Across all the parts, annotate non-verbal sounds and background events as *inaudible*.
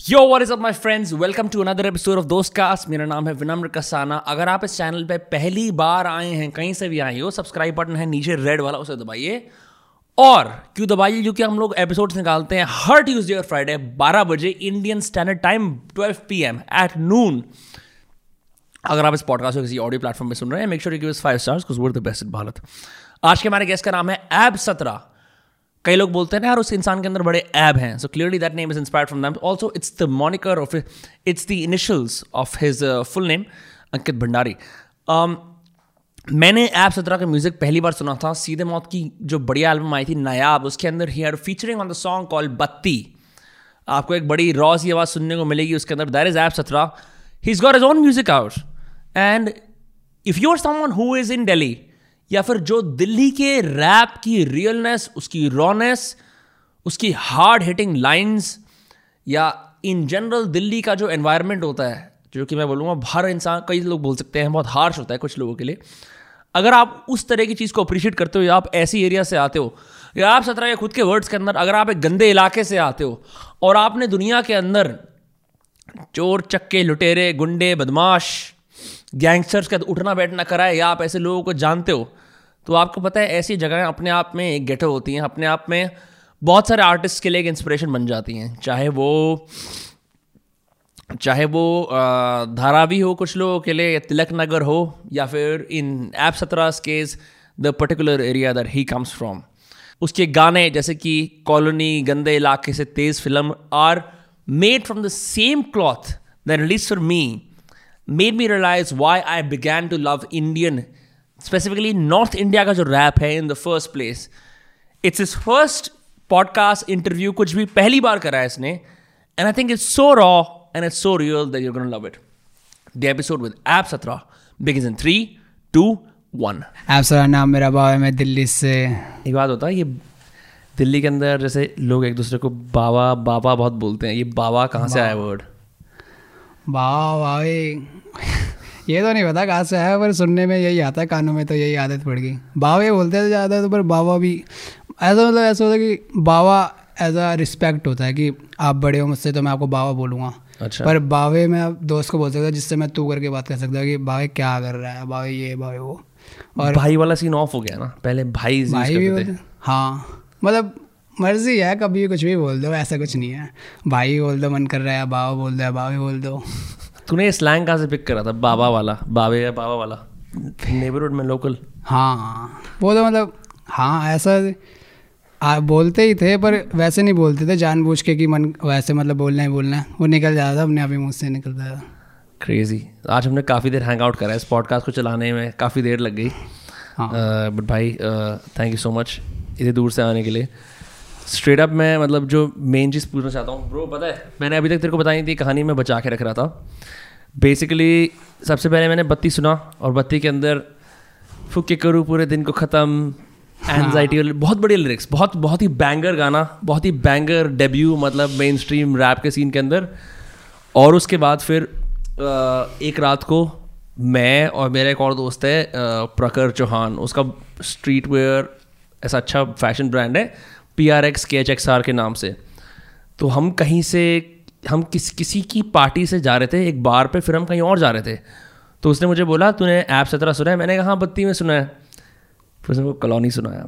Yo what is up, my friends? Welcome to another episode of Dost cast मेरा नाम है विनम्र कसाना। अगर आप इस चैनल पे पहली बार आए हैं, कहीं से भी आए हो सब्सक्राइब बटन है नीचे रेड वाला, उसे दबाइए। और क्यों दबाइए? क्योंकि हम लोग एपिसोड्स निकालते हैं हर ट्यूसडे और फ्राइडे 12 बजे Indian standard time 12 P M at noon अगर आप इस पॉडकास्ट को किसी ऑडियो प्लेटफॉर्म पे सुन रहे हैं make sure you give five stars the best in Bharat आज के हमारे गेस्ट का नाम है एब सत्रह कई लोग बोलते हैं यार उस इंसान के अंदर बड़े ऐब हैं। So clearly that name is inspired from them also it's the moniker of it's the initials of his full name Ankit Bhandari um, मैंने ऐप सत्रह का म्यूज़िक पहली बार सुना था सीधे मौत की जो बढ़िया एल्बम आई थी नायाब उसके अंदर ही are featuring on the song call बत्ती। आपको एक बड़ी रॉ सी आवाज़ सुनने को मिलेगी उसके अंदर। दैर इज़ ऐप सत्रह he is got his own music out and if you are someone who is in Delhi या फिर जो दिल्ली के रैप की रियलनेस, उसकी रॉनेस उसकी हार्ड हिटिंग लाइंस या इन जनरल दिल्ली का जो एनवायरनमेंट होता है, जो कि मैं बोलूँगा हर इंसान, कई लोग बोल सकते हैं, बहुत हार्श होता है कुछ लोगों के लिए। अगर आप उस तरह की चीज़ को अप्रिशिएट करते हो, या आप ऐसी एरिया से आते हो, या आप सत्रह या खुद के वर्ड्स के अंदर, अगर आप एक गंदे इलाके से आते हो, और आपने दुनिया के अंदर चोर, चक्के, लुटेरे, गुंडे, बदमाश गैंगस्टर्स का उठना बैठना कराए या आप ऐसे लोगों को जानते हो तो आपको पता है ऐसी जगहें अपने आप में एक गेटो होती हैं, अपने आप में बहुत सारे आर्टिस्ट के लिए एक इंस्पिरेशन बन जाती हैं। चाहे वो चाहे वो धारावी हो कुछ लोगों के लिए, या तिलक नगर हो, या फिर इन एप सत्रह case the particular area there he comes from उसके गाने जैसे कि कॉलोनी, गंदे इलाके से तेज़ film are made from the same cloth the release for me made me realise why I began to love Indian specifically north India का जो रैप है in the first place it's his first podcast interview कुछ भी पहली बार करा है इसने and I think it's so raw and it's so real that you gonna love it the episode with Ab सत्रह begins in three two one Ab सत्रह नाम मेरा बाबा है मैं दिल्ली से एक बात होता है ये दिल्ली के अंदर जैसे लोग एक दूसरे को बाबा बाबा बहुत बोलते हैं ये बाबा कहाँ से आया वर्ड भाई। ये तो नहीं पता कहाँ से आया पर सुनने में यही आता है कानों में तो यही आदत पड़ गई। बाबा ये बोलते थे ज़्यादा तो पर बाबा भी ऐसा मतलब ऐसा होता है कि बाबा एज अ रिस्पेक्ट होता है कि आप बड़े हो मुझसे तो मैं आपको बाबा बोलूँगा। अच्छा। पर बावे में आप दोस्त को बोल सकता जिससे मैं तू करके बात कर सकता हूँ कि बावे क्या कर रहा है बावे ये बावे वो। और भाई वाला सीन ऑफ़ हो गया ना पहले भाई भाई भी हाँ मतलब मर्ज़ी है कभी कुछ भी बोल दो ऐसा कुछ नहीं है। भाई बोल दो मन कर रहा है बाबा बोल दो बाबा बोल दो। तूने स्लैंग कहाँ से पिक करा था? बाबा वाला बाबे या बाबा वाला? नेबरहुड में लोकल हाँ वो तो मतलब हाँ ऐसा आ, बोलते ही थे पर वैसे नहीं बोलते थे जानबूझ के कि मन वैसे मतलब बोलना ही बोलना है। वो निकल जाता था अपने आप ही मुँह से निकलता था। क्रेजी आज हमने काफ़ी देर हैंग आउट करा है इस पॉडकास्ट को चलाने में काफ़ी देर लग गई। हाँ। बट uh, भाई थैंक यू सो मच इतनी दूर से आने के लिए। स्ट्रेट अप मैं मतलब जो मेन चीज़ पूछना चाहता हूँ ब्रो पता है मैंने अभी तक तेरे को बताई थी कहानी मैं बचा के रख रहा था। बेसिकली सबसे पहले मैंने बत्ती सुना और बत्ती के अंदर फुके करूँ पूरे दिन को ख़त्म एनजाइटी हाँ. बहुत बड़ी लिरिक्स बहुत बहुत ही बैंगर गाना बहुत ही बैंगर डेब्यू मतलब मेन स्ट्रीम रैप के सीन के अंदर। और उसके बाद फिर एक रात को मैं और मेरा एक और दोस्त है प्रकर चौहान उसका स्ट्रीट वेयर ऐसा अच्छा फ़ैशन ब्रांड है। P R X K H X R के नाम से। तो हम कहीं से हम किस किसी की पार्टी से जा रहे थे एक बार पे फिर हम कहीं और जा रहे थे। तो उसने मुझे बोला तूने ऐप सत्रह सुना है? मैंने कहा हाँ बत्ती में सुना है। फिर उसने वो कॉलोनी सुनाया।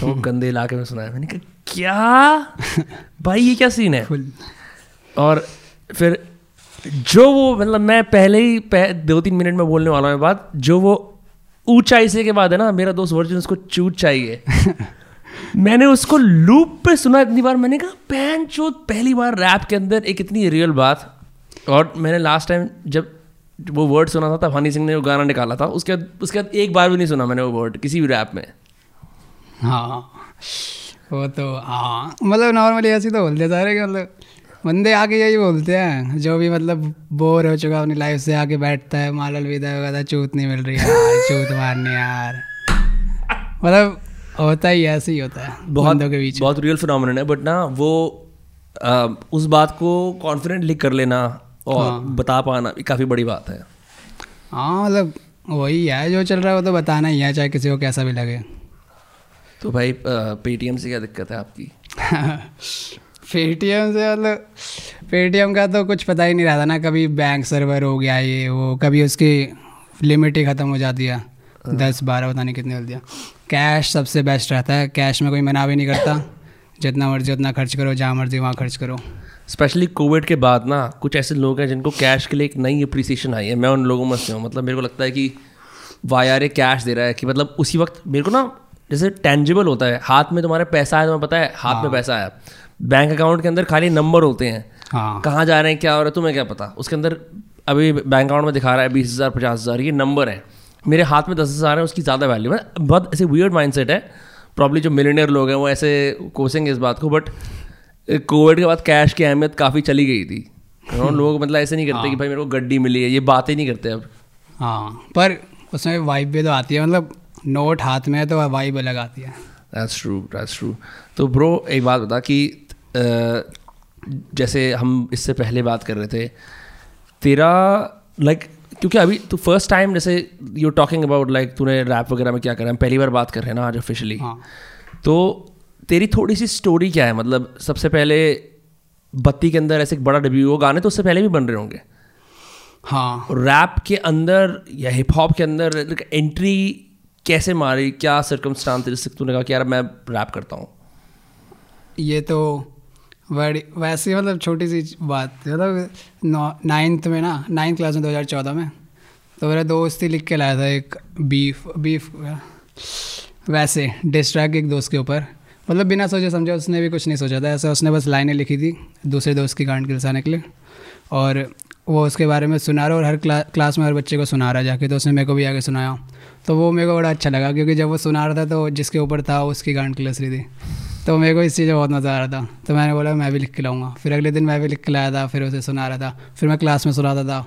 तो गंदे इलाके में सुनाया। मैंने कहा क्या? भाई ये क्या सीन है? और फिर जो वो मतलब मैं पहले ही पह, दो तीन मिनट में बोलने वाला हूँ बात जो वो ऊंचाई से के बाद है ना मेरा दोस्त वर्जन उसको चूट चाहिए। *laughs* मैंने उसको लूप पे सुना इतनी बार। मैंने कहा पैन चोत पहली बार रैप के अंदर एक इतनी रियल बात। और मैंने लास्ट टाइम जब वो वर्ड सुना था, तब हनी सिंह ने वो गाना निकाला था। उसके उसके बाद एक बार भी नहीं सुना मैंने वो वर्ड किसी भी रैप में। हाँ वो तो हाँ। मतलब नॉर्मली ऐसे तो बोलते सारे मतलब बंदे आके यही बोलते हैं। जो भी मतलब बोर हो चुका अपनी लाइफ से आके बैठता है, मालल विदा वगैरह चूत नहीं मिल रही यार, चूत मारने यार। मतलब होता ही ऐसे ही होता है बहुत के बीच बहुत रियल फिनोमिनन है बट ना वो आ, उस बात को कॉन्फिडेंटली कर लेना और हाँ. बता पाना काफ़ी बड़ी बात है। हाँ मतलब वही है जो चल रहा है वो तो बताना ही है चाहे किसी को कैसा भी लगे। तो भाई पेटीएम से क्या दिक्कत है आपकी? *laughs* पेटीएम से मतलब पेटीएम का तो कुछ पता ही नहीं रहता ना कभी बैंक सर्वर हो गया ये वो कभी उसकी लिमिट ही ख़त्म हो जाती है। दस बारह पता नहीं कितने है। कैश सबसे बेस्ट रहता है। कैश में कोई मना भी नहीं करता। जितना मर्ज़ी उतना खर्च करो। जहाँ मर्ज़ी वहाँ खर्च करो। स्पेशली कोविड के बाद ना कुछ ऐसे लोग हैं जिनको कैश के लिए एक नई अप्रिसिएशन आई है। मैं उन लोगों में से हूँ। मतलब मेरे को लगता है कि वाई आर ए कैश दे रहा है कि मतलब उसी वक्त मेरे को ना जैसे टेंजिबल होता है। हाथ में तुम्हारे पैसा आया तुम्हें पता है? हाथ में पैसा आया बैंक अकाउंट के अंदर खाली नंबर होते हैं। हाँ। कहाँ जा रहे हैं क्या हो रहा है तुम्हें क्या पता? उसके अंदर अभी बैंक अकाउंट में दिखा रहा है बीस हज़ार पचास हज़ार ये नंबर है। मेरे हाथ में दस हज़ार है उसकी ज़्यादा वैल्यू है। बहुत ऐसे वियर्ड माइंडसेट है। प्रॉब्ली जो मिलीनियर लोग हैं वो ऐसे कोसेंगे इस बात को बट कोविड के बाद कैश की अहमियत काफ़ी चली गई थी। You लोग मतलब ऐसे नहीं करते कि भाई मेरे को गड्डी मिली है ये बात ही नहीं करते अब। हाँ पर उसमें वाइब भी तो आती है मतलब नोट हाथ में है तो वाइब अलग आती है। दैट्स ट्रू दैट्स ट्रू तो ब्रो एक बात बता कि जैसे हम इससे पहले बात कर रहे थे तेरा लाइक क्योंकि अभी तू फ़र्स्ट टाइम जैसे यू टॉकिंग अबाउट लाइक तूने रैप वगैरह में क्या करा हम पहली बार बात कर रहे हैं ना आज ऑफिशियली हाँ। तो तेरी थोड़ी सी स्टोरी क्या है? मतलब सबसे पहले बत्ती के अंदर ऐसे एक बड़ा डेब्यू हो गाने तो उससे पहले भी बन रहे होंगे। हाँ। रैप के अंदर या हिप हॉप के अंदर एंट्री कैसे मारी? क्या सर्कमस्टांस जिससे तूने कहा कि यार मैं रैप करता हूँ? ये तो बड़ी वैसे मतलब छोटी सी बात मतलब नाइन्थ में ना नाइन्थ क्लास में 2014 में तो मेरा दोस्त ही लिख के लाया था एक बीफ बीफ वैसे डिस्ट्रैक्ट एक दोस्त के ऊपर मतलब बिना सोचे समझे उसने भी कुछ नहीं सोचा था ऐसे उसने बस लाइनें लिखी थी दूसरे दोस्त की गांड गिलसाने के लिए और वो उसके बारे में सुना रहा और हर क्ला, क्लास में हर बच्चे को सुना रहा जाके तो उसने मेरे को भी आगे सुनाया तो वो मेरे को बड़ा अच्छा लगा क्योंकि जब वो सुना रहा था तो जिसके ऊपर था उसकी गांड क्लस रही थी। तो मेरे को इस चीज़ में बहुत मज़ा आ रहा था। तो मैंने बोला मैं भी लिख के लाऊँगा। फिर अगले दिन मैं भी लिख के लाया था फिर उसे सुना रहा था फिर मैं क्लास में सुनाता था।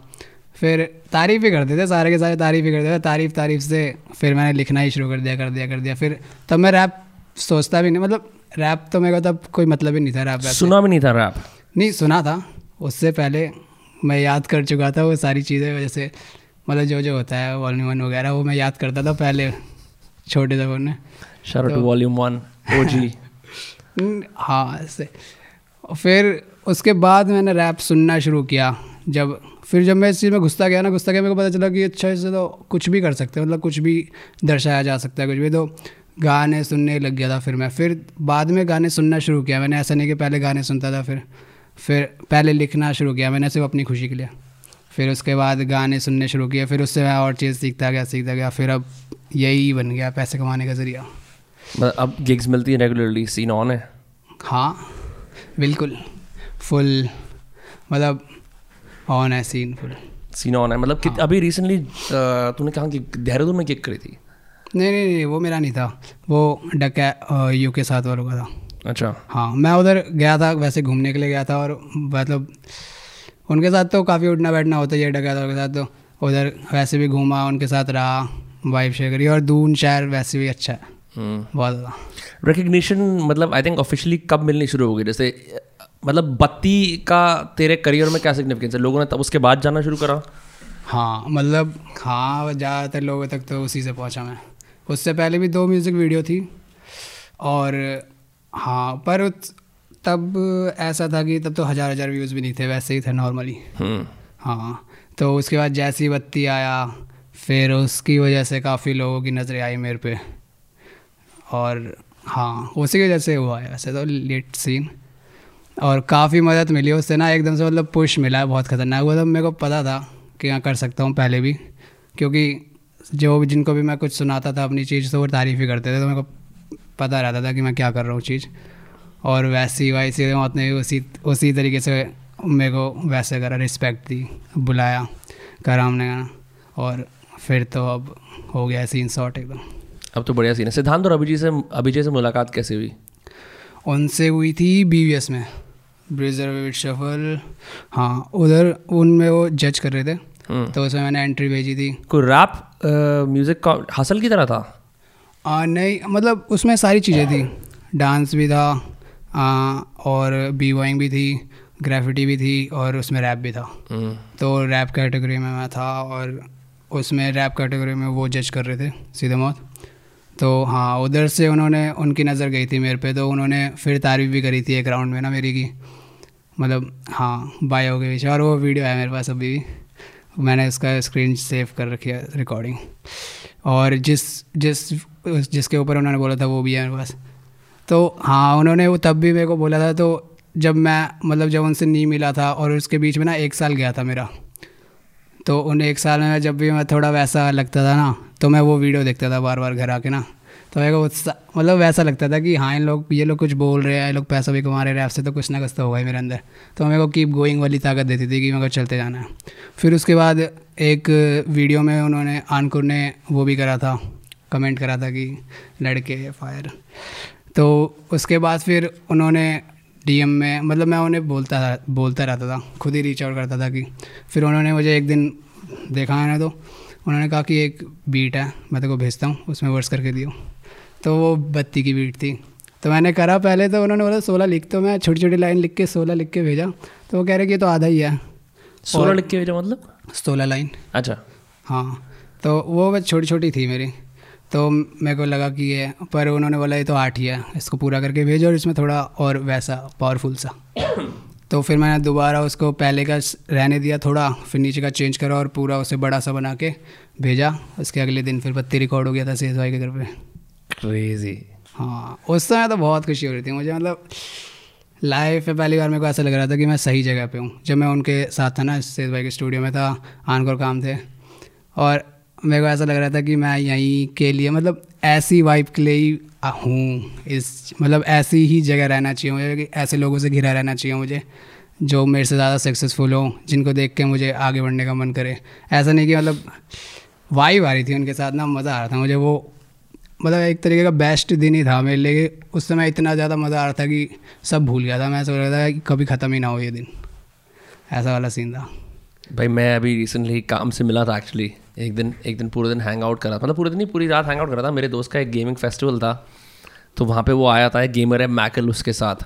फिर तारीफ़ भी करते थे सारे के सारे तारीफ़ ही करते थे तारीफ़ तारीफ़ से फिर मैंने लिखना ही शुरू कर दिया कर दिया कर दिया। फिर तब मैं रैप सोचता भी नहीं मतलब रैप तो मेरे को तब कोई मतलब ही नहीं था रैप सुना भी नहीं था रैप नहीं सुना था। उससे पहले मैं याद कर चुका था वो सारी चीज़ें जैसे मतलब जो जो होता है वॉल्यूम वन वगैरह वो मैं याद करता था पहले छोटे थे फ़ोन में sir two volume one O G हाँ ऐसे। फिर उसके बाद मैंने रैप सुनना शुरू किया। जब, फिर जब मैं इस चीज़ में घुसता गया ना, घुसता गया, मेरे को पता चला कि अच्छा इससे तो कुछ भी कर सकते हैं मतलब कुछ भी दर्शाया जा सकता है कुछ भी। तो गाने सुनने लग गया था फिर मैं। फिर बाद में गाने सुनना शुरू किया मैंने। ऐसा नहीं कि पहले गाने सुनता था, फिर फिर पहले लिखना शुरू किया मैंने सिर्फ़ अपनी खुशी के लिए। फिर उसके बाद गाने सुनने शुरू किए। फिर उससे मैं और चीज़ सीखता गया सीखता गया। फिर अब यही बन गया पैसे कमाने का ज़रिया। अब गिग्स मिलती है रेगुलरली सीन ऑन है। हाँ बिल्कुल फुल मतलब ऑन है सीन फुल सीन ऑन है मतलब कि अभी रिसेंटली तूने कहा कि देहरादून में किक करी थी? नहीं नहीं नहीं वो मेरा नहीं था वो डका यू के साथ वालों का था। अच्छा। हाँ मैं उधर गया था वैसे घूमने के लिए गया था और मतलब उनके साथ तो काफ़ी उठना बैठना होता है डका के साथ तो। उधर वैसे भी घूमा उनके साथ रहा वाइफ शेयर करी और दून शहर वैसे भी अच्छा है। बहुत ज़्यादा रिकग्निशन मतलब आई थिंक ऑफिशियली कब मिलनी शुरू हो गई जैसे मतलब बत्ती का तेरे करियर में क्या सिग्निफिकेंस है? लोगों ने तब उसके बाद जाना शुरू करा? हाँ मतलब हाँ ज़्यादातर लोगों तक तो उसी से पहुँचा मैं। उससे पहले भी दो म्यूज़िक वीडियो थी। और हाँ पर तब ऐसा था कि तब तो हज़ार हज़ार व्यूज़ भी नहीं थे वैसे ही थे नॉर्मली हम्म। हाँ तो उसके बाद जैसी बत्ती आया फिर उसकी वजह से काफ़ी लोगों की नज़रें आई मेरे पे। और हाँ उसी की वजह से हुआ है वैसे तो लेट सीन और काफ़ी मदद मिली उससे ना एकदम से मतलब पुश मिला है, बहुत ख़तरनाक। वो तो मेरे को पता था कि मैं कर सकता हूँ पहले भी, क्योंकि जो भी, जिनको भी मैं कुछ सुनाता था अपनी चीज़ तो वो तारीफ़ ही करते थे तो मेरे को पता रहता था कि मैं क्या कर रहा हूँ चीज़। और वैसी वैसी मौत ने उसी उसी तरीके से मेरे को वैसे करा रिस्पेक्ट दी, बुलाया, करा हमने, और फिर तो अब हो गया सीन शॉर्ट एकदम अब तो बढ़िया सीन है। सिद्धांत और अभिजीत से अभिजय से मुलाकात कैसे हुई? उनसे हुई थी बी में। ब्रिजर विद शफल हाँ उधर उनमें वो जज कर रहे थे। हम्म। तो उसमें मैंने एंट्री भेजी थी। कोई रैप म्यूज़िक का हासिल की तरह था? आ, नहीं मतलब उसमें सारी चीज़ें थी। डांस भी था आ, और बी वॉइंग भी थी ग्रेफिटी भी थी और उसमें रैप भी था। हम्म, तो रैप कैटेगरी में मैं था और उसमें रैप कैटेगरी में वो जज कर रहे थे सीधे मौत। तो हाँ उधर से उन्होंने, उनकी नज़र गई थी मेरे पे तो उन्होंने फिर तारीफ़ भी करी थी एक राउंड में ना मेरी की। मतलब हाँ बायो के पीछे और वो वीडियो है मेरे पास अभी भी। मैंने उसका स्क्रीन सेव कर रखी है रिकॉर्डिंग और जिस जिस जिसके ऊपर उन्होंने बोला था वो भी है मेरे पास। तो हाँ उन्होंने वो तब भी मेरे को बोला था तो जब मैं मतलब जब उनसे नहीं मिला था और उसके बीच में ना एक साल गया था मेरा। तो उन एक साल में जब भी मैं थोड़ा वैसा लगता था ना तो मैं वो वीडियो देखता था बार बार घर आके ना तो मेरे को मतलब वैसा लगता था कि हाँ इन लोग, ये लोग कुछ बोल रहे हैं, ये लोग पैसा भी कमा रहे हैं आपसे तो कुछ ना कुछ तो होगा ही मेरे अंदर। तो मेरे को कीप गोइंग वाली ताकत देती थी कि मेरे को चलते जाना है। फिर उसके बाद एक वीडियो में उन्होंने, आनकुर ने वो भी करा था कमेंट करा था कि लड़के फायर तो उसके बाद फिर उन्होंने डीएम में मतलब मैं उन्हें बोलता बोलता रहता था, खुद ही रीच आउट करता था कि, फिर उन्होंने मुझे एक दिन देखा है ना तो उन्होंने कहा कि एक बीट है मैं तेरे को भेजता हूँ उसमें वर्स करके दियो। तो वो बत्ती की बीट थी। तो मैंने करा पहले तो उन्होंने बोला सोलह लिख तो मैं छोटी छोटी लाइन लिख के सोलह लिख के भेजा। तो वो कह रहे कि ये तो आधा ही है। सोलह लिख के भेजा मतलब? सोलह लाइन अच्छा। हाँ तो वो बस छोटी छोटी थी मेरी। तो मेरे को लगा कि ये पर उन्होंने बोला ये तो आठ ही है इसको पूरा करके भेजो और इसमें थोड़ा और वैसा पावरफुल सा। *coughs* तो फिर मैंने दोबारा उसको पहले का रहने दिया थोड़ा फिर नीचे का चेंज करा और पूरा उसे बड़ा सा बना के भेजा। उसके अगले दिन फिर पत्ती रिकॉर्ड हो गया था सेज भाई के घर पे। क्रेजी हाँ उस समय तो बहुत खुशी हो रही थी मुझे मतलब लाइफ में पहली बार मेरे को ऐसा लग रहा था कि मैं सही जगह पे हूँ। जब मैं उनके साथ था ना सेज भाई के स्टूडियो में था आनकोर काम थे। और मेरे को ऐसा लग रहा था कि मैं यहीं के लिए मतलब ऐसी वाइफ के लिए ही हूँ। इस मतलब ऐसी ही जगह रहना चाहिए मुझे ऐसे लोगों से घिरा रहना चाहिए मुझे, जो मेरे से ज़्यादा सक्सेसफुल हो, जिनको देख के मुझे आगे बढ़ने का मन करे। ऐसा नहीं कि मतलब वाइब आ रही थी उनके साथ ना, मज़ा आ रहा था मुझे, वो मतलब एक तरीके का बेस्ट दिन ही था मेरे लिए उस समय इतना ज़्यादा मज़ा आ रहा था कि सब भूल गया था। मैं सोच रहा था कि कभी ख़त्म ही ना हो ये दिन। ऐसा वाला सीन था। भाई, मैं अभी रिसेंटली काम से मिला था एक्चुअली एक दिन एक दिन पूरे दिन हैंग आउट करा था। मतलब पूरे दिन ही पूरी रात हैंग आउट करा था। मेरे दोस्त का एक गेमिंग फेस्टिवल था। तो वहाँ पे वो आया था एक गेमर है मैकल उसके साथ।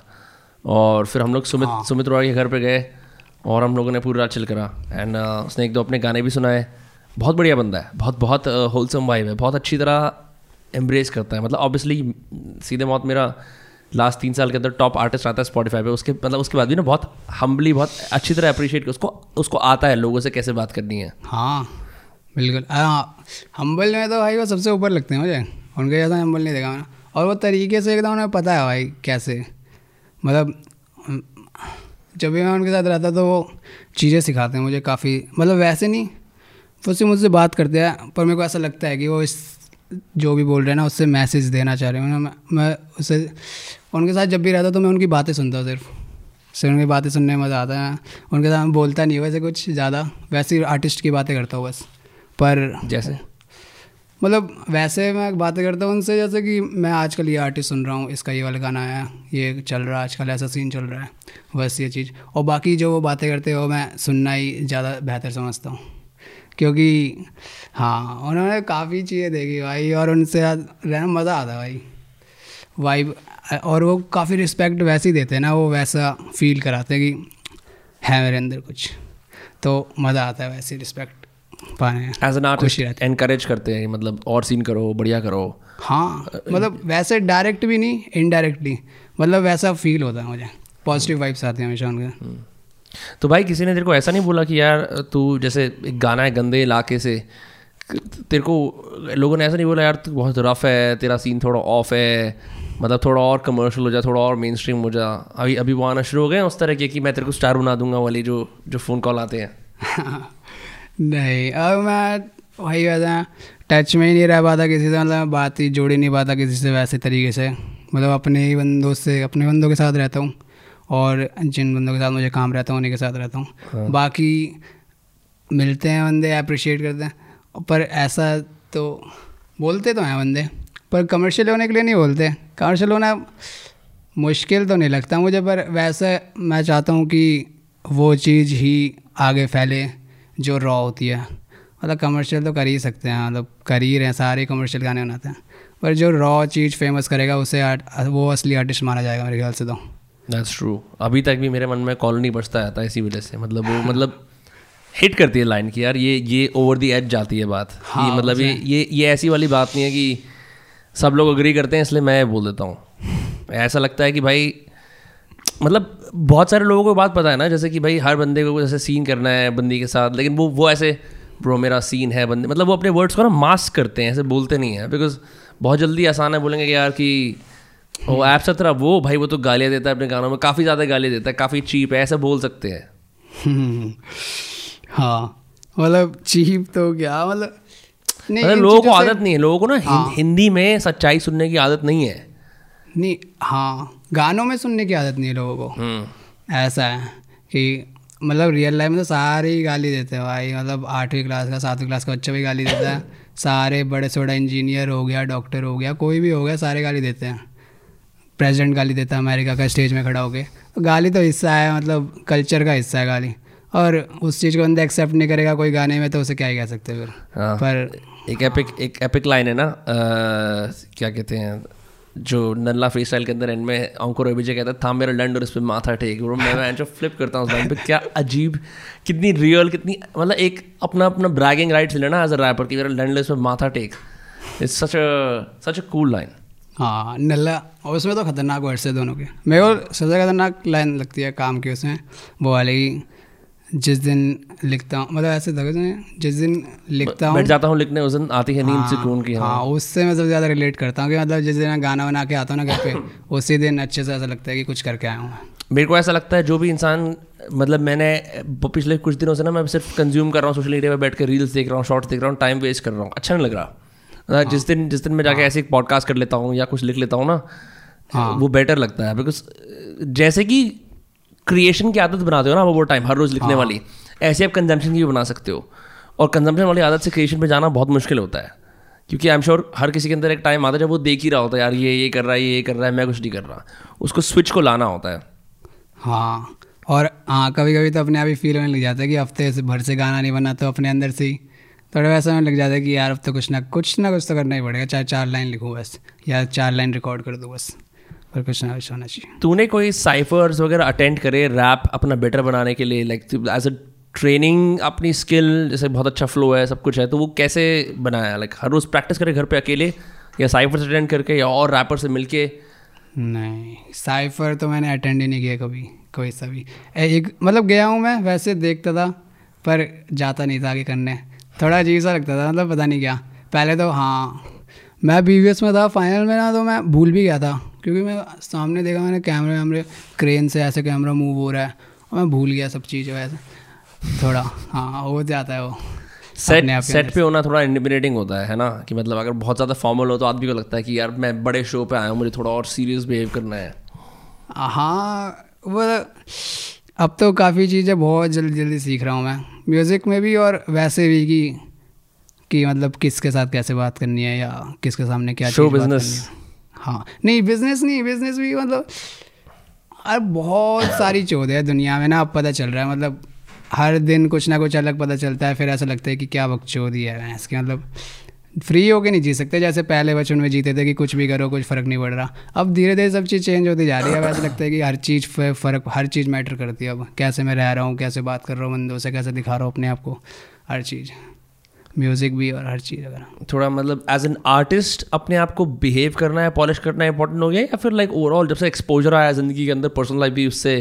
और फिर हम लोग सुमित हाँ. सुमित रॉय के घर पे गए और हम लोगों ने पूरी रात चिल करा। एंड uh, उसने एक दो अपने गाने भी सुनाए। बहुत बढ़िया बंदा है। बहुत बहुत होलसम uh, वाइब है। बहुत अच्छी तरह एम्ब्रेस करता है। मतलब ऑब्वियसली सीधे मौत मेरा लास्ट तीन साल के अंदर टॉप आर्टिस्ट आता है स्पॉटीफाई पे। उसके मतलब उसके बाद भी ना बहुत हम्बली बहुत अच्छी तरह अप्रिशिएट उसको उसको आता है लोगों से कैसे बात करनी है। हाँ। बिल्कुल। हम्बल में तो भाई वो सबसे ऊपर लगते हैं मुझे। उनके जैसा हम्बल नहीं देखा मैंने। और वो तरीके से एकदम उन्हें पता है भाई कैसे। मतलब जब भी मैं उनके साथ रहता तो वो चीज़ें सिखाते हैं मुझे काफ़ी। मतलब वैसे नहीं वो सिर्फ़ मुझसे बात करते हैं पर मेरे को ऐसा लगता है कि वो इस जो भी बोल रहे हैं ना उससे मैसेज देना चाह रहे हैं। मैं, मैं उससे उनके साथ जब भी रहता तो मैं उनकी बातें सुनता हूँ सिर्फ़। सिर्फ़ उनकी बातें सुनने में मज़ा आता है। उनके साथ बोलता नहीं वैसे कुछ ज़्यादा। वैसे आर्टिस्ट की बातें करता हूँ बस। पर जैसे? मतलब वैसे मैं बातें करता हूँ उनसे जैसे कि मैं आजकल ये आर्टिस्ट सुन रहा हूँ इसका ये वाला गाना आया ये चल रहा है आजकल ऐसा सीन चल रहा है बस ये चीज़। और बाकी जो वो बातें करते हैं मैं सुनना ही ज़्यादा बेहतर समझता हूँ। क्योंकि हाँ उन्होंने काफ़ी चीज़ें देखी भाई और उनसे रहना मज़ा आता भाई। वाइब और वो काफ़ी रिस्पेक्ट वैसे ही देते हैं ना वो वैसा फील कराते हैं कि है मेरे अंदर कुछ। तो मज़ा आता है वैसे रिस्पेक्ट पाए एज एन आर्टिस्ट एनकरेज करते हैं मतलब और सीन करो बढ़िया करो। हाँ मतलब वैसे डायरेक्ट भी नहीं इनडायरेक्टली मतलब वैसा फील होता है मुझे। पॉजिटिव वाइब्स आते हैं हमेशा उनके। हम्म। तो भाई किसी ने तेरे को ऐसा नहीं बोला कि यार तू जैसे एक गाना है गंदे इलाके से तेरे को लोगों ने ऐसा नहीं बोला यार तू बहुत रफ है तेरा सीन थोड़ा ऑफ़ है मतलब थोड़ा और कमर्शियल हो जा थोड़ा और मेन स्ट्रीम हो जा। अभी अभी वो आना शुरू हो गए उस तरह के कि मैं तेरे को स्टार बना दूँगा वाली जो जो फ़ोन कॉल आते हैं। *laughs* नहीं। अब मैं वही वैसा टच में ही नहीं रह पाता किसी से मतलब बात ही जोड़ ही नहीं पाता किसी से वैसे तरीके से। मतलब अपने ही बंदों से अपने बंदों के साथ रहता हूँ और जिन बंदों के साथ मुझे काम रहता हूँ उन्हीं के साथ रहता हूँ। हाँ। बाकी मिलते हैं बंदे अप्रिशिएट करते हैं। पर ऐसा तो बोलते तो हैं बंदे पर कमर्शियल होने के लिए नहीं बोलते। कमर्शियल होना मुश्किल तो नहीं लगता मुझे पर वैसे मैं चाहता हूँ कि वो चीज़ ही आगे फैले। जो रॉ होती है। मतलब कमर्शियल तो कर ही सकते हैं मतलब कर ही रहे हैं सारे कमर्शियल गाने बनाते हैं। पर जो रॉ चीज़ फ़ेमस करेगा उसे वो असली आर्टिस्ट माना जाएगा मेरे ख्याल से तो। दैट्स ट्रू अभी तक भी मेरे मन में कॉलोनी बचता आता है इसी वजह से। मतलब वो मतलब हिट करती है लाइन की यार ये ये ओवर दी एज जाती है बात। हाँ, ये मतलब ये ये ये ऐसी वाली बात नहीं है कि सब लोग अग्री करते हैं इसलिए मैं बोल देता हूँ। ऐसा लगता है कि भाई मतलब बहुत सारे लोगों को बात पता है ना जैसे कि भाई हर बंदे को जैसे सीन करना है बंदी के साथ लेकिन वो वो ऐसे ब्रो मेरा सीन है बंदे मतलब वो अपने वर्ड्स को ना मास्क करते हैं ऐसे बोलते नहीं हैं बिकॉज़ बहुत जल्दी आसान है बोलेंगे कि यार कि वो ऐप सत्रह वो भाई वो तो गालियाँ देता है अपने गानों में काफ़ी ज़्यादा गालियाँ देता है काफ़ी चीप है ऐसे बोल सकते हैं। *laughs* हाँ मतलब चीप तो क्या मतलब मतलब लोगों को आदत नहीं है लोगों को ना हिंदी में सच्चाई सुनने की आदत नहीं है। नहीं हाँ गानों में सुनने की आदत नहीं है लोगों को। हम्म। ऐसा है कि मतलब रियल लाइफ में तो सारे ही गाली देते हैं भाई मतलब आठवीं क्लास का सातवीं क्लास का बच्चा भी गाली देता है। *laughs* सारे बड़े से बड़ा इंजीनियर हो गया डॉक्टर हो गया कोई भी हो गया सारे गाली देते हैं। प्रेसिडेंट गाली देता है अमेरिका का स्टेज में खड़ा होके। तो गाली तो हिस्सा है मतलब कल्चर का हिस्सा है गाली। और उस चीज़ को बंदा एक्सेप्ट नहीं करेगा कोई गाने में तो उसे क्या ही कह सकते फिर। हाँ। पर एक एपिक एक एपिक लाइन है ना क्या कहते हैं? जो नल्ला फ्री स्टाइल के अंदर एंड में अंकुर अभिजय कहता था मेरा लंड और इस पे माथा टेक। ब्रो मैं मैं जो फ्लिप करता हूँ उस लाइन पे, क्या अजीब, कितनी रियल कितनी मतलब एक अपना अपना ब्रैगिंग राइट्स लेना एज अ रैपर कि मेरा लैंड इस पे माथा take. It's such such a cool line हाँ नल्ला, और उसमें तो खतरनाक वर्ड्स है दोनों के। मेरे को सबसे खतरनाक लाइन लगती है काम की उसमें, वो वाली जिस दिन लिखता हूँ मतलब ऐसे था जिस दिन लिखता हूँ बैठ जाता हूँ लिखने उस दिन आती है नींद सुकून की हाँ। हाँ उससे मैं सबसे ज़्यादा रिलेट करता हूँ कि मतलब जिस दिन मैं गाना बना के आता हूँ ना घर पे *coughs* उसी दिन अच्छे से ऐसा लगता है कि कुछ करके आया हूँ मेरे को ऐसा लगता है जो भी इंसान मतलब मैंने पिछले कुछ दिनों से ना मैं सिर्फ़ कंज्यूम कर रहा हूँ सोशल मीडिया पर बैठ के रील्स देख रहा हूँ शॉर्ट्स देख रहा हूँ टाइम वेस्ट कर रहा हूँ। अच्छा नहीं लग रहा। मतलब जिस दिन जिस दिन मैं जाके ऐसे एक पॉडकास्ट कर लेता हूँ या कुछ लिख लेता हूँ ना हाँ। वो बेटर लगता है। बिकॉज़ जैसे कि क्रिएशन की आदत बनाते हो ना वो टाइम हर रोज लिखने वाली। ऐसे आप कंजम्पशन की भी बना सकते हो। और कंजम्पशन वाली आदत से क्रिएशन पे जाना बहुत मुश्किल होता है। क्योंकि आई एम श्योर हर किसी के अंदर एक टाइम आता है जब वो देख ही रहा होता है यार ये ये कर रहा है ये ये कर रहा है मैं कुछ नहीं कर रहा। उसको स्विच को लाना होता है। हाँ और हाँ कभी कभी तो अपने आप ही फील होने लग जाता है कि हफ़्ते से भर से गाना नहीं बना तो अपने अंदर से ही थोड़ा वैसा होने लग जाता है कि यार अब तो कुछ ना कुछ ना कुछ तो करना ही पड़ेगा चाहे चार लाइन लिखूँ बस या चार लाइन रिकॉर्ड कर दूँ बस। होना चाहिए। तूने कोई साइफर्स वगैरह अटेंड करे रैप अपना बेटर बनाने के लिए लाइक एज अ ट्रेनिंग अपनी स्किल जैसे बहुत अच्छा फ्लो है सब कुछ है तो वो कैसे बनाया? लाइक हर रोज प्रैक्टिस करे घर पे अकेले या साइफर्स अटेंड करके या और रैपर से मिलके? नहीं साइफर तो मैंने अटेंड ही नहीं किया कभी कोई सा भी। एक मतलब गया हूँ मैं वैसे देखता था पर जाता नहीं था आगे करने। थोड़ा अजीब सा लगता था मतलब पता नहीं क्या। पहले तो हाँ मैं बीवीएस में था फाइनल में ना तो मैं भूल भी गया था। क्योंकि मैं सामने देखा मैंने कैमरे वैमरे क्रेन से ऐसे कैमरा मूव हो रहा है और मैं भूल गया सब चीज़ वैसे। थोड़ा हाँ हो जाता है वो। सेट सेट पे होना थोड़ा इंटिमिडेटिंग होता है ना? कि मतलब अगर बहुत ज़्यादा फॉर्मल हो तो आदमी को लगता है कि यार मैं बड़े शो पे आया हूँ मुझे थोड़ा और सीरियस बिहेव करना है। हाँ वो अब तो काफ़ी चीज़ें बहुत जल्दी जल्दी सीख रहा हूँ मैं। म्यूज़िक में भी और वैसे भी कि कि मतलब किसके साथ कैसे बात करनी है या किसके सामने क्या business. करनी है। नहीं बिज़नेस नहीं बिज़नेस भी मतलब अरे बहुत सारी चौध है दुनिया में ना, अब पता चल रहा है मतलब हर दिन कुछ ना कुछ अलग पता चलता है, फिर ऐसा लगता है कि क्या बकचोदी है इसके मतलब फ्री होके नहीं जी सकते, जैसे पहले बचपन में जीते थे कि कुछ भी करो, कुछ फ़र्क नहीं पड़ रहा। अब धीरे धीरे सब चीज़ चेंज होती जा रही है, अब ऐसा लगता है कि हर चीज़ फ़र्क, हर चीज़ मैटर करती है अब। कैसे मैं रह रहा हूँ, कैसे बात कर रहा हूँ बंदों से, कैसे दिखा रहा हूँ अपने आप को, हर चीज़। म्यूज़िक भी और हर चीज़ वगैरह। थोड़ा मतलब एज एन आर्टिस्ट अपने आप को बिहेव करना है पॉलिश करना इंपॉर्टेंट हो गया या फिर लाइक ओवरऑल जब से एक्सपोजर आया ज़िंदगी के अंदर पर्सनल लाइफ भी उससे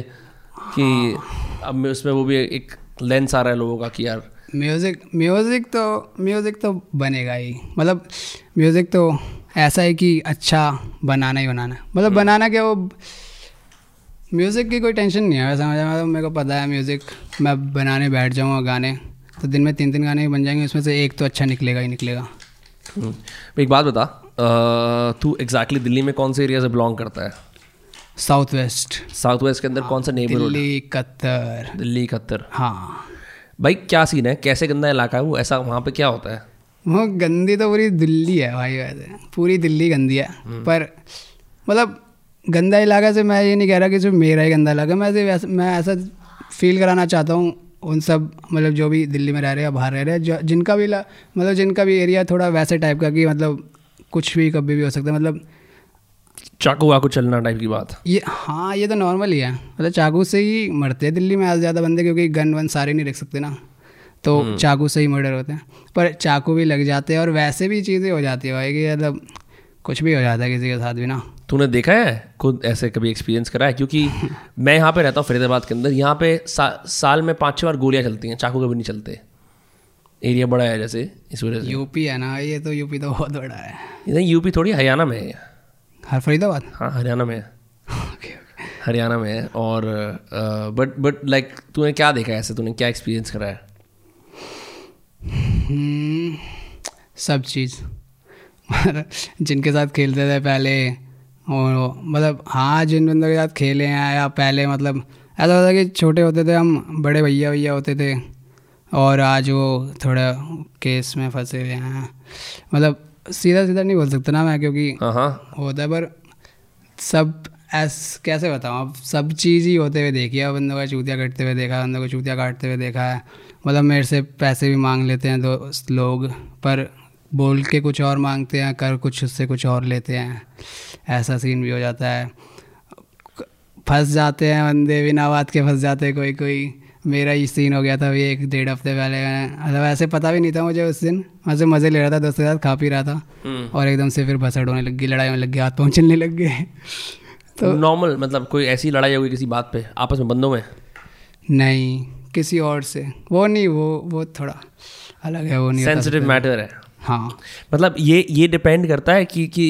कि अब मैं उसमें वो भी एक लेंस आ रहा है लोगों का कि यार म्यूज़िक म्यूज़िक तो म्यूज़िक तो बनेगा ही। मतलब म्यूज़िक तो ऐसा है कि अच्छा बनाना ही बनाना मतलब बनाना क्या वो म्यूज़िक की कोई टेंशन नहीं है। वैसा मतलब मेरे को पता है म्यूज़िक मैं बनाने बैठ जाऊँगा गाने। तो दिन में तीन तीन गाने बन जाएँगे उसमें से एक तो अच्छा निकलेगा ही निकलेगा। हम्म। एक बात बता तू एग्जैक्टली दिल्ली में कौन से एरिया से बिलोंग करता है? साउथ वेस्ट साउथ वेस्ट के अंदर कौन सा नेबरहुड दिल्ली कत्तर। दिल्ली इकहत्तर हाँ। भाई क्या सीन है? कैसे गंदा इलाका है वो? ऐसा वहाँ पे क्या होता है? वो गंदी तो पूरी दिल्ली है भाई वैसे। पूरी दिल्ली गंदी है। पर मतलब गंदा इलाका से मैं ये नहीं कह रहा कि सिर्फ़ मेरा ही गंदा इलाका मैं ऐसा मैं ऐसा फील कराना चाहता हूँ उन सब मतलब जो भी दिल्ली में रह रहे हैं बाहर रह रहे हैं जिनका भी मतलब जिनका भी एरिया थोड़ा वैसे टाइप का कि मतलब कुछ भी कभी भी हो सकता है मतलब चाकू वाकू चलना टाइप की बात। ये हाँ ये तो नॉर्मल ही है। मतलब चाकू से ही मरते हैं दिल्ली में आज ज़्यादा बंदे क्योंकि गन वन सारे नहीं रख सकते ना। तो चाकू से ही मर्डर होते हैं। पर चाकू भी लग जाते हैं और वैसे भी चीज़ें हो जाती है भाई कि मतलब कुछ भी हो जाता है किसी के साथ भी ना। तूने देखा है? खुद ऐसे कभी एक्सपीरियंस करा है? क्योंकि *laughs* मैं यहाँ पे रहता हूँ फरीदाबाद के अंदर। यहाँ पे सा, साल में पाँच छः बार गोलियाँ चलती हैं चाकू कभी नहीं चलते। एरिया बड़ा है जैसे इस वजह से। यूपी है ना ये तो यूपी तो बहुत बड़ा है। नहीं यूपी थोड़ी हरियाणा में है। हर फरीदाबाद? हाँ हरियाणा में है। हरियाणा में है और बट बट लाइक तूने क्या देखा है ऐसे? तूने क्या एक्सपीरियंस करा है? हम्म, सब चीज़। *laughs* जिनके साथ खेलते थे पहले और मतलब हाँ जिन बंदों के साथ खेले हैं या पहले मतलब ऐसा होता कि छोटे होते थे हम बड़े भैया भैया होते थे और आज वो थोड़ा केस में फंसे हुए हैं। मतलब सीधा सीधा नहीं बोल सकता ना मैं क्योंकि हाँ हाँ। होता है पर सब ऐस कैसे बताऊँ अब सब चीज़ ही होते हुए देखी है। बंदों का चूतिया कटते हुए देखा है बंदों को चूतिया काटते हुए देखा है। मतलब मेरे से पैसे भी मांग लेते हैं दोस्त लोग पर बोल के कुछ और मांगते हैं कर कुछ उससे कुछ और लेते हैं। ऐसा सीन भी हो जाता है। फंस जाते हैं बंदे बिना बात के फंस जाते हैं कोई कोई। मेरा ही सीन हो गया था अभी एक डेढ़ हफ़्ते पहले मतलब ऐसे पता भी नहीं था मुझे उस दिन। मज़े मज़े ले रहा था दोस्तों के साथ खा पी रहा था। हम्म। और एकदम से फिर भसड़ होने लग गई लड़ाई में लग गया हाथ पाँव चलने लग गए। तो नॉर्मल मतलब कोई ऐसी लड़ाई हो गई किसी बात पे आपस में बंदों में? नहीं किसी और से। वो नहीं वो वो थोड़ा अलग है वो नहीं सेंसिटिव मैटर है। हाँ। मतलब ये ये डिपेंड करता है कि कि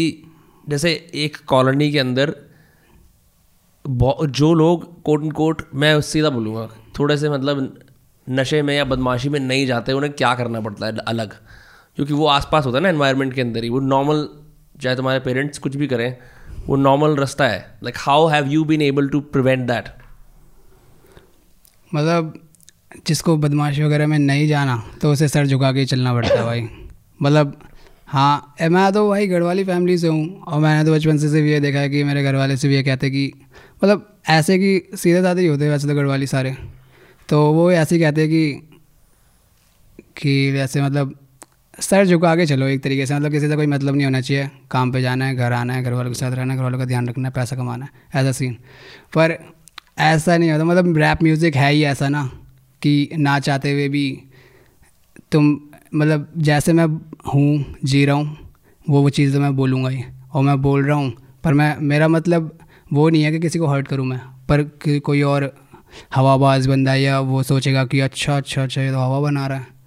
जैसे एक कॉलोनी के अंदर जो लोग कोट एंड कोट मैं सीधा बोलूँगा थोड़े से मतलब नशे में या बदमाशी में नहीं जाते उन्हें क्या करना पड़ता है अलग? क्योंकि वो आसपास होता है ना एनवायरनमेंट के अंदर ही वो नॉर्मल चाहे तुम्हारे पेरेंट्स कुछ भी करें वो नॉर्मल रास्ता है। Like how have you been able to prevent that मतलब जिसको बदमाशी वगैरह में नहीं जाना तो उसे सर झुका के चलना पड़ता है भाई। मतलब हाँ मैं तो भाई घर वाली फैमिली से हूँ और मैंने तो बचपन से सिर्फ़ ये देखा है कि मेरे घर वाले से भी ये कहते कि मतलब ऐसे कि सीधे साधे ही होते हैं वैसे तो घर वाली सारे। तो वो ऐसे ही कहते हैं कि कि वैसे मतलब सर झुका के चलो एक तरीके से मतलब किसी से कोई मतलब नहीं होना चाहिए। काम पे जाना है, घर आना है घर वालों के साथ रहना है घर वालों का ध्यान रखना है, पैसा कमाना है, ऐसा सीन पर ऐसा नहीं होता मतलब रैप म्यूज़िक है ही ऐसा ना, कि ना चाहते हुए भी तुम मतलब जैसे मैं हूँ, जी रहा हूँ, वो वो चीज़ तो मैं बोलूँगा ही। और मैं बोल रहा हूँ, पर मैं, मेरा मतलब वो नहीं है कि किसी को हर्ट करूँ मैं। पर कोई और हवाबाज बंदा या वो सोचेगा कि अच्छा अच्छा अच्छा ये तो हवा बना रहा है।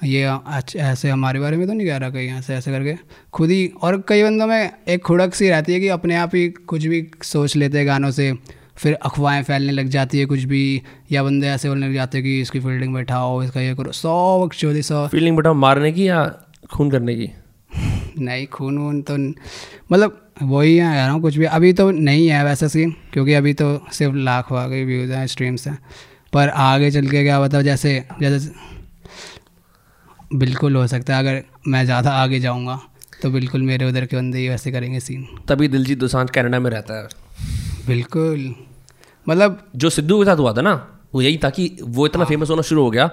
ये ऐसे हमारे बारे में तो नहीं कह रहा कहीं, ऐसे ऐसे करके। खुद ही, और कई बंदों में एक खुड़क सी रहती है कि अपने आप ही कुछ भी सोच लेते हैं गानों से। फिर अफवाहें फैलने लग जाती है कुछ भी या बंदे ऐसे बोलने लग जाते हैं कि इसकी फील्डिंग बैठाओ इसका ये करो सौ वक्त चौधरी सौ। फील्डिंग बैठाओ मारने की या खून करने की? *laughs* नहीं खून वून तो मतलब वही है कह रहा हूँ कुछ भी। अभी तो नहीं है वैसा सीन क्योंकि अभी तो सिर्फ़ लाख वागे व्यूज़ हैं स्ट्रीम्स हैं। पर आगे चल के क्या बताओ जैसे जैसे बिल्कुल हो सकता है अगर मैं ज़्यादा आगे जाऊँगा तो बिल्कुल मेरे उधर के बंदे ही वैसे करेंगे सीन तभी दिलजीत दोसांझ कनाडा में रहता है। बिल्कुल। मतलब जो सिद्धू के साथ हुआ था ना वो यही था कि वो इतना फ़ेमस होना शुरू हो गया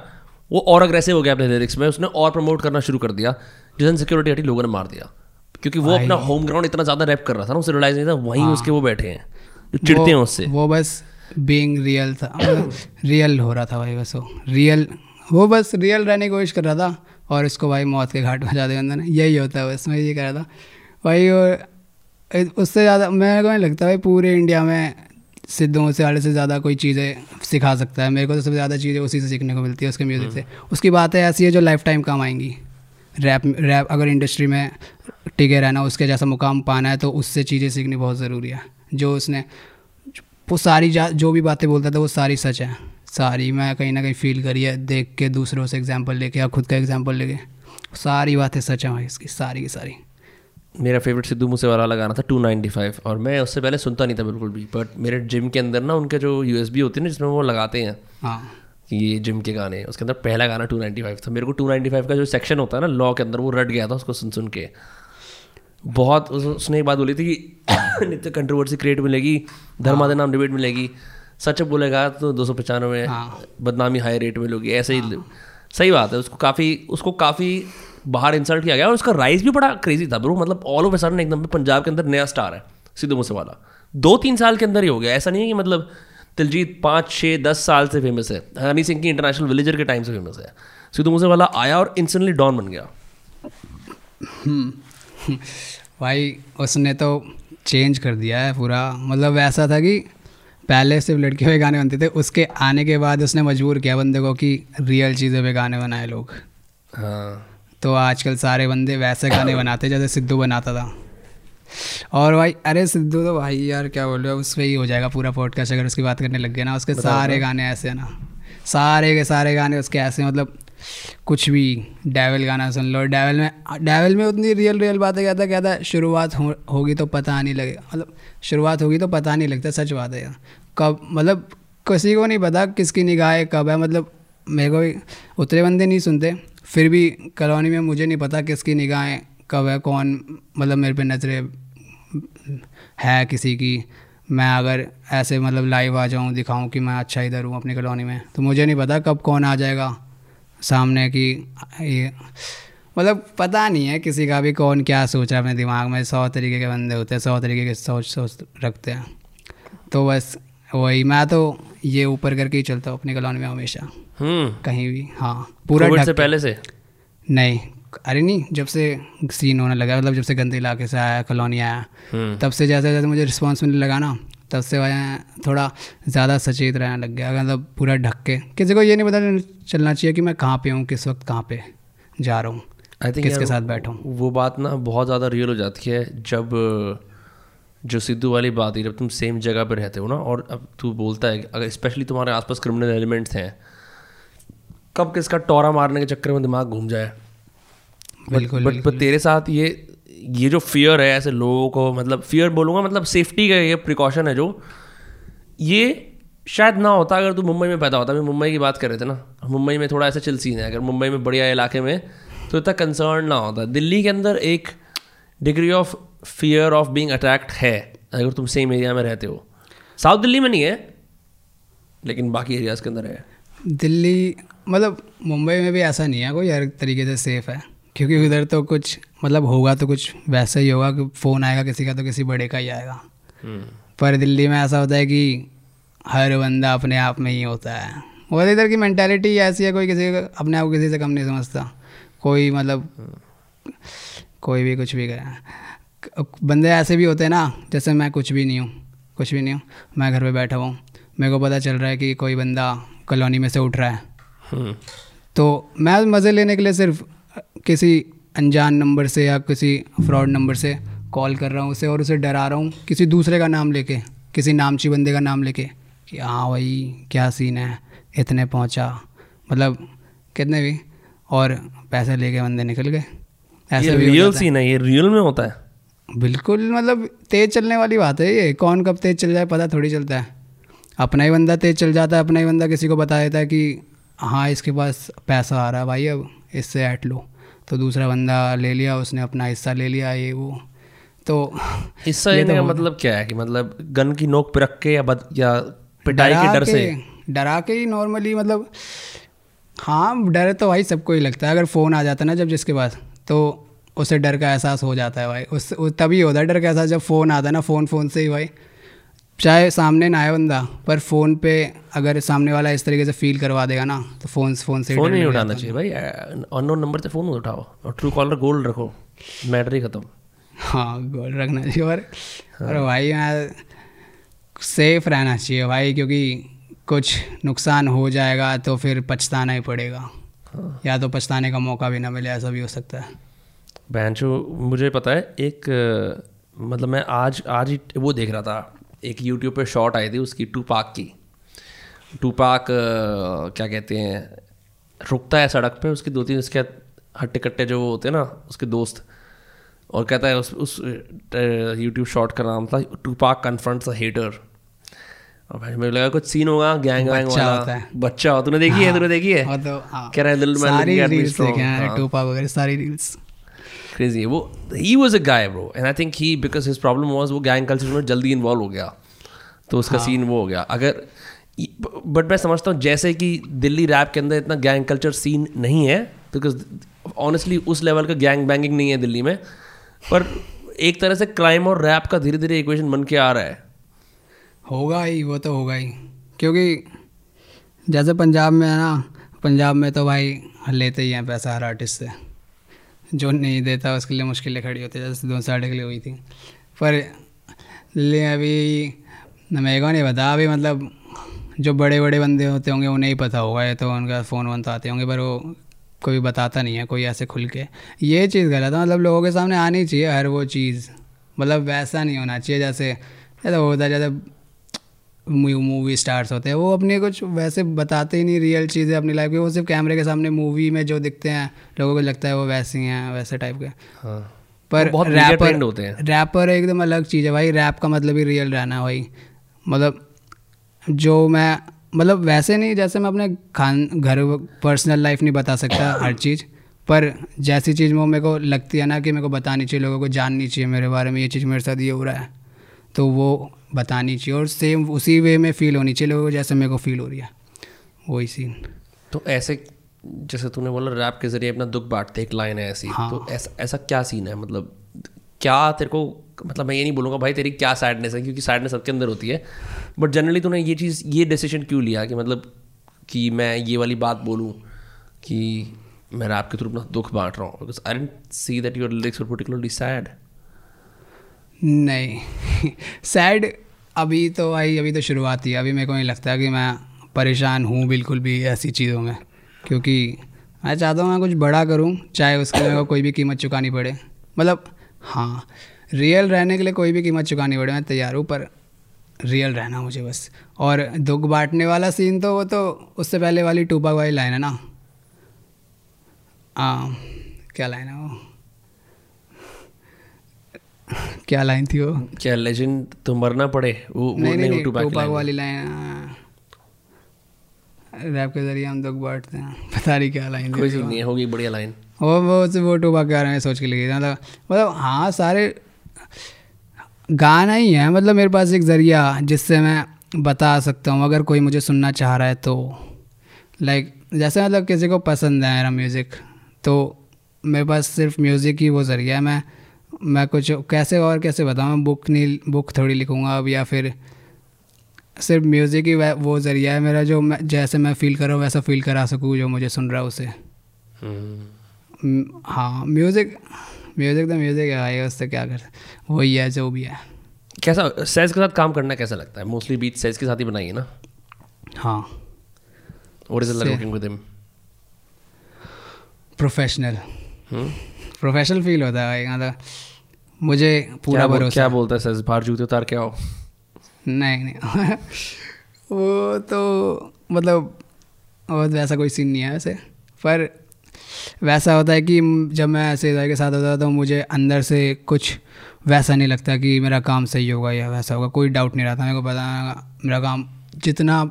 वो और अग्रेसिव हो गया अपने लिरिक्स में उसने और प्रमोट करना शुरू कर दिया जिस सिक्योरिटी हटी लोगों ने मार दिया। क्योंकि वो अपना होम ग्राउंड इतना ज़्यादा रैप कर रहा था ना उसे रियलाइज़ नहीं था वहीं उसके वो बैठे हैं जो चिढ़ते हैं उससे। वो बस बींग रियल था रियल हो रहा था भाई बस वो रियल वो बस रियल रहने की कोशिश कर रहा था और इसको भाई मौत के घाट पहुँचा दिया बंदे ने यही होता है बस मैं ये कह रहा था। भाई वो उससे ज़्यादा मेरे को नहीं लगता भाई पूरे इंडिया में सिद्धू मूसेवाले से ज़्यादा कोई चीज़ें सिखा सकता है। मेरे को तो सबसे ज़्यादा चीज़ें उसी से सीखने को मिलती है, उसके म्यूज़िक से। उसकी बातें ऐसी है जो लाइफ टाइम काम आएँगी। रैप रैप अगर इंडस्ट्री में टिके रहना, उसके जैसा मुकाम पाना है तो उससे चीज़ें सीखनी बहुत ज़रूरी है। जो उसने, वो सारी जा, जो भी बातें बोलता था, वो सारी सच है। सारी मैं कहीं ना कहीं फील करी है, देख के दूसरों से एग्ज़ाम्पल लेके या खुद का एग्जांपल लेके। सारी बातें सच हैं भाई, इसकी, सारी की सारी। मेरा फेवरेट सिद्धू मूसेवाला वाला गाना था 295 और मैं उससे पहले सुनता नहीं था बिल्कुल भी बट मेरे जिम के अंदर ना उनके जो यूएसबी होती है ना जिसमें वो लगाते हैं हाँ। ये जिम के गाने उसके अंदर पहला गाना 295 था। मेरे को 295 का जो सेक्शन होता है ना लॉ के अंदर वो रट गया था उसको सुन सुन के। बहुत उस- उसने एक बात बोली थी कि *coughs* नित्य कंट्रोवर्सी क्रिएट मिलेगी धर्मादे नाम डिबेट मिलेगी सच बोलेगा तो दो सौ पचानवे हाँ। बदनामी हाई रेट मिलोगी ऐसे ही। सही बात है उसको काफ़ी उसको काफ़ी बाहर इंसल्ट किया गया और उसका राइज भी बड़ा क्रेजी था ब्रो मतलब ऑल ओवर सडन एकदम पंजाब के अंदर नया स्टार है सिद्धू मूसेवाला दो तीन साल के अंदर ही हो गया। ऐसा नहीं है कि मतलब दिलजीत पाँच छः दस साल से फ़ेमस है। हनी सिंह की इंटरनेशनल विलेजर के टाइम से फ़ेमस है। सिद्धू मूसेवाला आया और इंस्टेंटली डॉन बन गया। भाई उसने तो चेंज कर दिया है पूरा। मतलब ऐसा था कि पहले सिर्फ़ लड़के के गाने बनते थे उसके आने के बाद उसने मजबूर किया बंदे को कि रियल चीज़ों पे गाने बनाए लोग। हाँ। तो आजकल सारे बंदे वैसे गाने बनाते जैसे सिद्धू बनाता था। और भाई अरे सिद्धू तो भाई यार क्या बोल रहे हो? उस पर ही हो जाएगा पूरा पॉडकास्ट अगर उसकी बात करने लग गया ना उसके सारे गाने ऐसे हैं ना। सारे के सारे गाने उसके ऐसे मतलब कुछ भी डेवल गाना सुन लो। डेवल में डेवल में उतनी रियल रियल बातें कहता कहता है शुरुआत हो, होगी तो पता नहीं लगेगा। मतलब शुरुआत होगी तो पता नहीं लगता सच बात है यार। कब मतलब किसी को नहीं पता किसकी निगाहें कब है मतलब मेरे को उतरे बंदे नहीं सुनते। फिर भी कॉलोनी में मुझे नहीं पता किसकी निगाहें कब है, कौन मतलब मेरे पे नज़रें है किसी की। मैं अगर ऐसे मतलब लाइव आ जाऊँ, दिखाऊँ कि मैं अच्छा इधर हूँ अपनी कॉलोनी में तो मुझे नहीं पता कब कौन आ जाएगा सामने की, ये मतलब पता नहीं है किसी का भी कौन क्या सोच रहा है अपने दिमाग में। सौ तरीके के बंदे होते हैं, सौ तरीके की सोच सोच रखते हैं। तो बस वही, मैं तो ये ऊपर करके ही चलता हूँ अपनी कॉलोनी में हमेशा। हम्म। कहीं भी हाँ पूरा से पहले से? नहीं अरे नहीं जब से सीन होने लगा मतलब जब से गंदे इलाके से आया कॉलोनी आया हम्म। तब से जैसे जैसे मुझे रिस्पॉन्स मिलने लगा ना तब से मैं थोड़ा ज़्यादा सचेत रहने लग गया मतलब पूरा ढक के। किसी को ये नहीं पता चलना चाहिए कि मैं कहाँ पे हूँ किस वक्त कहाँ पे जा रहा हूँ आई थिंक किसके साथ बैठा हूँ। वो बात ना बहुत ज़्यादा रियल हो जाती है जब जो सिद्धू वाली बात है जब तुम सेम जगह पर रहते हो ना और अब तू बोलता है अगर स्पेशली तुम्हारे आसपास क्रिमिनल एलिमेंट्स हैं कब किसका टोरा मारने के चक्कर में दिमाग घूम जाए? बिल्कुल बट बट तेरे साथ ये ये जो फियर है ऐसे लोगों को मतलब फियर बोलूँगा मतलब सेफ्टी का ये प्रिकॉशन है जो ये शायद ना होता अगर तू मुंबई में पैदा होता। अभी मुंबई की बात कर रहे थे ना मुंबई में थोड़ा ऐसा चिल सीन है। अगर मुंबई में बढ़िया इलाके में तो इतना कंसर्न ना होता। दिल्ली के अंदर एक degree of fear of being attacked है अगर तुम सेम एरिया में रहते हो। साउथ दिल्ली में नहीं है लेकिन बाकी एरियाज़ के अंदर है। दिल्ली मतलब मुंबई में भी ऐसा नहीं है कोई हर तरीके से सेफ़ है। क्योंकि उधर तो कुछ मतलब होगा तो कुछ वैसा ही होगा कि फ़ोन आएगा किसी का तो किसी बड़े का ही आएगा। पर दिल्ली में ऐसा होता है कि हर बंदा अपने आप में ही होता है। और इधर की मैंटेलिटी ऐसी है कोई किसी को अपने आप को किसी से कम नहीं समझता। कोई मतलब कोई भी कुछ भी करे। बंदे ऐसे भी होते हैं ना जैसे मैं कुछ भी नहीं हूँ कुछ भी नहीं हूँ मैं घर पे बैठा हुआ हूँ। मेरे को पता चल रहा है कि कोई बंदा कॉलोनी में से उठ रहा है। हम्म, तो मैं मज़े लेने के लिए सिर्फ़ किसी अनजान नंबर से या किसी फ्रॉड नंबर से कॉल कर रहा हूँ उसे और उसे डरा रहा हूँ किसी दूसरे का नाम लेके किसी नामची बंदे का नाम लेके कि हाँ भाई क्या सीन है? इतने पहुँचा। मतलब कितने भी और पैसे लेके बंदे निकल गए। ऐसे भी रियल सीन है। ये रियल में होता है। बिल्कुल मतलब तेज़ चलने वाली बात है ये। कौन कब तेज़ चल जाए पता थोड़ी चलता है। अपना ही बंदा तेज़ चल जाता है अपना ही बंदा किसी को बता देता है कि हाँ इसके पास पैसा आ रहा है भाई अब इससे ऐट लो। तो दूसरा बंदा ले लिया उसने अपना हिस्सा ले लिया ये वो। तो *laughs* हिस्सा ये लेने तो का मतलब क्या है कि मतलब गन की नोक पे रख के या बद, या पिटाई के डर से? डरा के ही नॉर्मली मतलब हाँ डर तो भाई सबको ही लगता है। अगर फ़ोन आ जाता ना जब जिसके पास तो उसे डर का एहसास हो जाता है भाई। उस उस- तभी होता है डर का एहसास जब फ़ोन आता है ना फ़ोन फ़ोन से ही भाई। चाहे सामने ना आए बंदा पर फ़ोन पे अगर सामने वाला इस तरीके से फील करवा देगा ना तो फ़ोन फ़ोन से फ़ोन नहीं उठाना चाहिए भाई। अननोन नंबर से फ़ोन उठाओ। और ट्रू कॉलर गोल्ड रखो। मैटर ही खत्म। हाँ गोल्ड रखना चाहिए। और और भाई सेफ़ रहना चाहिए भाई क्योंकि कुछ नुकसान हो जाएगा तो फिर पछताना ही पड़ेगा। हाँ। या तो पछताने का मौका भी ना मिले ऐसा भी हो सकता है। बैंचो मुझे पता है एक मतलब मैं आज आज ही वो देख रहा था। एक यूट्यूब पे शॉर्ट आई थी उसकी टू पाक की। टू पाक क्या कहते हैं रुकता है सड़क पे उसकी दो तीन उसके हट्टे कट्टे जो वो होते हैं ना उसके दोस्त। और कहता है उस उस यूट्यूब शॉट का नाम था टू पाक कन्फ्रंट्स अ हेटर और भाई मुझे लगा कुछ सीन होगा गैंग वैंग बच्चा वाला। होता है। बच्चा हो तूने देखी है तूने देखी है? तो हाँ। कह रहा है little man सारी रील्स देखे हैं हाँ। टूपा वगैरह सारी रील्स क्रेजी है वो ही was a guy bro and I think he because his problem was वो गैंग कल्चर में जल्दी इन्वॉल्व हो गया। तो उसका सीन वो हो गया। अगर बट मैं समझता हूँ जैसे कि दिल्ली रैप के अंदर इतना गैंग कल्चर सीन नहीं है बिकॉज़ ऑनेस्टली उस लेवल का गैंग बैंगिंग नहीं है दिल्ली में। पर एक तरह से क्राइम और रैप का धीरे धीरे इक्वेशन बन के आ रहा है। होगा ही वो तो होगा ही। क्योंकि जैसे पंजाब में है ना पंजाब में तो भाई लेते ही हैं पैसा हर आर्टिस्ट से। जो नहीं देता उसके लिए मुश्किलें खड़ी होती जैसे दो साढ़े के लिए हुई थी। पर ले अभी मेरे को नहीं पता। अभी मतलब जो बड़े बड़े बंदे होते होंगे, उन्हें ही पता होगा। ये तो उनका फ़ोन वोन तो आते होंगे, पर वो कोई बताता नहीं है, कोई ऐसे खुल के। ये चीज़ गलत है। मतलब लोगों के सामने आनी चाहिए हर वो चीज़। मतलब वैसा नहीं होना चाहिए, जैसे जैसे होता है, जैसे मूवी स्टार्स होते हैं। वो अपने कुछ वैसे बताते ही नहीं रियल चीज़ें अपनी लाइफ की। वो सिर्फ़ कैमरे के सामने मूवी में जो दिखते हैं लोगों को लगता है वो वैसे ही हैं वैसे टाइप के। हाँ। पर बहुत रैपर होते हैं। रैपर एकदम अलग चीज़ है भाई। रैप का मतलब ही रियल रहना भाई। मतलब जो मैं मतलब वैसे नहीं जैसे मैं अपने खान घर पर्सनल लाइफ नहीं बता सकता हर चीज़। पर जैसी चीज़ वो मेरे को लगती है ना कि मेरे को बतानी चाहिए लोगों को जाननी चाहिए मेरे बारे में ये चीज़ मेरे साथ ये हो रहा है। तो वो बतानी चाहिए और सेम उसी वे में फील होनी चाहिए लोगों जैसे मेरे को फील हो रही है। वही सीन तो ऐसे जैसे तूने बोला रैप के ज़रिए अपना दुख बांटते एक लाइन है ऐसी। हाँ। तो ऐसा ऐसा क्या सीन है? मतलब क्या तेरे को मतलब मैं ये नहीं बोलूँगा भाई तेरी क्या सैडनेस है क्योंकि सैडनेस सबके अंदर होती है। बट जनरली तूने ये चीज़ ये डिसीज़न क्यों लिया कि मतलब कि मैं ये वाली बात बोलूँ कि मैं रैप के थ्रू अपना दुख बांट रहा हूँ? Because I didn't see that your lyrics were particularly sad नहीं। सैड अभी तो भाई, अभी तो शुरुआत ही अभी मेरे को नहीं लगता कि मैं परेशान हूँ बिल्कुल भी ऐसी चीज़ों में। क्योंकि मैं चाहता हूँ मैं कुछ बड़ा करूँ, चाहे उसके लिए को कोई भी कीमत चुकानी पड़े। मतलब हाँ रियल रहने के लिए कोई भी कीमत चुकानी पड़े, मैं तैयार हूँ, पर रियल रहना मुझे बस। और दुख बांटने वाला सीन तो वो तो उससे पहले वाली टूपा वाली लाइन है ना? हाँ क्या लाइन है वो? क्या लाइन थी वो? क्या लेजेंड तो मरना पड़े? वो वो नहीं नहीं, नहीं टूपाक वाली लाइन रैप के ज़रिए हम दुख बांटते हैं। पता नहीं क्या लाइन कोई नहीं होगी बढ़िया लाइन वो वो वो टूपाक के बारे में सोच के थी मतलब मतलब हाँ सारे गाना ही है। मतलब मेरे पास एक ज़रिया जिससे मैं बता सकता हूँ। अगर कोई मुझे सुनना चाह रहा है तो। लाइक जैसे मतलब किसी को पसंद है मेरा म्यूज़िक तो मेरे पास सिर्फ़ म्यूज़िक ही वो ज़रिया है। मैं मैं कुछ कैसे और कैसे बताऊँ? मैं बुक नहीं बुक थोड़ी लिखूँगा अब या फिर सिर्फ़ म्यूज़िक ही वो ज़रिया है मेरा जो मैं जैसे मैं फ़ील कर रहा हूँ वैसा फ़ील करा सकूँ जो मुझे सुन रहा है उसे। हम्म। हाँ म्यूज़िक म्यूज़िक तो म्यूज़िक है भाई उससे क्या कर वही है जो भी है। कैसा सेज के साथ काम करना कैसा लगता है? मोस्टली बीच सेज के साथ ही बनाइए ना। हाँ। प्रोफेशनल हम्म? प्रोफेशनल फील होता है भाई मतलब मुझे पूरा भरोसा क्या बोलता है सेज बाहर जूते उतार के आओ। नहीं नहीं। *laughs* वो तो मतलब वो वैसा कोई सीन नहीं है वैसे। पर वैसा होता है कि जब मैं सेजा के साथ होता था तो मुझे अंदर से कुछ वैसा नहीं लगता कि मेरा काम सही होगा या वैसा होगा। कोई डाउट नहीं रहता मेरे को पता मेरा काम जितना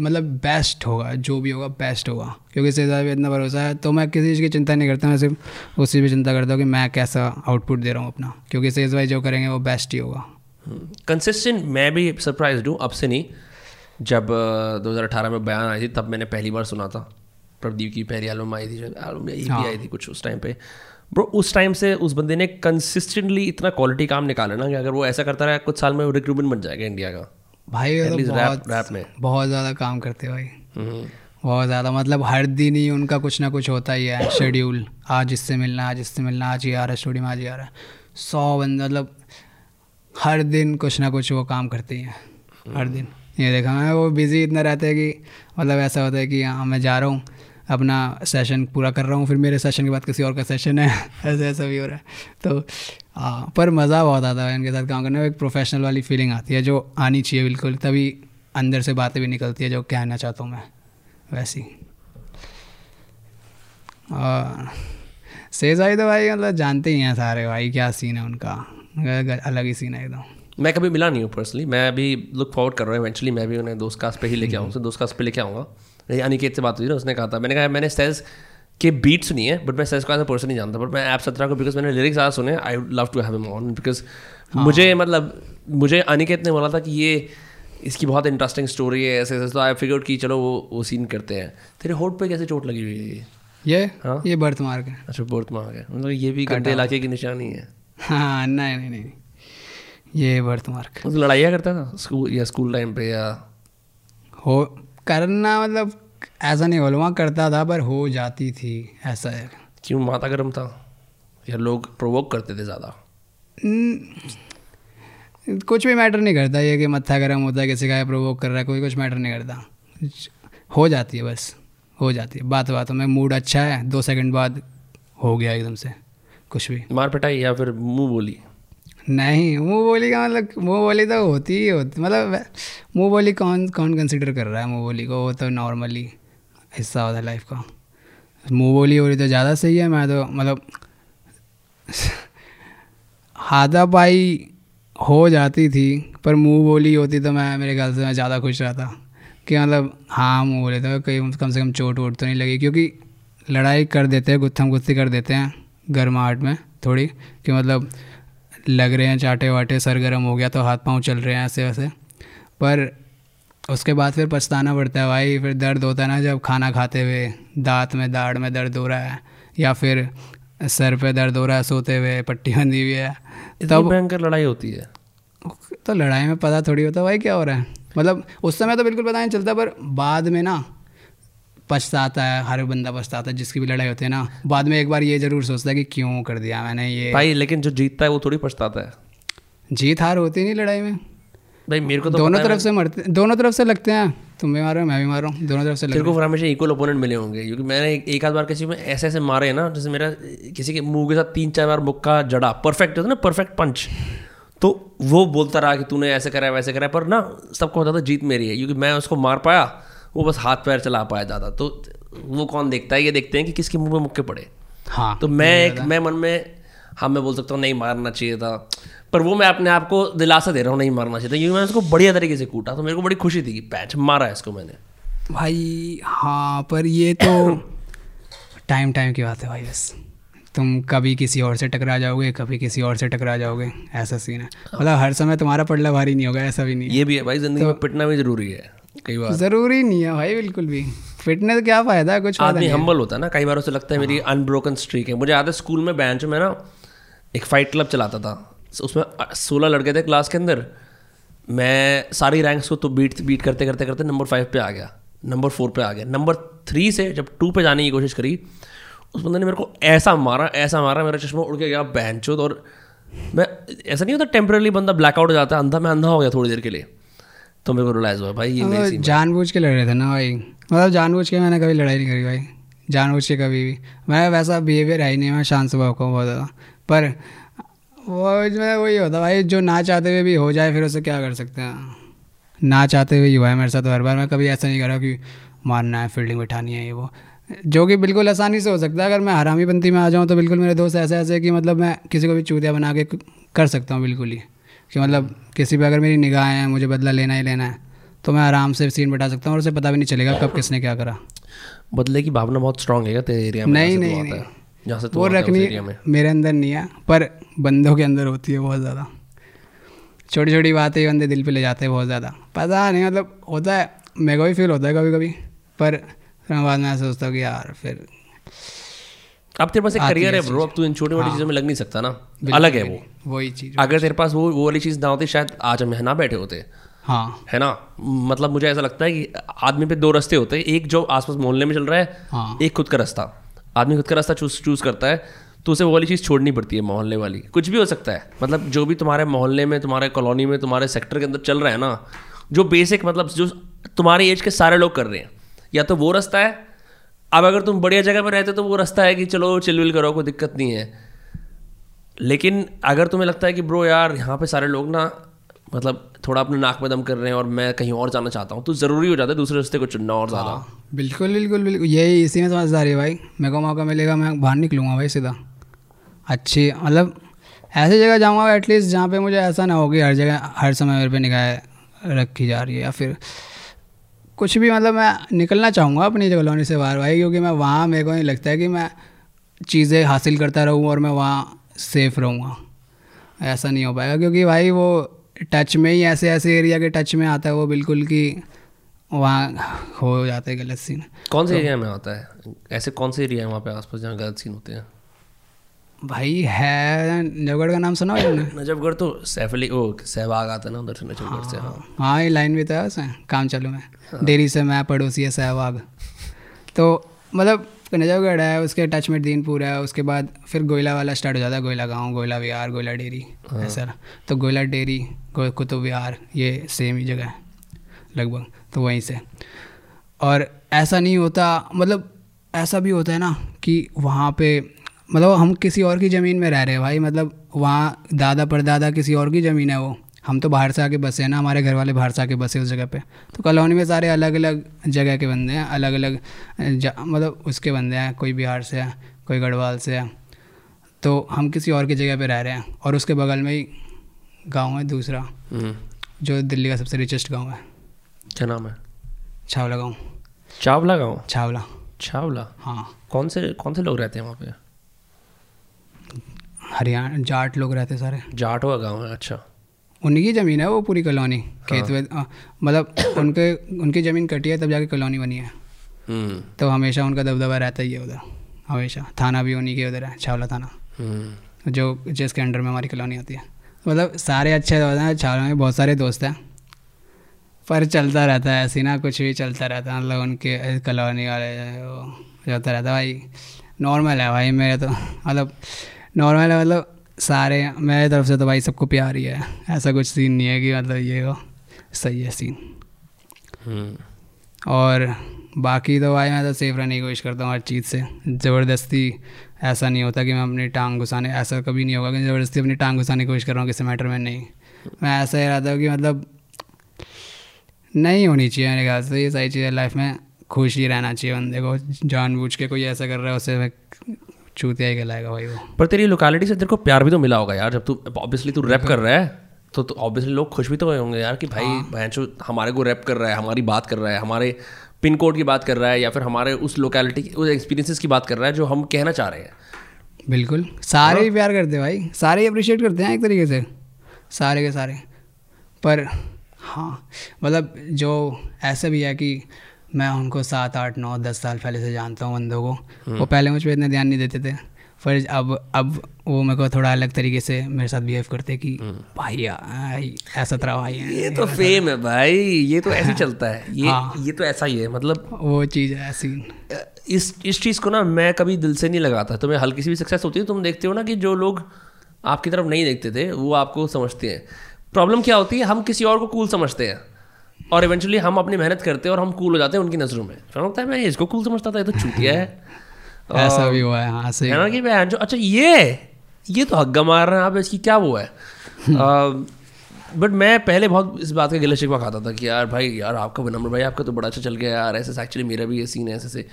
मतलब बेस्ट होगा जो भी होगा बेस्ट होगा। क्योंकि सेजा पे इतना भरोसा है तो मैं किसी चीज़ की चिंता नहीं करता मैं सिर्फ़ उसी भी चिंता करता हूँ कि मैं कैसा आउटपुट दे रहा हूँ अपना। क्योंकि सेज भाई जो करेंगे वो बेस्ट ही होगा। कंसिस्टेंट मैं भी सरप्राइज़ हूँ अब से नहीं। जब uh, 2018 में बयान आई थी तब मैंने पहली बार सुना था। प्रदीप की पहली एल्बम आई थी एल्बम या हाँ। आई थी कुछ उस टाइम पे। ब्रो उस टाइम से उस बंदे ने कंसिस्टेंटली इतना क्वालिटी काम निकाला ना कि अगर वो ऐसा करता रहा कुछ साल में रिक्रूटमेंट बन जाएगा इंडिया का। भाई तो बहुत rap में। बहुत ज़्यादा काम करते भाई। हम्म। बहुत ज़्यादा मतलब हर दिन ही उनका कुछ ना कुछ होता ही है। *coughs* शेड्यूल आज इससे मिलना आज इससे मिलना आज ये आ रहा है स्टूडियो में आज ये आ रहा है। सौ बंदा मतलब हर दिन कुछ ना कुछ वो काम करते ही। हैं हर दिन। ये देखा मैं वो बिज़ी इतना रहते हैं कि मतलब ऐसा होता है कि हाँ मैं जा रहा हूँ अपना सेशन पूरा कर रहा हूँ फिर मेरे सेशन के बाद किसी और का सेशन है। *laughs* ऐसा ऐसा भी हो रहा है। तो हाँ पर मज़ा बहुत आता है इनके साथ काम करने में। एक प्रोफेशनल वाली फीलिंग आती है जो आनी चाहिए बिल्कुल। तभी अंदर से बातें भी निकलती है जो कहना चाहता हूँ मैं वैसी। और सेजाई तो भाई मतलब जानते ही हैं सारे भाई क्या सीन है उनका। अलग ही सीन है एकदम। मैं कभी मिला नहीं हूँ पर्सनली मैं अभी लुक फॉरवर्ड कर रहा हूँ इवेंचुअली मैं भी उन्हें दोस्त कास्ट पे ही लेके आऊँ दोस्त कास्ट पे लेके आऊँगा। अनिकेत से बात हुई ना उसने कहा था। मैंने कहा मैंने सेज के बीट सुनी है बट मैं सेज को पर्सन नहीं जानता बट मैं ऐप सत्रह को बिकॉज़ मैंने लिरिक्स ज़्यादा सुने I would love to have him on because मुझे मतलब मुझे अनिकेत ने बोला था कि ये इसकी बहुत इंटरेस्टिंग स्टोरी है ऐसे ऐसे तो आई फिगर कि चलो वो वो सीन करते हैं। तेरे होट पे कैसे चोट लगी हुई है ये? ये? हाँ। ये बर्थ मार्क है अच्छा बोर्थ में आ गया मतलब ये भी गड्ढे इलाके की निशानी है। हाँ नहीं नहीं नहीं। ये बर्थ मार्क तो लड़ाइयाँ करता था? स्कूल या स्कूल टाइम पे या हो करना मतलब ऐसा नहीं बोलूँगा करता था पर हो जाती थी ऐसा है। क्यों? माता गर्म था? या लोग प्रोवोक करते थे ज़्यादा? हम्म, कुछ भी मैटर नहीं करता ये कि मत्था गर्म होता है किसी का प्रोवोक कर रहा है कोई कुछ मैटर नहीं करता। हो जाती है बस हो जाती है। बात बातों में मूड अच्छा है दो सेकंड बाद हो गया एकदम से कुछ भी। मार पिटाई या फिर मुँह बोली? नहीं मुँह बोली का मतलब मुँह बोली तो होती ही होती मतलब मुँह बोली कौन कौन कंसिडर कर रहा है मुँह बोली को? वो तो नॉर्मली हिस्सा होता है लाइफ का। मुँह बोली रही तो ज़्यादा सही है, मैं तो मतलब हाथापाई हो जाती थी, पर मुँह बोली होती तो मैं, मेरे ख्याल से मैं ज़्यादा खुश रहता। कि मतलब हाँ मुँह बोले तो कहीं कम से कम चोट वोट तो नहीं लगी, क्योंकि लड़ाई कर देते हैं, गुत्थम गुत्थी कर देते हैं गर्माहट में थोड़ी, कि मतलब लग रहे हैं, चाटे वाटे, सर गर्म हो गया तो हाथ पाँव चल रहे हैं ऐसे वैसे पर उसके बाद फिर पछताना पड़ता है भाई फिर दर्द होता है ना जब खाना खाते हुए दांत में दाढ़ में दर्द हो रहा है या फिर सर पे दर्द हो रहा है सोते हुए पट्टी बंधी हुई है। तब भयंकर लड़ाई होती है। तो लड़ाई में पता थोड़ी होता भाई क्या हो रहा है? मतलब उस समय तो बिल्कुल पता नहीं चलता पर बाद में ना पछताता है हर बंदा पछताता है जिसकी भी लड़ाई होती है ना बाद में एक बार ये ज़रूर सोचता है कि क्यों कर दिया मैंने ये। भाई लेकिन जो जीतता है वो थोड़ी पछताता है। जीत हार होती नहीं लड़ाई में। भाई मेरे को तो दोनों तरफ़ से मरते दोनों तरफ़ से लगते हैं। तुम भी मारो मैं भी मारो दोनों तरफ़ से तेरे को हमेशा इक्वल ओपोनेंट मिले होंगे क्योंकि मैंने एक, आध बार किसी में ऐसे ऐसे मारे हैं ना जैसे मेरा किसी के मुँह के साथ तीन चार बार मुक्का जड़ा परफेक्ट होता ना परफेक्ट पंच तो वो बोलता रहा कि तूने ऐसे करा वैसे करा पर ना सबको होता था जीत मेरी है क्योंकि मैं उसको मार पाया वो बस हाथ पैर चला पाया ज़्यादा। तो वो कौन देखता है? ये देखते हैं कि किसके मुँह में मुक्के पड़े। हाँ तो मैं एक मैं मन में हाँ मैं बोल सकता हूँ नहीं मारना चाहिए था। पर वो मैं अपने आप को दिलासा दे रहा हूँ नहीं मारना चाहिए था क्योंकि मैंने उसको बढ़िया तरीके से कूटा तो मेरे को बड़ी खुशी थी कि पैच मारा है इसको मैंने। भाई हाँ पर ये तो *coughs* टाइम टाइम की बात है भाई बस। तुम कभी किसी और से टकरा जाओगे कभी किसी और से टकरा जाओगे ऐसा सीन है। मतलब हर समय तुम्हारा पड़ला भारी नहीं होगा ऐसा भी नहीं ये भी है भाई ज़िंदगी में पिटना भी ज़रूरी है कई बार। ज़रूरी नहीं है भाई बिल्कुल भी। फिटनेस क्या फ़ायदा है कुछ आदमी हम्बल होता है ना कई बार उसे लगता है मेरी अनब्रोकन स्ट्रीक है। मुझे याद है स्कूल में बेंच में ना एक फाइट क्लब चलाता था। उसमें सोलह लड़के थे क्लास के अंदर। मैं सारी रैंक्स को तो बीट बीट करते करते करते नंबर फाइव पे आ गया। नंबर फोर पे आ गया। नंबर थ्री से जब टू पे जाने की कोशिश करी उस बंदे ने मेरे को ऐसा मारा ऐसा मारा मेरा चश्मा उड़ के गया बैंचोद और मैं ऐसा नहीं होता टेम्परली बंदा ब्लैकआउट हो जाता है अंधा मैं अंधा हो गया थोड़ी देर के लिए। तो मेरे को रिलाइज हुआ भाई ये जानबूझ के लड़ रहे थे ना भाई। मतलब जानबूझ के मैंने कभी लड़ाई नहीं करी भाई। जानबूझ के कभी भी। मैं वैसा बिहेवियर है ही नहीं मैं शांत स्वभाव का बहुत ज़्यादा। पर वो में वही होता भाई जो ना चाहते हुए भी हो जाए फिर उसे क्या कर सकते हैं? ना चाहते हुए ही हुआ है मेरे साथ तो हर बार मैं कभी ऐसा नहीं कर रहा कि मारना है फील्डिंग बिठानी है ये वो। जो कि बिल्कुल आसानी से हो सकता है अगर मैं हरामी पंथी में आ जाऊँ तो बिल्कुल मेरे दोस्त ऐसे ऐसे कि मतलब मैं किसी को भी चूतिया बना के कर सकता हूँ बिल्कुल ही। कि मतलब किसी पर अगर मेरी निगाहें हैं मुझे बदला लेना ही लेना है तो मैं आराम से सीन बैठा सकता हूँ और उसे पता भी नहीं चलेगा कब किसने क्या करा। बदले की भावना बहुत स्ट्रांग है तेरे एरिया में? नहीं नहीं नहीं। जहाँ से वो रखनी मेरे अंदर नहीं है पर बंदों के अंदर होती है बहुत ज़्यादा। छोटी छोटी बातें बंदे दिल पे ले जाते हैं बहुत ज़्यादा। पता नहीं मतलब होता है मेरे को भी फील होता है कभी कभी पर बाद में सोचता हूँ कि यार फिर अब तेरे पास एक करियर है ब्रो अब तू इन छोटी मोटी हाँ, चीज़ों में लग नहीं सकता ना। अलग है वो। वही चीज़। अगर तेरे पास वो वो वाली चीज़ ना होती शायद आज हम ना बैठे होते। हाँ। है ना? मतलब मुझे ऐसा लगता है कि आदमी पे दो रास्ते होते हैं एक जो आसपास मोहल्ले में चल रहा है हाँ। एक खुद का रास्ता। आदमी खुद का रास्ता चूज़ चूज़ करता है तो उसे वो वाली चीज़ छोड़नी पड़ती है मोहल्ले वाली। कुछ भी हो सकता है। मतलब जो भी तुम्हारे मोहल्ले में, तुम्हारे कॉलोनी में, तुम्हारे सेक्टर के अंदर चल रहा है ना, जो बेसिक मतलब जो तुम्हारी एज के सारे लोग कर रहे हैं, या तो वो रास्ता है, अब अगर तुम बढ़िया जगह पर रहते हो तो वो रास्ता है कि चलो चिलविल करो, कोई दिक्कत नहीं है। लेकिन अगर तुम्हें लगता है कि ब्रो यार, यहाँ पे सारे लोग ना मतलब थोड़ा अपने नाक में दम कर रहे हैं और मैं कहीं और जाना चाहता हूँ तो ज़रूरी हो जाता है दूसरे रास्ते को चुनना और ज़्यादा। हाँ, बिल्कुल बिल्कुल बिल्कुल। यही इसी में समझदारी है भाई। मेरे को मौका मिलेगा मैं बाहर निकलूँगा भाई सीधा। अच्छी मतलब ऐसी जगह जाऊँगा एटलीस्ट जहाँ पर मुझे ऐसा ना हो कि हर जगह हर समय मेरे पे निगाह रखी जा रही है या फिर कुछ भी मतलब मैं निकलना चाहूँगा अपनी कॉलोनी से बाहर भाई क्योंकि मैं वहाँ मेरे को नहीं लगता है कि मैं चीज़ें हासिल करता रहूँ और मैं वहाँ सेफ़ रहूँगा। ऐसा नहीं हो पाएगा क्योंकि भाई वो टच में ही ऐसे ऐसे एरिया के टच में आता है वो बिल्कुल कि वहाँ हो जाता है गलत सीन कौन से तो, एरिया में आता है? ऐसे कौन से एरिया है वहाँ पे आसपास जहाँ गलत सीन होते हैं? भाई है नजफगढ़ का नाम सुना है *coughs* नजफगढ़ तो सैफली ओ सहवाग आता है ना उधर से नजफगढ़ से हाँ। हाँ ये लाइन भी था उसमें काम चालू में हाँ। डेरी से मैं पड़ोसी है सहवाग तो मतलब कनेजागढ़ है उसके टच में दीनपुर है उसके बाद फिर गोयला वाला स्टार्ट हो जाता है गोयला गाँव गोयला विहार गोयला डेयरी ऐसा। तो गोयला डेयरी गो- कुतुब विहार ये सेम ही जगह है लगभग तो वहीं से। और ऐसा नहीं होता मतलब ऐसा भी होता है ना कि वहाँ पे मतलब हम किसी और की ज़मीन में रह रहे हैं भाई मतलब वहाँ दादा परदादा किसी और की ज़मीन है वो। हम तो बाहर से आके बसे हैं ना हमारे घर वाले बाहर से आके बसे उस जगह पे। तो कॉलोनी में सारे अलग अलग जगह के बंदे हैं अलग अलग मतलब उसके बंदे हैं कोई बिहार से है कोई गढ़वाल से है। तो हम किसी और की जगह पे रह रहे हैं और उसके बगल में ही गाँव है दूसरा हम्म, जो दिल्ली का सबसे रिचेस्ट गाँव है। क्या नाम है? छावला गाँव। चावला गाँव? छावला। छावला? हाँ। कौन से कौन से लोग रहते हैं वहाँ पे? हरियाणा जाट लोग रहते सारे। जाट हुआ गाँव है अच्छा। उन्हीं की ज़मीन है वो पूरी कॉलोनी खेत वेत अ, मतलब *coughs* उनके उनकी ज़मीन कटी है तब जाके कॉलोनी बनी है। हम्म, तो हमेशा उनका दबदबा रहता ही है उधर हमेशा। थाना भी उन्हीं के उधर है छावला थाना। हम्म, जो जिसके अंडर में हमारी कॉलोनी आती है। मतलब सारे अच्छे दोस्त हैं छावला में बहुत सारे दोस्त हैं। पर चलता रहता है ऐसी ना कुछ भी चलता रहता है मतलब उनके कॉलोनी वाले वो चलता रहता है। भाई नॉर्मल है भाई मेरे तो मतलब नॉर्मल है मतलब सारे मेरी तरफ़ से तो भाई सबको प्यार ही है। ऐसा कुछ सीन नहीं है कि मतलब ये हो सही है सीन हम्म, और बाकी तो भाई मैं तो सेफ़ रहने की कोशिश करता हूँ हर चीज़ से। ज़बरदस्ती ऐसा नहीं होता कि मैं अपनी टांग घुसाने ऐसा कभी नहीं होगा कि ज़बरदस्ती अपनी टांग घुसाने की कोशिश कर रहा हूँ किसी मैटर में नहीं। मैं ऐसा ही रहता हूँ कि मतलब नहीं होनी चाहिए मेरे ख्याल से ये सारी चीज़ें लाइफ में खुश ही रहना चाहिए बंदे को। जानबूझ के कोई ऐसा कर रहा है उसे चूतिया ही कहलाएगा भाई वो। पर तेरी लोकेलिटी से तेरे को प्यार भी तो मिला होगा यार जब तू ऑब्वियसली तू रैप कर रहा है तो तो ऑब्वियसली लोग खुश भी तो हुए होंगे यार कि भाई भैंचो हमारे को रैप कर रहा है हमारी बात कर रहा है हमारे पिन कोड की बात कर रहा है या फिर हमारे उस लोकेलिटी उस एक्सपीरियंसेस की बात कर रहा है जो हम कहना चाह रहे हैं। बिल्कुल। सारे ही। प्यार करते हैं भाई। सारे ही अप्रिशिएट करते हैं एक तरीके से। सारे के सारे। पर हाँ मतलब जो ऐसा भी है कि मैं उनको सात आठ नौ दस साल पहले से जानता हूँ बंदों को। वो पहले मुझ पर इतना ध्यान नहीं देते थे। पर अब अब वो मेरे को थोड़ा अलग तरीके से मेरे साथ बिहेव करते कि भाई ऐसा तरह भाई है। ये तो फेम है भाई। ये तो ऐसे चलता है। ये हाँ। ये तो ऐसा ही है। मतलब वो चीज़ है ऐसी। इस इस चीज़ को ना मैं कभी दिल से नहीं लगाता। तुम्हें हल्की सी भी सक्सेस होती है। तुम देखते हो ना कि जो लोग आपकी तरफ़ नहीं देखते थे वो आपको समझते हैं। प्रॉब्लम क्या होती है? हम किसी और को कूल समझते हैं। और इवेंचुअली हम अपनी मेहनत करते हैं और हम कूल हो जाते हैं उनकी नज़रों में। फिर लगता है मैं इसको कूल समझता था ये तो चूतिया है। *laughs* ऐसा भी हुआ है हाँ सही है ना कि मैं जो अच्छा ये ये तो हग्गा मार रहे हैं आप इसकी क्या वो है? *laughs* बट मैं पहले बहुत इस बात का गिला शिकवा खाता था कि यार भाई यार आपका विनम्र भाई आपका तो बड़ा अच्छा चल गया यार ऐसे एक्चुअली मेरा भी ये सीन है ऐसे से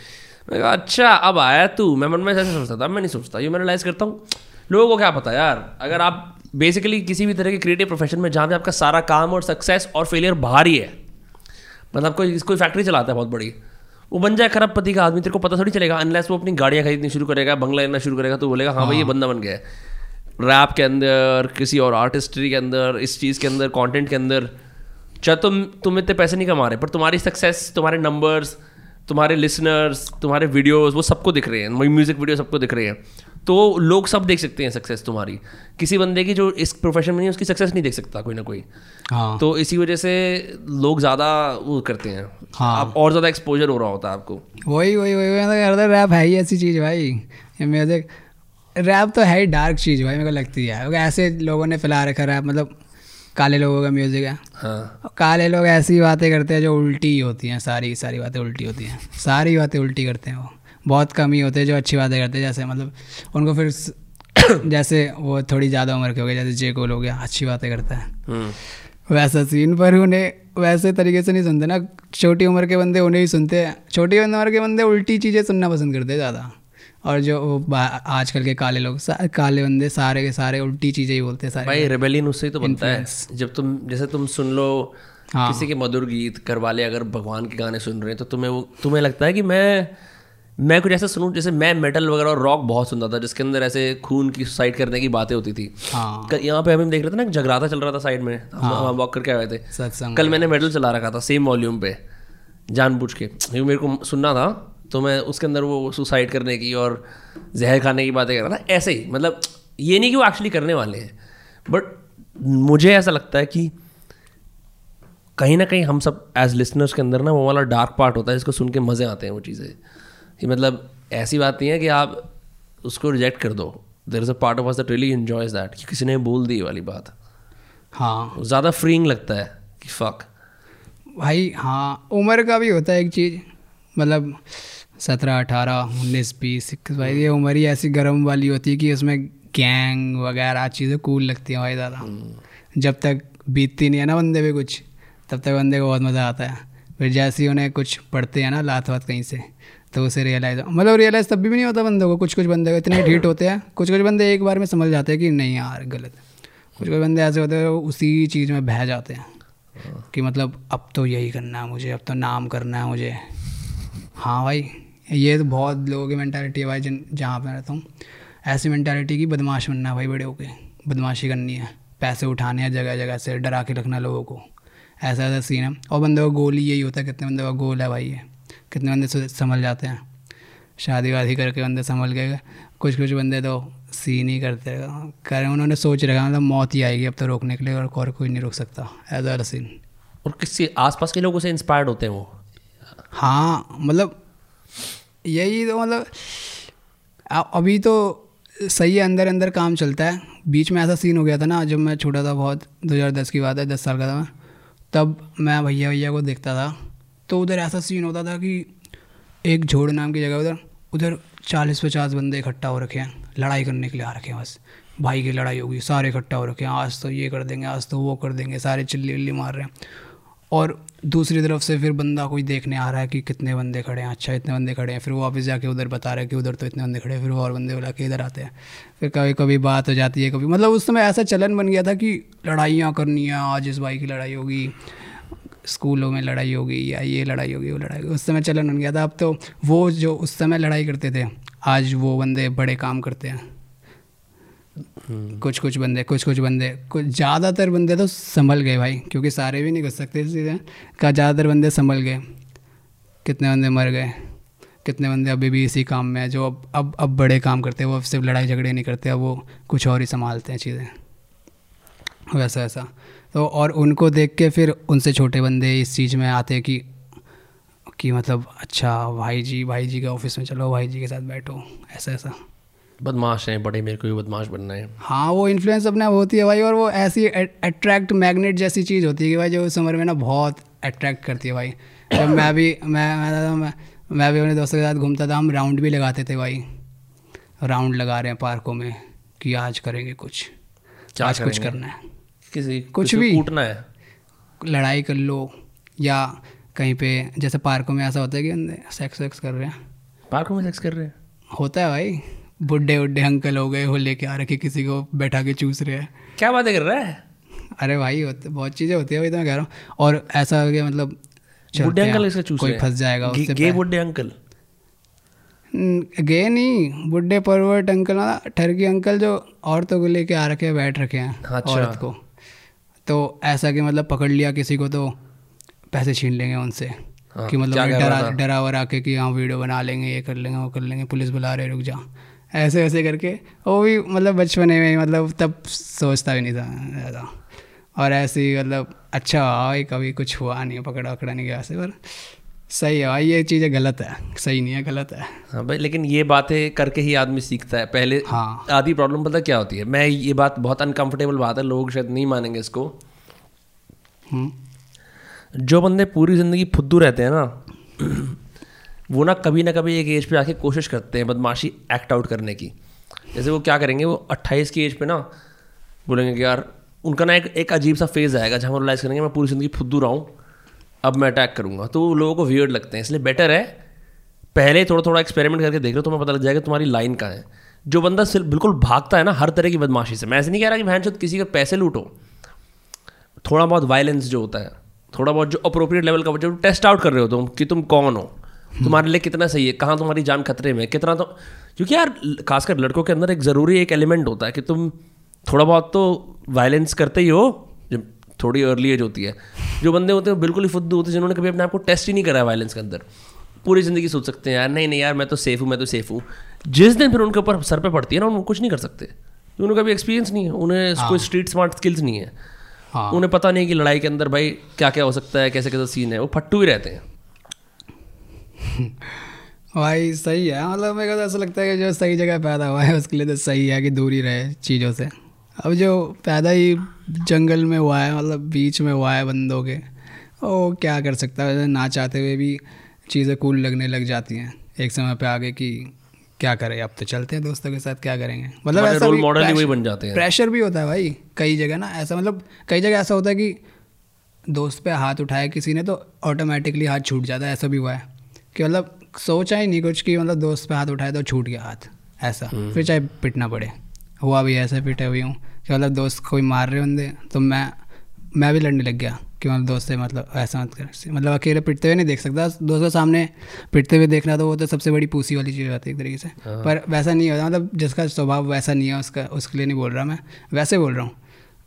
मैं कहा अच्छा अब आया तू। मैं मन में ऐसे सोचता था मैं नहीं सोचता। ये मैं रियलाइज़ करता हूँ। लोगों को क्या पता यार अगर आप बेसिकली किसी भी तरह के क्रिएटिव प्रोफेशन में जहाँ पे आपका सारा काम और सक्सेस और फेलियर बाहर ही है। मतलब कोई कोई फैक्ट्री चलाता है बहुत बड़ी। वो बन जाए खरबपति का आदमी तेरे को पता थोड़ी चलेगा अनलेस वो अपनी गाड़ियाँ खरीदनी शुरू करेगा बंगला लेना शुरू करेगा तो बोलेगा हाँ भाई ये बंदा बन गया है। रैप के अंदर किसी और आर्टिस्ट्री के अंदर इस चीज़ के अंदर कंटेंट के अंदर चाहे तुम तुम इतने पैसे नहीं कमा रहे पर तुम्हारी सक्सेस तुम्हारे नंबर्स तुम्हारे लिसनर्स तुम्हारे वीडियोस वो सबको दिख रहे हैं। म्यूज़िक वीडियो सबको दिख रहे हैं। तो लोग सब देख सकते हैं सक्सेस तुम्हारी। किसी बंदे की जो इस प्रोफेशन में नहीं उसकी सक्सेस नहीं देख सकता कोई ना कोई। हाँ। तो इसी वजह से लोग ज़्यादा वो करते हैं। हाँ। आप और ज़्यादा एक्सपोजर हो रहा होता है आपको। वही वही वही मैं तो कहता रैप है ही ऐसी चीज़ भाई। म्यूज़िक रैप तो है ही डार्क चीज़ भाई मेरे को लगती है। ऐसे लोगों ने फैला रखा रैप मतलब काले लोगों का म्यूज़िक है। हाँ। काले लोग ऐसी बातें करते हैं जो उल्टी होती हैं सारी सारी बातें उल्टी होती हैं। सारी बातें उल्टी करते हैं वो। बहुत कम ही होते हैं जो अच्छी बातें करते हैं जैसे मतलब उनको फिर *coughs* जैसे वो थोड़ी ज़्यादा उम्र के हो गए जैसे जे कोल हो गया अच्छी बातें करता है। हम्म। वैसा सीन पर उन्हें वैसे तरीके से नहीं सुनते ना छोटी उम्र के बंदे उन्हें ही सुनते हैं। छोटी उम्र के बंदे उल्टी चीज़ें सुनना पसंद करते हैं ज़्यादा। और जो आजकल के काले लोग काले बंदे सारे के सारे उल्टी चीज़ें ही बोलते हैं सारे। भाई रेबेलियन उससे ही तो बनता है। जब तुम जैसे तुम सुन लो हाँ। किसी के मधुर गीत कर वाले अगर भगवान के गाने सुन रहे हैं तो तुम्हें वो तुम्हें लगता है कि मैं मैं कुछ ऐसा सुनूं जैसे मैं मेटल वगैरह और रॉक बहुत सुनता था जिसके अंदर ऐसे खून की सुसाइड करने की बातें होती थी। हाँ। यहाँ पे हम देख रहे थे ना एक जगराता चल रहा था साइड में। हाँ। हम वॉक करके आए थे। कल मैंने मेटल चला रखा था सेम वॉल्यूम पे जानबूझ के। क्योंकि मेरे को सुनना था तो मैं उसके अंदर वो सुसाइड करने की और जहर खाने की बातें कर रहा था ऐसे ही। मतलब ये नहीं कि वो एक्चुअली करने वाले हैं बट मुझे ऐसा लगता है कि कहीं ना कहीं हम सब एज लिसनर्स के अंदर ना वो वाला डार्क पार्ट होता है जिसको सुन के मज़े आते हैं वो चीज़ें। कि मतलब ऐसी बात नहीं है कि आप उसको रिजेक्ट कर दो। There is a part of us that really enjoys that कि किसी ने बोल दी वाली बात। हाँ। ज़्यादा फ्रीइंग लगता है कि फक भाई हाँ उम्र का भी होता है एक चीज़। मतलब सत्रह अठारह उन्नीस बीस इक्कीस भाई ये उम्र ही ऐसी गर्म वाली होती है कि उसमें गैंग वगैरह चीज़ें कूल लगती हैं भाई ज़्यादा। जब तक बीतती नहीं है ना बंदे पे कुछ तब तक बंदे को बहुत मज़ा आता है। फिर जैसे ही उन्हें कुछ पढ़ते हैं ना लात वात कहीं से तो उसे रियलाइज़ मतलब रियलाइज़ तब भी नहीं होता बंदे को कुछ कुछ बंदे इतने ढीठ होते हैं कुछ कुछ बंदे एक बार में समझ जाते हैं कि नहीं यार, गलत। कुछ कुछ बंदे ऐसे होते हैं उसी चीज़ में बह जाते हैं कि मतलब अब तो यही करना है मुझे, अब तो नाम करना है मुझे। हाँ भाई, ये तो बहुत लोगों की मैंटेलिटी है भाई, जिन जहाँ पर रहता हूँ। ऐसी मैंटेलिटी की बदमाश बनना है भाई बड़े होके। बदमाशी करनी है, पैसे उठाने हैं जगह जगह से, डरा के रखना लोगों को। ऐसा ऐसा सीन है। और बंदे का गोल ही यही होता है, कितने बंदे का गोल है भाई ये। कितने बंदे संभल जाते हैं। शादी वादी करके बंदे संभल गए कुछ कुछ बंदे तो सीन ही करते करें उन्होंने सोच रखा मतलब मौत ही आएगी अब तो रोकने के लिए और और कोई नहीं रोक सकता एज वाला सीन और किसी आसपास के लोगों से इंस्पायर्ड होते हैं वो? हाँ मतलब यही तो मतलब अभी तो सही है अंदर अंदर काम चलता है। बीच में ऐसा सीन हो गया था ना जब मैं छोटा था बहुत 2010 की बात है दस साल का था मैं तब मैं भैया भैया को देखता था। तो उधर ऐसा सीन होता था कि एक झोड़ नाम की जगह उधर उधर चालीस पचास बंदे इकट्ठा हो रखे हैं, लड़ाई करने के लिए आ रखे हैं बस। भाई की लड़ाई होगी, सारे इकट्ठा हो रखे हैं, आज तो ये कर देंगे, आज तो वो कर देंगे, सारे चिल्ली उल्ली मार रहे हैं। और दूसरी तरफ़ से फिर बंदा कोई देखने आ रहा है कि कितने बंदे खड़े हैं अच्छा इतने बंदे खड़े हैं, फिर वो वापस जाके उधर बता रहा है कि उधर तो इतने बंदे खड़े हैं, फिर और बंदे बुला के इधर आते हैं। फिर कभी कभी बात हो जाती है, कभी मतलब उस समय ऐसा चलन बन गया था कि लड़ाइयाँ करनी है, आज इस भाई की लड़ाई होगी स्कूलों में लड़ाई होगी या ये लड़ाई होगी वो लड़ाई होगी उस समय चलन बन गया था। अब तो वो जो उस समय लड़ाई करते थे आज वो बंदे बड़े काम करते हैं। कुछ कुछ बंदे कुछ कुछ बंदे कुछ ज़्यादातर बंदे तो संभल गए भाई क्योंकि सारे भी नहीं कर सकते इस चीज़ें का ज़्यादातर बंदे संभल गए। कितने बंदे मर गए कितने बंदे अभी भी इसी काम में है जो अब अब अब बड़े काम करते हैं वो अब सिर्फ़ लड़ाई झगड़े नहीं करते अब वो कुछ और ही संभालते हैं चीज़ें। वैसा ऐसा तो और उनको देख के फिर उनसे छोटे बंदे इस चीज़ में आते हैं कि कि मतलब अच्छा भाई जी भाई जी के ऑफ़िस में चलो भाई जी के साथ बैठो। ऐसा ऐसा। बदमाश हैं बड़े मेरे को भी बदमाश बनना है। हाँ वो इन्फ्लुएंस अपने आप होती है भाई और वो ऐसी अट्रैक्ट मैग्नेट जैसी चीज़ होती है कि भाई जो उस उम्र में ना बहुत अट्रैक्ट करती है भाई। जब मैं भी मैं मैं मैं, मैं भी अपने दोस्तों के साथ घूमता था हम राउंड भी लगाते थे भाई। राउंड लगा रहे हैं पार्कों में कि आज करेंगे कुछ आज कुछ करना है। किसी कुछ भी। कूटना है। लड़ाई कर लो या कहीं पे जैसे पार्कों में ऐसा होता है कि सेक्स वेक्स कर रहे हैं। पार्कों में सेक्स कर रहे हैं? होता है भाई। बुढ़े उड्ढे अंकल हो गए वो लेके आ रखे किसी को बैठा के चूस रहे हैं। क्या बातें कर रहा है? अरे भाई होते बहुत चीज़ें होती है भाई तो मैं कह रहा हूँ। और ऐसा हो गया मतलब बुढ़े अंकल इससे चूस कोई फंस जाएगा गे- उससे गे बुढ़े अंकल। न- गे नहीं बुढ़े परवर्ट अंकल ठरकी अंकल जो औरतों को लेके आ रखे हैं बैठ रखे हैं अच्छा। औरत को। तो ऐसा कि मतलब पकड़ लिया किसी को तो पैसे छीन लेंगे उनसे। हाँ, कि मतलब डरा डरा वरा के कि हाँ वीडियो बना लेंगे ये कर लेंगे वो कर लेंगे पुलिस बुला रहे रुक जा ऐसे ऐसे करके वो भी मतलब बचपने में ही मतलब तब सोचता भी नहीं था ज़्यादा। और ऐसे ही मतलब अच्छा हुआ कभी कुछ हुआ नहीं पकड़ा वकड़ा नहीं गया ऐसे पर सही है भाई ये चीज़ें गलत है। सही नहीं है गलत है। हाँ भाई लेकिन ये बातें करके ही आदमी सीखता है। पहले हाँ। आधी प्रॉब्लम पता क्या होती है? मैं ये बात बहुत अनकंफर्टेबल बात है लोग शायद नहीं मानेंगे इसको। हम्म, जो बंदे पूरी ज़िंदगी फुद्दू रहते हैं ना *clears throat* वो ना कभी ना कभी एक एज पे आके कोशिश करते हैं बदमाशी एक्ट आउट करने की। जैसे वो क्या करेंगे वो 28 की एज पे ना बोलेंगे कि यार उनका ना एक एक अजीब सा फ़ेज़ आएगा जहाँ वो रिलाइज़ करेंगे मैं पूरी ज़िंदगी फुद्दू रहा हूँ अब मैं अटैक करूँगा। तो लोगों को वियर्ड लगते हैं इसलिए बेटर है पहले थोड़ा थोड़ा एक्सपेरिमेंट करके देख लो तुम्हें पता लग जाएगा तुम्हारी लाइन कहाँ है। जो बंदा सिर्फ़ बिल्कुल भागता है ना हर तरह की बदमाशी से। मैं ऐसे नहीं कह रहा कि बहन किसी के पैसे लूटो। थोड़ा बहुत वायलेंस जो होता है थोड़ा बहुत जो अप्रोप्रिएट लेवल का जो टेस्ट आउट कर रहे हो तुम कि तुम कौन हो? तुम्हारे लिए कितना सही है? कहाँ तुम्हारी जान खतरे में है, कितना तो क्योंकि यार खासकर लड़कों के अंदर एक ज़रूरी एक एलिमेंट होता है कि तुम थोड़ा बहुत तो वायलेंस करते ही हो थोड़ी अर्ली एज होती है। जो बंदे होते हैं बिल्कुल ही फुद्दू होते हैं जिन्होंने कभी अपने आप को टेस्ट ही नहीं करा वायलेंस के अंदर। पूरी ज़िंदगी सोच सकते हैं यार नहीं नहीं यार मैं तो सेफ़ हूँ मैं तो सेफ़ हूँ। जिस दिन फिर उनके ऊपर सर पे पड़ती है ना उनको कुछ नहीं कर सकते। उन्हें कभी एक्सपीरियंस नहीं है। उन्हें कोई स्ट्रीट स्मार्ट स्किल्स नहीं है। हाँ। उन्हें पता नहीं कि लड़ाई के अंदर भाई क्या क्या हो सकता है कैसे कैसे सीन है। वो फट्टू ही रहते हैं। *laughs* भाई सही है। मतलब मेरे को तो ऐसा लगता है कि जो सही जगह पैदा हुआ है उसके लिए तो सही है कि दूर ही रहे चीज़ों से। अब जो पैदा ही जंगल में हुआ है मतलब बीच में हुआ है बंदों के। वो क्या कर सकता है? ना चाहते हुए भी चीज़ें कूल लगने लग जाती हैं। एक समय पे आगे कि क्या करें? अब तो चलते हैं दोस्तों के साथ क्या करेंगे? मतलब ऐसा रोल मॉडल ही वही बन जाते हैं। प्रेशर भी होता है भाई कई जगह ना ऐसा मतलब कई जगह ऐसा होता है कि दोस्त पे हाथ उठाया किसी ने तो ऑटोमेटिकली हाथ छूट जाता है ऐसा भी हुआ है। कि मतलब सोचा ही नहीं कुछ कि मतलब दोस्त पे हाथ उठाया तो छूट गया हाथ ऐसा। फिर चाहे पिटना पड़े हुआ भी ऐसे पिटे हुई हूँ। कि मतलब दोस्त कोई मार रहे होंगे तो मैं मैं भी लड़ने लग गया कि मतलब दोस्त से मतलब ऐसा मत कर मतलब अकेले पिटते हुए नहीं देख सकता। दोस्तों के सामने पिटते हुए देखना तो वो तो सबसे बड़ी पूसी वाली चीज़ होती है एक तरीके से। पर वैसा नहीं होता। मतलब जिसका स्वभाव वैसा नहीं है उसका उसके लिए नहीं बोल रहा मैं। वैसे बोल रहा हूँ।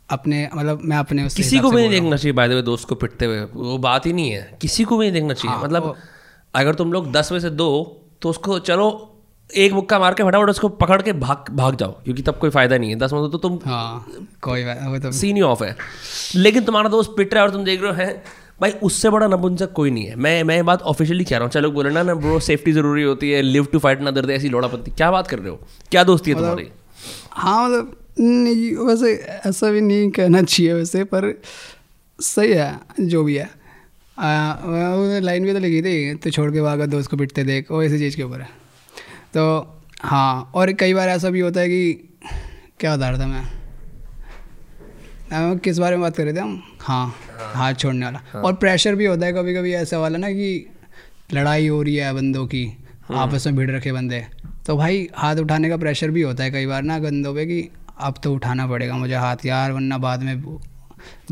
अपने मतलब मैं अपने उसके किसी को भी नहीं हूँ। देखना चाहिए बाय द वे दोस्त को पिटते हुए। वो बात ही नहीं है। किसी को भी नहीं देखना चाहिए। हाँ, मतलब अगर तुम लोग दस में से दो तो उसको चलो एक मुक्का मार के फटाफट उसको पकड़ के भाग भाग जाओ क्योंकि तब कोई फ़ायदा नहीं है। दस मतलब तो तुम हाँ कोई वो तो सीन ही ऑफ़ है। लेकिन तुम्हारा दोस्त पिट रहा है और तुम देख रहे हो है? भाई उससे बड़ा नपुंसक कोई नहीं है। मैं मैं बात ऑफिशियली कह रहा हूँ। चलो बोले ना ना ब्रो सेफ्टी ज़रूरी होती है लिव टू फाइट ना दर्द ऐसी लोड़ापत्ती। क्या बात कर रहे हो? क्या दोस्ती है तुम्हारी? हाँ मतलब नहीं वैसे ऐसा भी नहीं कहना चाहिए वैसे पर सही है जो भी है। लाइन भी तो लिखी थी तो छोड़ के भागा दोस्त को पिटते देख वो इसी चीज़ के ऊपर है। तो हाँ और कई बार ऐसा भी होता है कि क्या बता रहा था मैं? किस बारे में बात कर रहे थे हम? हाँ हाथ छोड़ने वाला। हाँ। और प्रेशर भी होता है कभी कभी ऐसा वाला ना कि लड़ाई हो रही है बंदों की आपस में भिड़ रखे बंदे। तो भाई हाथ उठाने का प्रेशर भी होता है कई बार ना बंदों पे कि अब तो उठाना पड़ेगा मुझे हाथ यार वरना बाद में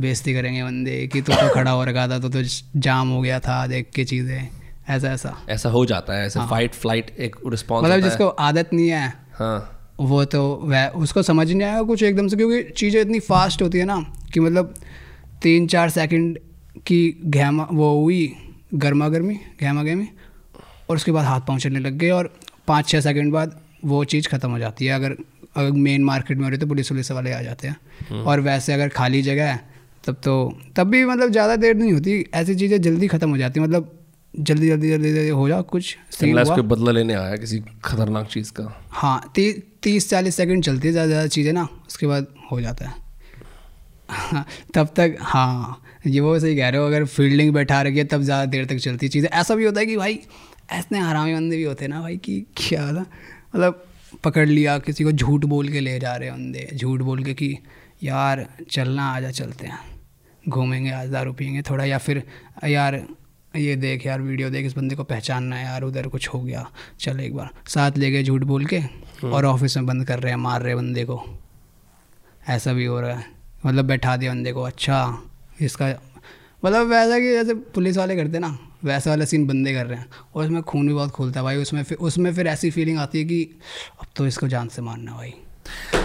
बेइज्जती करेंगे बंदे कि तू तो, तो खड़ा हो रखा था तो तो जाम हो गया था देख के चीज़ें। ऐसा ऐसा। ऐसा हो जाता है ऐसे फाइट फ़्लाइट एक रिस्पॉन्स मतलब जिसको आदत नहीं है हाँ। वो तो वह उसको समझ नहीं आएगा कुछ एकदम से क्योंकि चीज़ें इतनी फास्ट होती है ना कि मतलब तीन चार सेकंड की घैमा वो हुई गर्मा गर्मी घैमा गर्मी और उसके बाद हाथ पाँव चलने लग गए और पाँच छः सेकंड बाद वो चीज़ ख़त्म हो जाती है। अगर अगर मेन मार्केट में हो रही तो पुलिस वुलिस वाले आ जाते हैं। और वैसे अगर खाली जगह है तब तो तब भी मतलब ज़्यादा देर नहीं होती ऐसी चीज़ें जल्दी ख़त्म हो जाती मतलब जल्दी जल्दी जल्दी जल्दी हो जाओ कुछ कोई बदला लेने आया किसी खतरनाक चीज़ का? हाँ ती, तीस चालीस सेकंड चलती है ज़्यादा ज़्यादा चीज़ें ना उसके बाद हो जाता है। हाँ, *laughs* तब तक हाँ ये वो सही कह रहे हो अगर फील्डिंग बैठा रखी है तब ज़्यादा देर तक चलती है चीज़ें। ऐसा भी होता है कि भाई ऐसे हरामी बंदे भी होते हैं ना भाई कि क्या था? मतलब पकड़ लिया किसी को झूठ बोल के ले जा रहे हैं बंदे झूठ बोल के कि यार चलना आजा चलते हैं। घूमेंगे आज दारू पियेंगे थोड़ा या फिर यार ये देख यार वीडियो देख इस बंदे को पहचानना है यार उधर कुछ हो गया। चल एक बार। साथ ले गए झूठ बोल के और ऑफ़िस में बंद कर रहे हैं मार रहे हैं बंदे को। ऐसा भी हो रहा है। मतलब बैठा दिया बंदे को। अच्छा इसका मतलब वैसा कि जैसे पुलिस वाले करते ना वैसा वाला सीन बंदे कर रहे हैं। और उसमें खून भी बहुत खोलता है भाई। उसमें फिर उसमें फिर ऐसी फीलिंग आती है कि अब तो इसको जान से मारना भाई।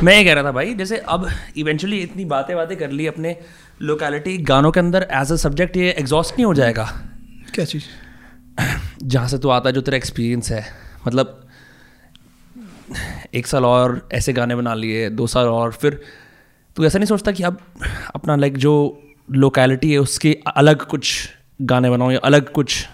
मैं ये कह रहा था भाई जैसे अब इवेंचुअली इतनी बातें बातें कर ली अपने लोकेलिटी गानों के अंदर एज अ सब्जेक्ट ये एग्जॉस्ट नहीं हो जाएगा। क्या चीज़? जहाँ से तू आता है जो तेरा एक्सपीरियंस है। मतलब एक साल और ऐसे गाने बना लिए दो साल और फिर तू ऐसा नहीं सोचता कि अब अपना लाइक जो लोकेलिटी है उसके अलग कुछ गाने बनाओ या अलग कुछ?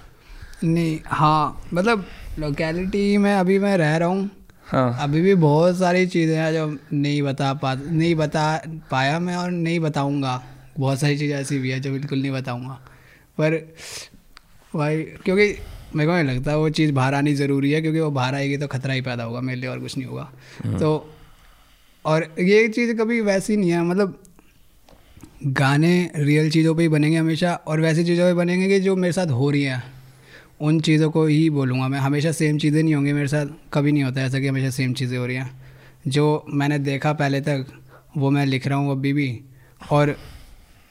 नहीं हाँ मतलब लोकेलिटी में अभी मैं रह रहा हूँ। हाँ। अभी भी बहुत सारी चीज़ें हैं जो नहीं बता पा नहीं बता पाया मैं और नहीं बताऊँगा। बहुत सारी चीज़ें ऐसी भी है जो बिल्कुल नहीं बताऊँगा। पर भाई क्योंकि मेरे को नहीं लगता वो चीज़ बाहर आनी ज़रूरी है क्योंकि वो बाहर आएगी तो खतरा ही पैदा होगा मेरे लिए और कुछ नहीं होगा। तो और ये चीज़ कभी वैसी नहीं है मतलब गाने रियल चीज़ों पे ही बनेंगे हमेशा और वैसी चीज़ों पे बनेंगे कि जो मेरे साथ हो रही हैं उन चीज़ों को ही बोलूँगा मैं। हमेशा सेम चीज़ें नहीं होंगी मेरे साथ कभी नहीं होता ऐसा कि हमेशा सेम चीज़ें हो रही हैं। जो मैंने देखा पहले तक वो मैं लिख रहा हूँ अभी भी और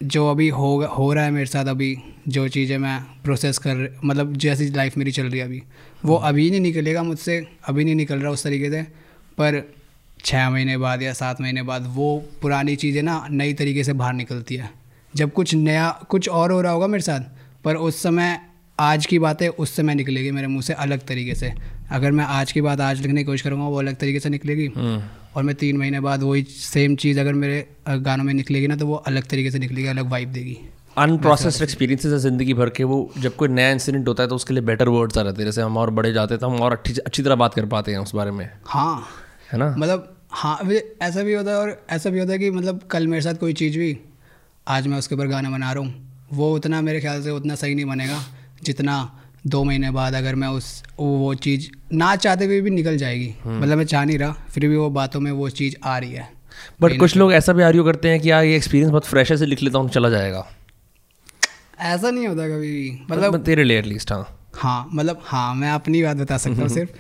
जो अभी हो हो रहा है मेरे साथ अभी जो चीज़ें मैं प्रोसेस कर मतलब जैसी लाइफ मेरी चल रही है अभी वो अभी नहीं निकलेगा मुझसे अभी नहीं निकल रहा उस तरीके से पर छः महीने बाद या सात महीने बाद वो पुरानी चीज़ें ना नई तरीके से बाहर निकलती है। जब कुछ नया कुछ और हो रहा होगा मेरे साथ पर उस समय आज की बातें उस समय निकलेगी मेरे मुँह से अलग तरीके से। अगर मैं आज की बात आज लिखने की कोशिश करूँगा वो अलग तरीके से निकलेगी। और मैं तीन महीने बाद वही सेम चीज़ अगर मेरे गानों में निकलेगी ना तो वो अलग तरीके से निकलेगी अलग वाइब देगी। अनप्रोसेस्ड एक्सपीरियंसेस है ज़िंदगी भर के वो जब कोई नया इंसिडेंट होता है तो उसके लिए बेटर वर्ड्स आ जाते हैं। जैसे हम और बड़े जाते हैं तो हम और अच्छी अच्छी तरह बात कर पाते हैं उस बारे में। हाँ। है ना? मतलब हाँ ऐसा भी होता है और ऐसा भी होता है कि मतलब कल मेरे साथ कोई चीज़ हुई आज मैं उसके ऊपर गाना बना रहा हूँ। वो उतना मेरे ख्याल से उतना सही नहीं बनेगा जितना दो महीने बाद अगर मैं उस वो चीज़ ना चाहते हुए भी निकल जाएगी। मतलब मैं चाह नहीं रहा फिर भी वो बातों में वो चीज़ आ रही है। बट कुछ लोग ऐसा भी आर्ग्यू करते हैं कि यार ये एक्सपीरियंस बहुत फ्रेश है से लिख लेता हूँ चला जाएगा। ऐसा नहीं होता कभी भी। मतलब तेरे लिए एटलीस्ट हाँ। हाँ मतलब हाँ मैं अपनी बात बता सकता हूँ *laughs* सिर्फ़।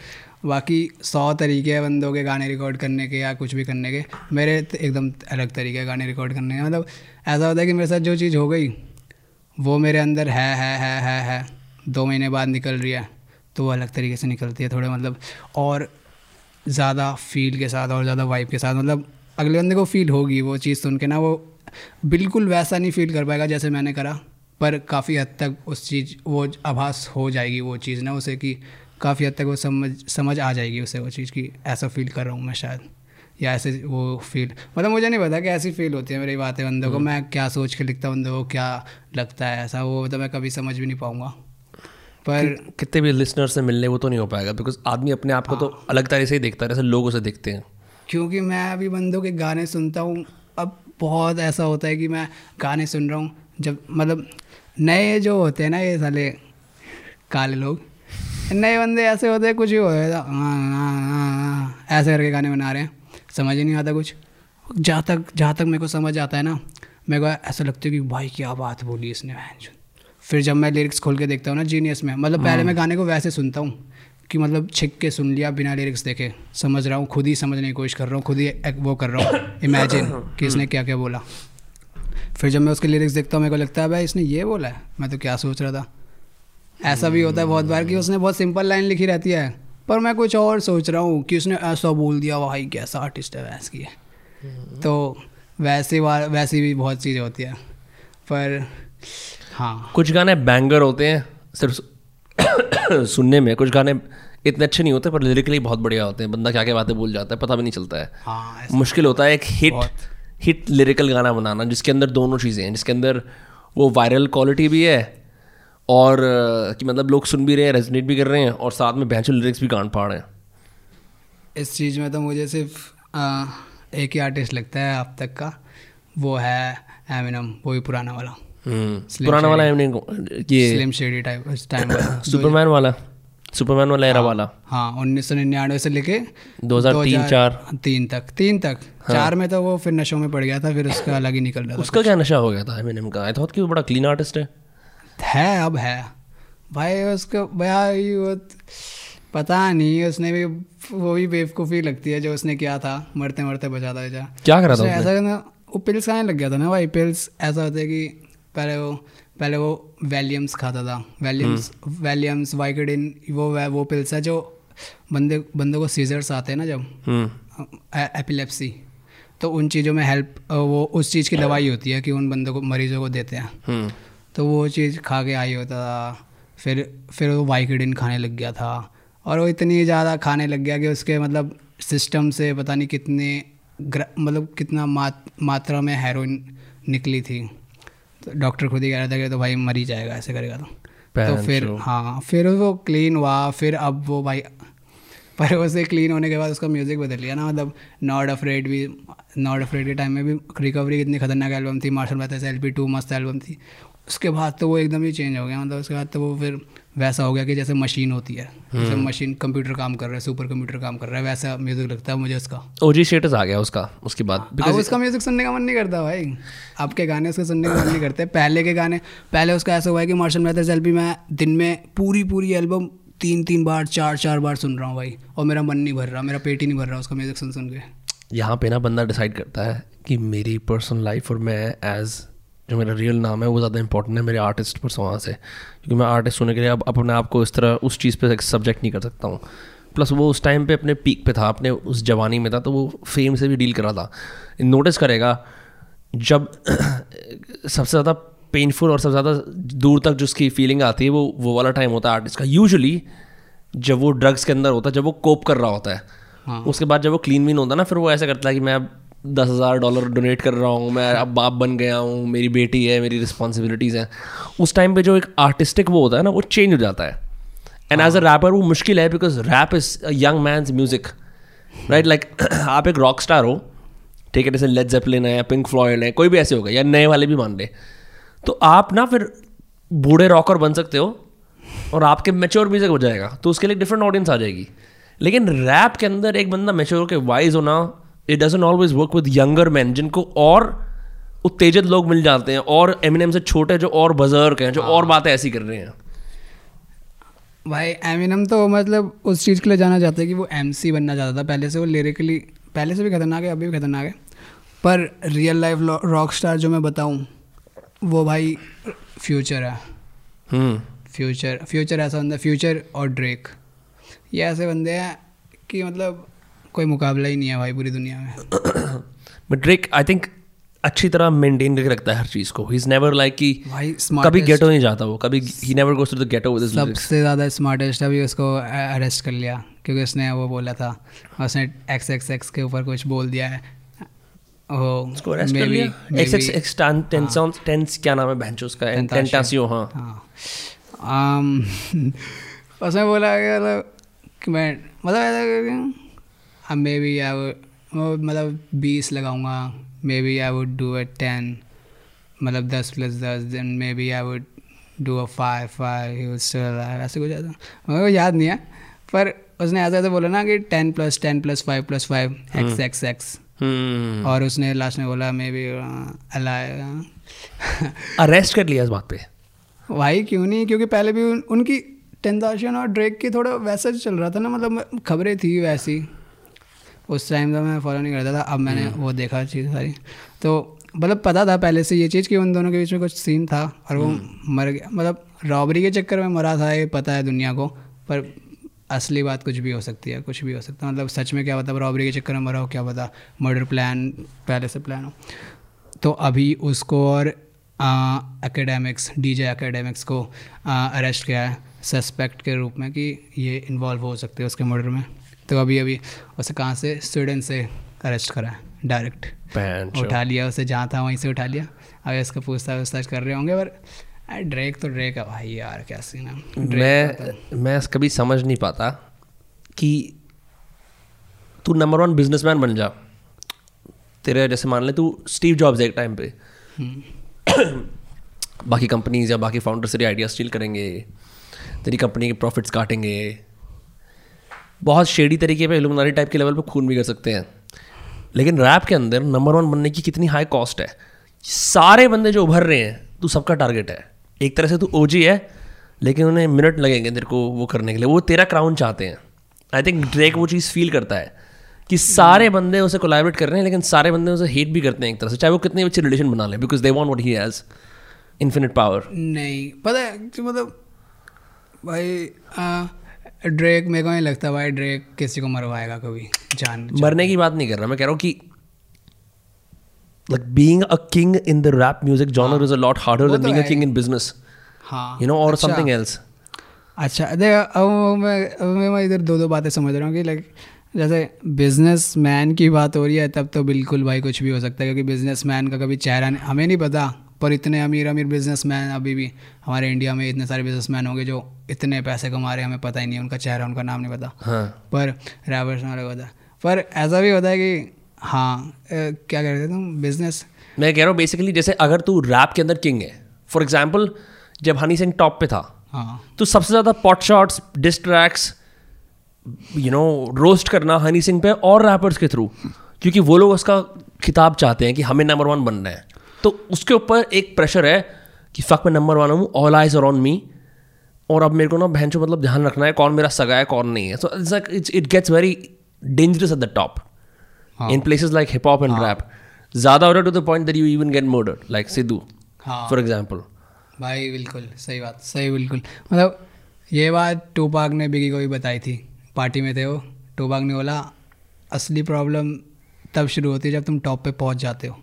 बाकी सौ तरीके हैं बंदों के गाने रिकॉर्ड करने के या कुछ भी करने के। मेरे एकदम अलग तरीके हैं गाने रिकॉर्ड करने के। मतलब ऐसा होता है कि मेरे साथ जो चीज़ हो गई वो मेरे अंदर है है है है है। दो महीने बाद निकल रही है तो वो अलग तरीके से निकलती है थोड़े मतलब और ज़्यादा फील के साथ और ज़्यादा वाइब के साथ मतलब अगले बंदे को फील होगी वो चीज़ सुन के ना वो बिल्कुल वैसा नहीं फील कर पाएगा जैसे मैंने करा पर काफ़ी हद तक उस चीज़ वो आभास हो जाएगी वो चीज़ ना उसे कि काफ़ी हद तक वो समझ समझ आ जाएगी उसे वो चीज़ की ऐसा फील कर रहा हूँ मैं शायद या ऐसे वो फील मतलब मुझे नहीं पता कि ऐसी फील होती है मेरी बातें बंदों को मैं क्या सोच के लिखता हूँ बंदों को क्या लगता है ऐसा वो तो मैं कभी समझ भी नहीं पाऊँगा। पर कि, कितने भी लिसनर से मिलने वो तो नहीं हो पाएगा बिकॉज़ आदमी अपने आप को तो अलग तरह से ही देखता है जैसे लोग उसे देखते हैं। क्योंकि मैं अभी बंदों के गाने सुनता हूँ अब बहुत ऐसा होता है कि मैं गाने सुन रहा हूँ जब मतलब नए जो होते हैं ना ये साले काले लोग नए बंदे ऐसे होते हैं कुछ ही हो जाता हाँ, हाँ, हाँ, हाँ, ऐसे करके गाने बना रहे हैं समझ ही नहीं आता कुछ। जहाँ तक जहाँ तक मेरे को समझ आता है ना मेरे को ऐसा लगता है कि भाई क्या बात बोली इसने। फिर जब मैं लिरिक्स खोल के देखता हूँ ना जीनियस में मतलब पहले मैं गाने को वैसे सुनता हूँ कि मतलब छिक के सुन लिया बिना लिरिक्स देखे। समझ रहा हूँ खुद ही समझने की कोशिश कर रहा हूँ खुद ही एक वो कर रहा हूँ। *coughs* इमेजिन कि इसने क्या क्या बोला। फिर जब मैं उसके लिरिक्स देखता हूँ मेरे को लगता है भाई इसने ये बोला है। मैं तो क्या सोच रहा था। ऐसा भी होता है बहुत बार कि उसने बहुत सिंपल लाइन लिखी रहती है। पर मैं कुछ और सोच रहा हूँ कि उसने ऐसा बोल दिया भाई कैसा आर्टिस्ट है वैस की है तो वैसे वैसी भी बहुत चीज़ें होती है। पर हाँ। कुछ गाने बैंगर होते हैं सिर्फ़ *coughs* सुनने में। कुछ गाने इतने अच्छे नहीं होते पर लिरिकली बहुत बढ़िया होते हैं। बंदा क्या क्या बातें बोल जाता है पता भी नहीं चलता है। हाँ मुश्किल होता है एक हिट हिट लिरिकल गाना बनाना जिसके अंदर दोनों चीज़ें हैं। जिसके अंदर वो वायरल क्वालिटी भी है और कि मतलब लोग सुन भी रहे हैं रेजनेट भी कर रहे हैं और साथ में भैंसो लिरिक्स भी कान फाड़ रहे हैं। इस चीज़ में तो मुझे सिर्फ़ आ, एक ही आर्टिस्ट लगता है अब तक का। वो है एमिनम वो भी पुराना वाला। पुराना वाला है ये स्लिम शेडी टाइप उस टाइम सुपरमैन वाला। *coughs* सुपरमैन वाला एरा वाला। हाँ उन्नीस सौ निन्यानवे से लेके 2003 चार। तीन तक तीन तक। हाँ। चार में तो वो फिर नशों में पड़ गया था फिर उसका अलग ही निकल रहा था उसका क्या नशा हो गया था एमिनेम का? आई थॉट कि वो बड़ा क्लीन आर्टिस्ट है। है अब है। भाई उसको भाई वो पता नहीं उसने भी वो भी बेवकूफ़ी लगती है जो उसने किया था मरते मरते बचा था क्या करा था ऐसा वो पिल्स खाने लग गया था ना भाई पिल्स ऐसा होता है कि पहले वो पहले वो वैलियम्स खाता था। वैलियम्स हम्म। वैलियम्स वाइकडिन वो वो पिल्स है जो बंदे बंदों को सीजर्स आते हैं ना जब। हम्म। एपिलेप्सी तो उन चीज़ों में हेल्प वो उस चीज़ की दवाई होती है कि उन बंदों को मरीजों को देते हैं। हम्म। तो वो चीज़ खा के आई होता था। फिर फिर वो वाइकडिन खाने लग गया था। और वो इतनी ज़्यादा खाने लग गया कि उसके मतलब सिस्टम से पता नहीं कितने मतलब कितना मात, मात्रा में हेरोइन निकली थी। तो डॉक्टर खुद ही कह रहा था कि तो भाई मर ही जाएगा ऐसे करेगा तो। तो फिर हाँ फिर वो क्लीन हुआ फिर अब वो भाई पर उसे क्लीन होने के बाद उसका म्यूज़िक बदल लिया ना मतलब नॉट अफ्रेड भी नॉट अफ्रेड के टाइम में भी रिकवरी कितनी खतरनाक एल्बम थी Marshall Mathers L P two मस्त एल्बम थी। उसके बाद तो वो एकदम ही चेंज हो गया मतलब उसके बाद तो वो फिर वैसा हो गया कि जैसे मशीन होती है। जैसे मशीन कंप्यूटर काम कर रहा है सुपर कंप्यूटर काम कर रहा है वैसा म्यूज़िक लगता है मुझे उसका। ओजी स्टेटस आ गया उसका उसके बाद। अब उसका म्यूज़िक सुनने का मन नहीं करता भाई। आपके गाने उसके सुनने का मन नहीं करते। पहले के गाने पहले उसका ऐसा हुआ है कि मार्शल मैथर्स एल्बम मैं दिन में पूरी पूरी एल्बम तीन तीन बार चार चार बार सुन रहा हूँ भाई। और मेरा मन नहीं भर रहा मेरा पेट ही नहीं भर रहा उसका म्यूज़िक सुन सुन के। यहाँ पे ना बंदा डिसाइड करता है कि मेरी पर्सनल लाइफ और मैं एज जो मेरा रियल नाम है वो ज़्यादा इंपॉर्टेंट है मेरे आर्टिस्ट पर वहाँ से। क्योंकि मैं आर्टिस्ट होने के लिए अब अपने आप को इस तरह उस चीज़ पे सब्जेक्ट नहीं कर सकता हूँ। प्लस वो उस टाइम पे अपने पीक पे था अपने उस जवानी में था तो वो फेम से भी डील कर रहा था नोटिस करेगा जब *clears throat* सबसे ज़्यादा पेनफुल और सबसे ज़्यादा दूर तक जो उसकी फीलिंग आती है वो वो वाला टाइम होता है आर्टिस्ट का। यूजुअली जब वो ड्रग्स के अंदर होता है जब वो कोप कर रहा होता है हाँ। उसके बाद जब वो क्लीन वीन होता है ना फिर वो ऐसा करता है कि मैं अब दस हज़ार डॉलर डोनेट कर रहा हूँ मैं अब बाप बन गया हूँ मेरी बेटी है मेरी रिस्पॉन्सिबिलिटीज़ हैं। उस टाइम पे जो एक आर्टिस्टिक वो होता है ना वो चेंज हो जाता है। एंड एज अ रैपर वो मुश्किल है because rap is young man's music right like आप एक रॉक स्टार हो ठीक है जैसे लेड जेपलिन है या पिंक फ्लॉयड है कोई भी ऐसे होगा या नए वाले भी मान ले। तो आप ना फिर बूढ़े रॉकर बन सकते हो और आपके मेच्योर म्यूज़िक हो जाएगा तो उसके लिए डिफरेंट ऑडियंस आ जाएगी। लेकिन रैप के अंदर एक बंदा मेच्योर के वाइज होना it doesn't always work with younger man जिनको और उत्तेजित लोग मिल जाते हैं और एमिनेम से छोटे जो और बजर्क हैं जो और बातें ऐसी कर रहे हैं। भाई एमिनम तो मतलब उस चीज़ के लिए जाना चाहता है कि वो एमसी बनना चाहता था। पहले से वो लिरिकली पहले से भी खतरनाक है अभी भी खतरनाक है। पर रियल लाइफ रॉक स्टार जो मैं बताऊँ वो भाई फ्यूचर है। फ्यूचर फ्यूचर ऐसा बंदा फ्यूचर और ड्रेक ये ऐसे बंदे हैं कि मतलब कोई मुकाबला ही नहीं है भाई पूरी दुनिया में। बट ड्रेक आई थिंक अच्छी तरह मेंटेन करके रखता है हर चीज़ को। ही इज़ नेवर लाइक कि भाई कभी गेटो नहीं जाता वो कभी ही never goes to the ghetto with सबसे ज़्यादा स्मार्टेस्ट अभी उसको अरेस्ट कर लिया क्योंकि उसने वो बोला था उसने एक्स एक्स एक्स के ऊपर कुछ बोल दिया है। उसको अरेस्ट कर लिया। एक्स एक्स एक्स टेंस टेंस क्या नाम है बेंचो उसका? टेंटासियो हाँ। हाँ। *laughs* उसने बोला कि मैं मतलब ऐसा मे बी आई मतलब बीस लगाऊँगा maybe I would do a ten मतलब दस प्लस दस then maybe I would do a five five ऐसे कुछ ऐसा मेरे को याद नहीं है पर उसने ऐसा ऐसा बोला ना कि ten plus ten plus five plus five X X X और उसने लास्ट में बोला मे बी अरेस्ट कर लिया इस बात पे। भाई क्यों नहीं? क्योंकि पहले भी उन, उनकी टेंदाशन और ड्रेक की थोड़ा वैसा चल रहा था ना मतलब खबरें थी वैसी। उस टाइम तो मैं फॉलो नहीं करता था अब मैंने हम्म। वो देखा चीज़ सारी तो मतलब पता था पहले से ये चीज़ कि उन दोनों के बीच में कुछ सीन था और वो हम्म। मर गया मतलब रॉबरी के चक्कर में मरा था ये पता है दुनिया को पर असली बात कुछ भी हो सकती है कुछ भी हो सकता है मतलब सच में क्या पता रॉबरी के चक्कर में मरा हो क्या पता मर्डर प्लान पहले से प्लान हो तो अभी उसको और एकेडमिक्स डीजे एकेडमिक्स को अरेस्ट किया है सस्पेक्ट के रूप में कि ये इन्वॉल्व हो सकते हैं उसके मर्डर में तो अभी अभी उसे कहाँ से? स्वीडन से अरेस्ट करा डायरेक्ट उठा लिया उसे जहाँ था वहीं से उठा लिया। अगर इसका पूछताछ वूछताछ कर रहे होंगे पर ड्रेक तो ड्रेक है भाई यार क्या सीन है? मैं तो मैं कभी समझ नहीं पाता कि तू नंबर वन बिजनेसमैन बन जा। तेरे जैसे मान ले तू स्टीव जॉब्स एक टाइम पे। हम्म। बाकी कंपनीज़ या बाकी फाउंडर्स तेरी आइडिया स्टील करेंगे। तेरी कंपनी के प्रॉफिट्स काटेंगे। बहुत शेडी तरीके पे इलुमनारी टाइप के लेवल पे खून भी कर सकते हैं। लेकिन रैप के अंदर नंबर वन बनने की कितनी हाई कॉस्ट है? सारे बंदे जो उभर रहे हैं, तू सबका टारगेट है। एक तरह से तू ओजी है, लेकिन उन्हें मिनट लगेंगे तेरे को वो करने के लिए। वो तेरा क्राउन चाहते हैं। आई थिंक ड्रेक वो चीज़ फील करता है कि सारे बंदे उसे कोलाबरेट कर रहे हैं, लेकिन सारे बंदे उसे हेट भी करते हैं एक तरह से, चाहे वो कितने अच्छे रिलेशन बना ले because they want what he has infinite power नहीं, पता है मतलब भाई ड्रेक मेरे को नहीं लगता भाई ड्रेक किसी को मरवाएगा कभी जान मरने की बात नहीं कर रहा मैं कह रहा हूँ कि like being a king in the rap music genre हाँ, is a lot harder than being a king in business हाँ you know or अच्छा, something else. अच्छा देख अब मैं अब मैं इधर दो दो बातें समझ रहा हूँ कि लाइक जैसे बिज़नेस मैन की बात हो रही है तब तो बिल्कुल भाई कुछ भी हो सकता है क्योंकि बिज़नेस मैन का कभी चेहरा हमें नहीं पता। पर इतने अमीर अमीर बिजनेसमैन अभी भी हमारे इंडिया में इतने सारे बिजनेसमैन होंगे जो इतने पैसे कमा रहे हैं हमें पता ही नहीं उनका चेहरा उनका नाम नहीं पता। हाँ। पर रैपर्स वाले पता पर ऐसा भी होता है कि हाँ क्या कह रहे थे तुम? बिज़नेस मैं कह रहा हूँ बेसिकली जैसे अगर तू रैप के अंदर किंग है फॉर एग्ज़ाम्पल जब हनी सिंह टॉप पे था हाँ। तो सबसे ज़्यादा pot shots distracts you know roast करना हनी सिंह पे और रैपर्स के थ्रू क्योंकि वो लोग उसका खिताब चाहते हैं कि हमें नंबर वन बनना है। तो उसके ऊपर एक प्रेशर है कि फक मैं नंबर वन हूँ ऑल आइज़ अराउंड मी और अब मेरे को ना बहन चो मतलब ध्यान रखना है कौन मेरा सगा है कौन नहीं है. So it's like it's it gets very dangerous at the top in places like hip hop and rap ज़्यादा order to the point that you even get murder like Sidhu for example भाई बिल्कुल सही बात सही बिल्कुल. मतलब ये बात टूपाक ने बिगी को भी बताई थी. पार्टी में थे वो. टूपाक ने बोला असली प्रॉब्लम तब शुरू होती है जब तुम टॉप पे पहुँच जाते हो.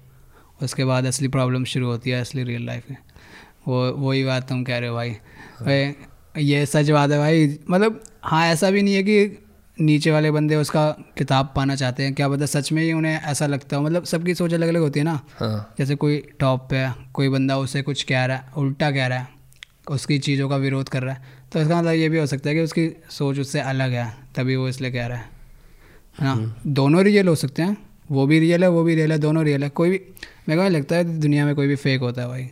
उसके बाद असली प्रॉब्लम शुरू होती है असली रियल लाइफ में। वो वही बात तुम कह रहे हो भाई। हाँ। ये सच बात है भाई। मतलब हाँ ऐसा भी नहीं है कि नीचे वाले बंदे उसका किताब पाना चाहते हैं। क्या पता सच में ही उन्हें ऐसा लगता हो। मतलब सबकी सोच अलग अलग होती है ना। हाँ। जैसे कोई टॉप पे है कोई बंदा उसे कुछ कह रहा है उल्टा कह रहा है उसकी चीज़ों का विरोध कर रहा है। तो इसका मतलब ये भी हो सकता है कि उसकी सोच उससे अलग है तभी वो इसलिए कह रहा है। है ना दोनों रियल हो सकते हैं। वो भी रियल है वो भी रियल है दोनों रियल है। कोई भी मेरे को नहीं लगता है दुनिया में कोई भी फेक होता है भाई।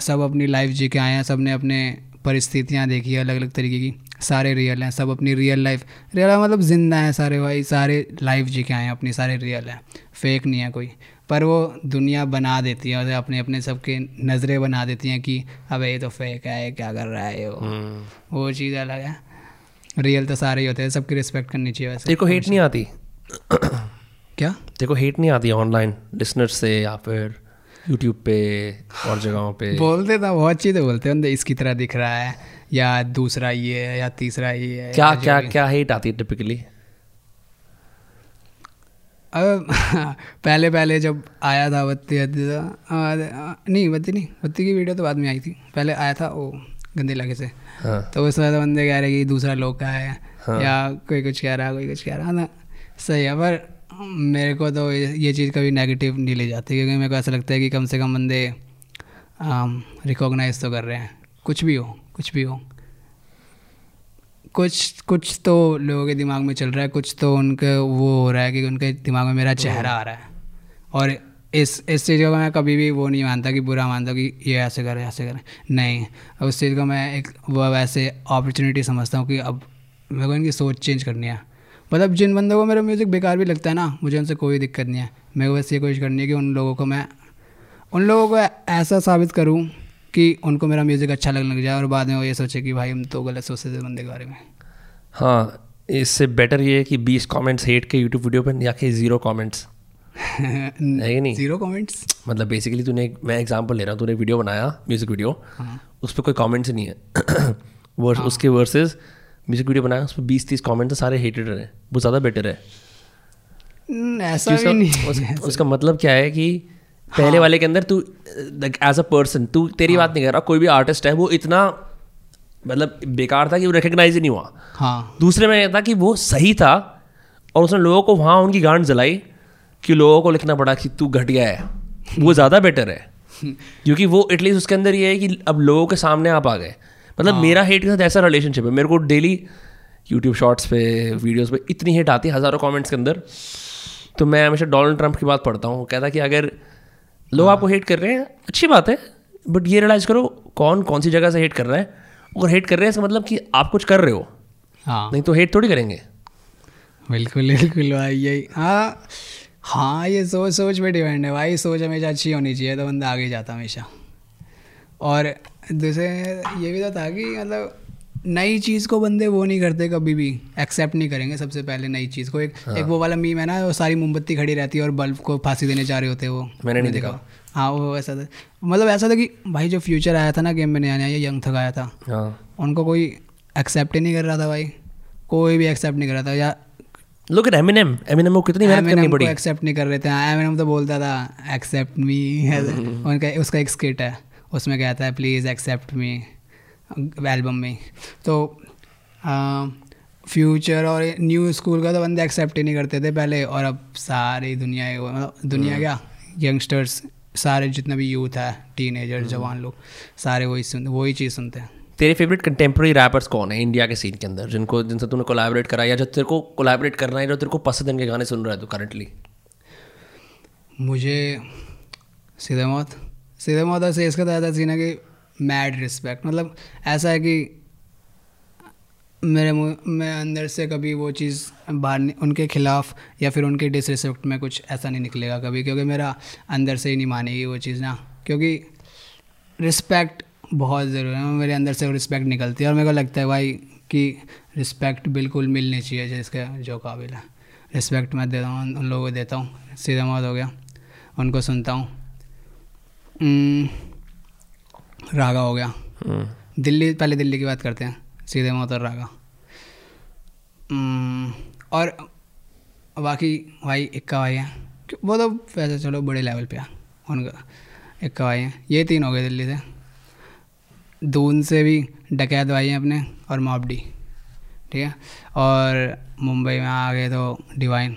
सब अपनी लाइफ जी के आए हैं सबने अपने परिस्थितियाँ देखी है अलग अलग तरीके की। सारे रियल हैं सब अपनी रियल लाइफ रियल मतलब ज़िंदा हैं सारे भाई सारे लाइफ जी के आए हैं अपनी सारे रियल हैं। फेक नहीं है कोई। पर वो दुनिया बना देती है और अपने अपने सबके नज़रें बना देती हैं कि अबे ये तो फेक है ये क्या कर रहा है ये वो? हम्म। वो चीज़ अलग है। रियल तो सारे ही होते हैं सबकी रिस्पेक्ट करनी चाहिए वैसे। तेरे को हेट नहीं आती? तेरे हेट नहीं आती ऑनलाइन लिसनर से या फिर यूट्यूब पे और जगहों पे। बोलते तो बहुत चीज़ें बोलते हैं इसकी तरह दिख रहा है या दूसरा ये है या तीसरा ये है क्या क्या क्या हेट आती है टिपिकली अब *laughs* पहले पहले जब आया था बत्ती बत्ती था नहीं बत्ती नहीं बत्ती की वीडियो तो बाद में आई थी। पहले आया था वो गंदे इलाके से। हाँ। तो उस वजह बंदे कह रहे कि दूसरा लोग का है हाँ। या कोई कुछ कह रहा है कोई कुछ कह रहा है ना सही है पर मेरे को तो ये चीज़ कभी नेगेटिव नहीं ले जाती क्योंकि मेरे को ऐसा लगता है कि कम से कम बंदे रिकॉग्नाइज तो कर रहे हैं। कुछ भी हो कुछ भी हो। कुछ कुछ तो लोगों के दिमाग में चल रहा है कुछ तो उनके वो हो रहा है कि उनके दिमाग में मेरा चेहरा आ रहा है। और इस इस चीज़ को मैं कभी भी वो नहीं मानता कि बुरा मानता कि ये ऐसे करें ऐसे करें नहीं अब उस चीज़ को मैं एक वो वैसे अपॉर्चुनिटी समझता हूँ कि अब मेरे को इनकी सोच चेंज करनी है। मतलब जिन बंदों को मेरा म्यूज़िक बेकार भी लगता है ना मुझे उनसे कोई दिक्कत नहीं है। मेरे को बस ये कोशिश करनी है कि उन लोगों को मैं उन लोगों को ऐसा साबित करूँ कि उनको मेरा म्यूज़िक अच्छा लगने लग जाए और बाद में वो ये सोचे कि भाई हम तो गलत सोचते थे बंदे के बारे में। हाँ इससे बेटर ये है कि बीस कॉमेंट्स हेट के यूट्यूब वीडियो पर या कि ज़ीरो कॉमेंट्स *laughs* है कि नहीं? ज़ीरो कमेंट्स मतलब बेसिकली तूने मैं एग्जांपल ले रहा हूँ तूने वीडियो बनाया म्यूज़िक वीडियो उस पर कोई कमेंट्स नहीं है। *clears throat* वर्स उसके वर्सेस म्यूज़िक वीडियो बनाया उस पर बीस तीस कॉमेंट सारे हेटेड रहे वो ज़्यादा बेटर है ऐसा भी उसका, नहीं उस, उसका मतलब क्या है कि पहले वाले के अंदर तू एज अ पर्सन तू तेरी हाँ। बात नहीं कर रहा कोई भी आर्टिस्ट है वो इतना मतलब बेकार था कि वो रिकग्नाइज ही नहीं हुआ। हाँ। दूसरे में ये था कि वो सही था और उसने लोगों को वहाँ उनकी गांड जलाई कि लोगों को लिखना पड़ा कि तू घटिया है। वो ज़्यादा बेटर है *laughs* क्योंकि वो एटलीस्ट उसके अंदर ये है कि अब लोगों के सामने आप आ गए। मतलब मेरा हेट के साथ ऐसा रिलेशनशिप है। मेरे को डेली यूट्यूब शॉर्ट्स पे वीडियोस पे इतनी हेट आती है हज़ारों कमेंट्स के अंदर। तो मैं हमेशा डोनाल्ड ट्रंप की बात पढ़ता हूँ। कहता कि अगर लोग आपको हेट कर रहे हैं अच्छी बात है बट ये रियलाइज़ करो कौन कौन सी जगह से हेट कर रहा है। अगर हेट कर रहे हैं इसका मतलब कि आप कुछ कर रहे हो। हाँ। नहीं तो हेट थोड़ी करेंगे। बिल्कुल बिल्कुल भाई यही। हाँ हाँ ये सोच सोच पे डिपेंड है भाई। सोच हमेशा अच्छी होनी चाहिए तो बंदा आगे जाता हमेशा। और दूसरे ये भी तो था कि मतलब नई चीज़ को बंदे वो नहीं करते कभी भी एक्सेप्ट नहीं करेंगे सबसे पहले नई चीज़ को। एक हाँ। एक वो वाला मीम है ना वो सारी मोमबत्ती खड़ी रहती है और बल्ब को फांसी देने जा रहे होते हैं वो। मैंने नहीं देखा। हाँ वो ऐसा था। मतलब ऐसा था कि भाई जो फ्यूचर आया था ना गेम में नया नया यंग थक आया था। हाँ। उनको कोई एक्सेप्ट ही नहीं कर रहा था भाई। कोई भी एक्सेप्ट नहीं कर रहा था। या लुक एट एमिनेम एमिनेम को कितनी मेहनत करनी पड़ी। एक्सेप्ट नहीं कर रहे थे। एमिनेम तो बोलता था एक्सेप्ट मी *laughs* *laughs* उनका उसका एक स्किट है। उसमें कहता है प्लीज़ एक्सेप्ट मी एल्बम में. तो फ्यूचर और न्यू स्कूल का तो बंदे एक्सेप्ट ही नहीं करते थे पहले और अब सारी दुनिया मतलब दुनिया क्या? यंगस्टर्स सारे जितना भी यूथ है टीनेजर जवान लोग सारे वही सुन वही चीज़ सुनते हैं। तेरे फेवरेट कंटेम्प्रेरी रैपर्स कौन है इंडिया के सीन के अंदर जिनको जिनसे तूने कोलैबोरेट करा या जो तेरे को कोलैबोरेट करना है जो तेरे को पसंद इनके गाने सुन रहा है तू करंटली मुझे सीधे मौत। सीधे मौत से इसका सीन है कि मैड रिस्पेक्ट मतलब ऐसा है कि मेरे मैं अंदर से कभी वो चीज़ बाहर उनके खिलाफ या फिर उनके डिसरिस्पेक्ट में कुछ ऐसा नहीं निकलेगा कभी, क्योंकि मेरा अंदर से ही नहीं मानेगी वो चीज़ ना। क्योंकि रिस्पेक्ट बहुत ज़रूरी है, मेरे अंदर से वो रिस्पेक्ट निकलती है और मेरे को लगता है भाई कि रिस्पेक्ट बिल्कुल मिलनी चाहिए जिसके जो काबिल है। रिस्पेक्ट मैं देता हूँ उन- लोगों को देता हूँ, सीधा मौत हो गया, उनको सुनता हूँ। रागा हो गया। दिल्ली पहले दिल्ली की बात करते हैं सीधे मौत और रागा। हम्म, और बाकी भाई इक्का भाई हैं। वो तो वैसे चलो बड़े लेवल पे है उनका इक्का भाई हैं। ये तीन हो गए दिल्ली से। दून से भी डकैत भाई हैं अपने और मॉबडी ठीक है? और मुंबई में आ गए तो डिवाइन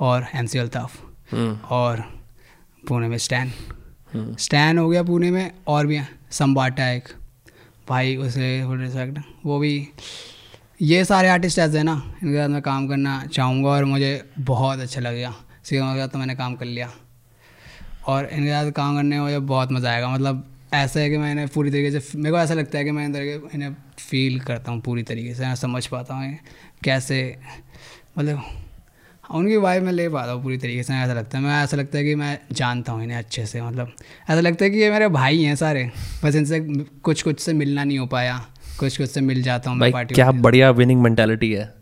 और एम सी अल्ताफ़ हम्म, और पुणे में स्टैन। हम्म, स्टैन हो गया पुणे में और भी संबाटा एक। भाई, उसे रिस्पेक्ट वो भी, ये सारे आर्टिस्ट ऐसे हैं ना, इनके साथ मैं काम करना चाहूँगा और मुझे बहुत अच्छा लगेगा। सीधा के साथ तो मैंने काम कर लिया। और इनके साथ काम करने में मुझे बहुत मज़ा आएगा। मतलब ऐसा है कि मैंने पूरी तरीके से, मेरे को ऐसा लगता है कि मैं अंदर के इन्हें फील करता हूँ पूरी तरीके से समझ पाता हूँ कैसे मतलब उनकी वाइब मैं ले पाता हूँ पूरी तरीके से ऐसा लगता है। मैं ऐसा लगता है कि मैं जानता हूँ इन्हें अच्छे से मतलब ऐसा लगता है कि ये मेरे भाई हैं सारे बस इनसे कुछ कुछ से मिलना नहीं हो पाया कुछ कुछ से मिल जाता हूँ मैं भाई पार्टी क्या बढ़िया विनिंग मेंटालिटी है।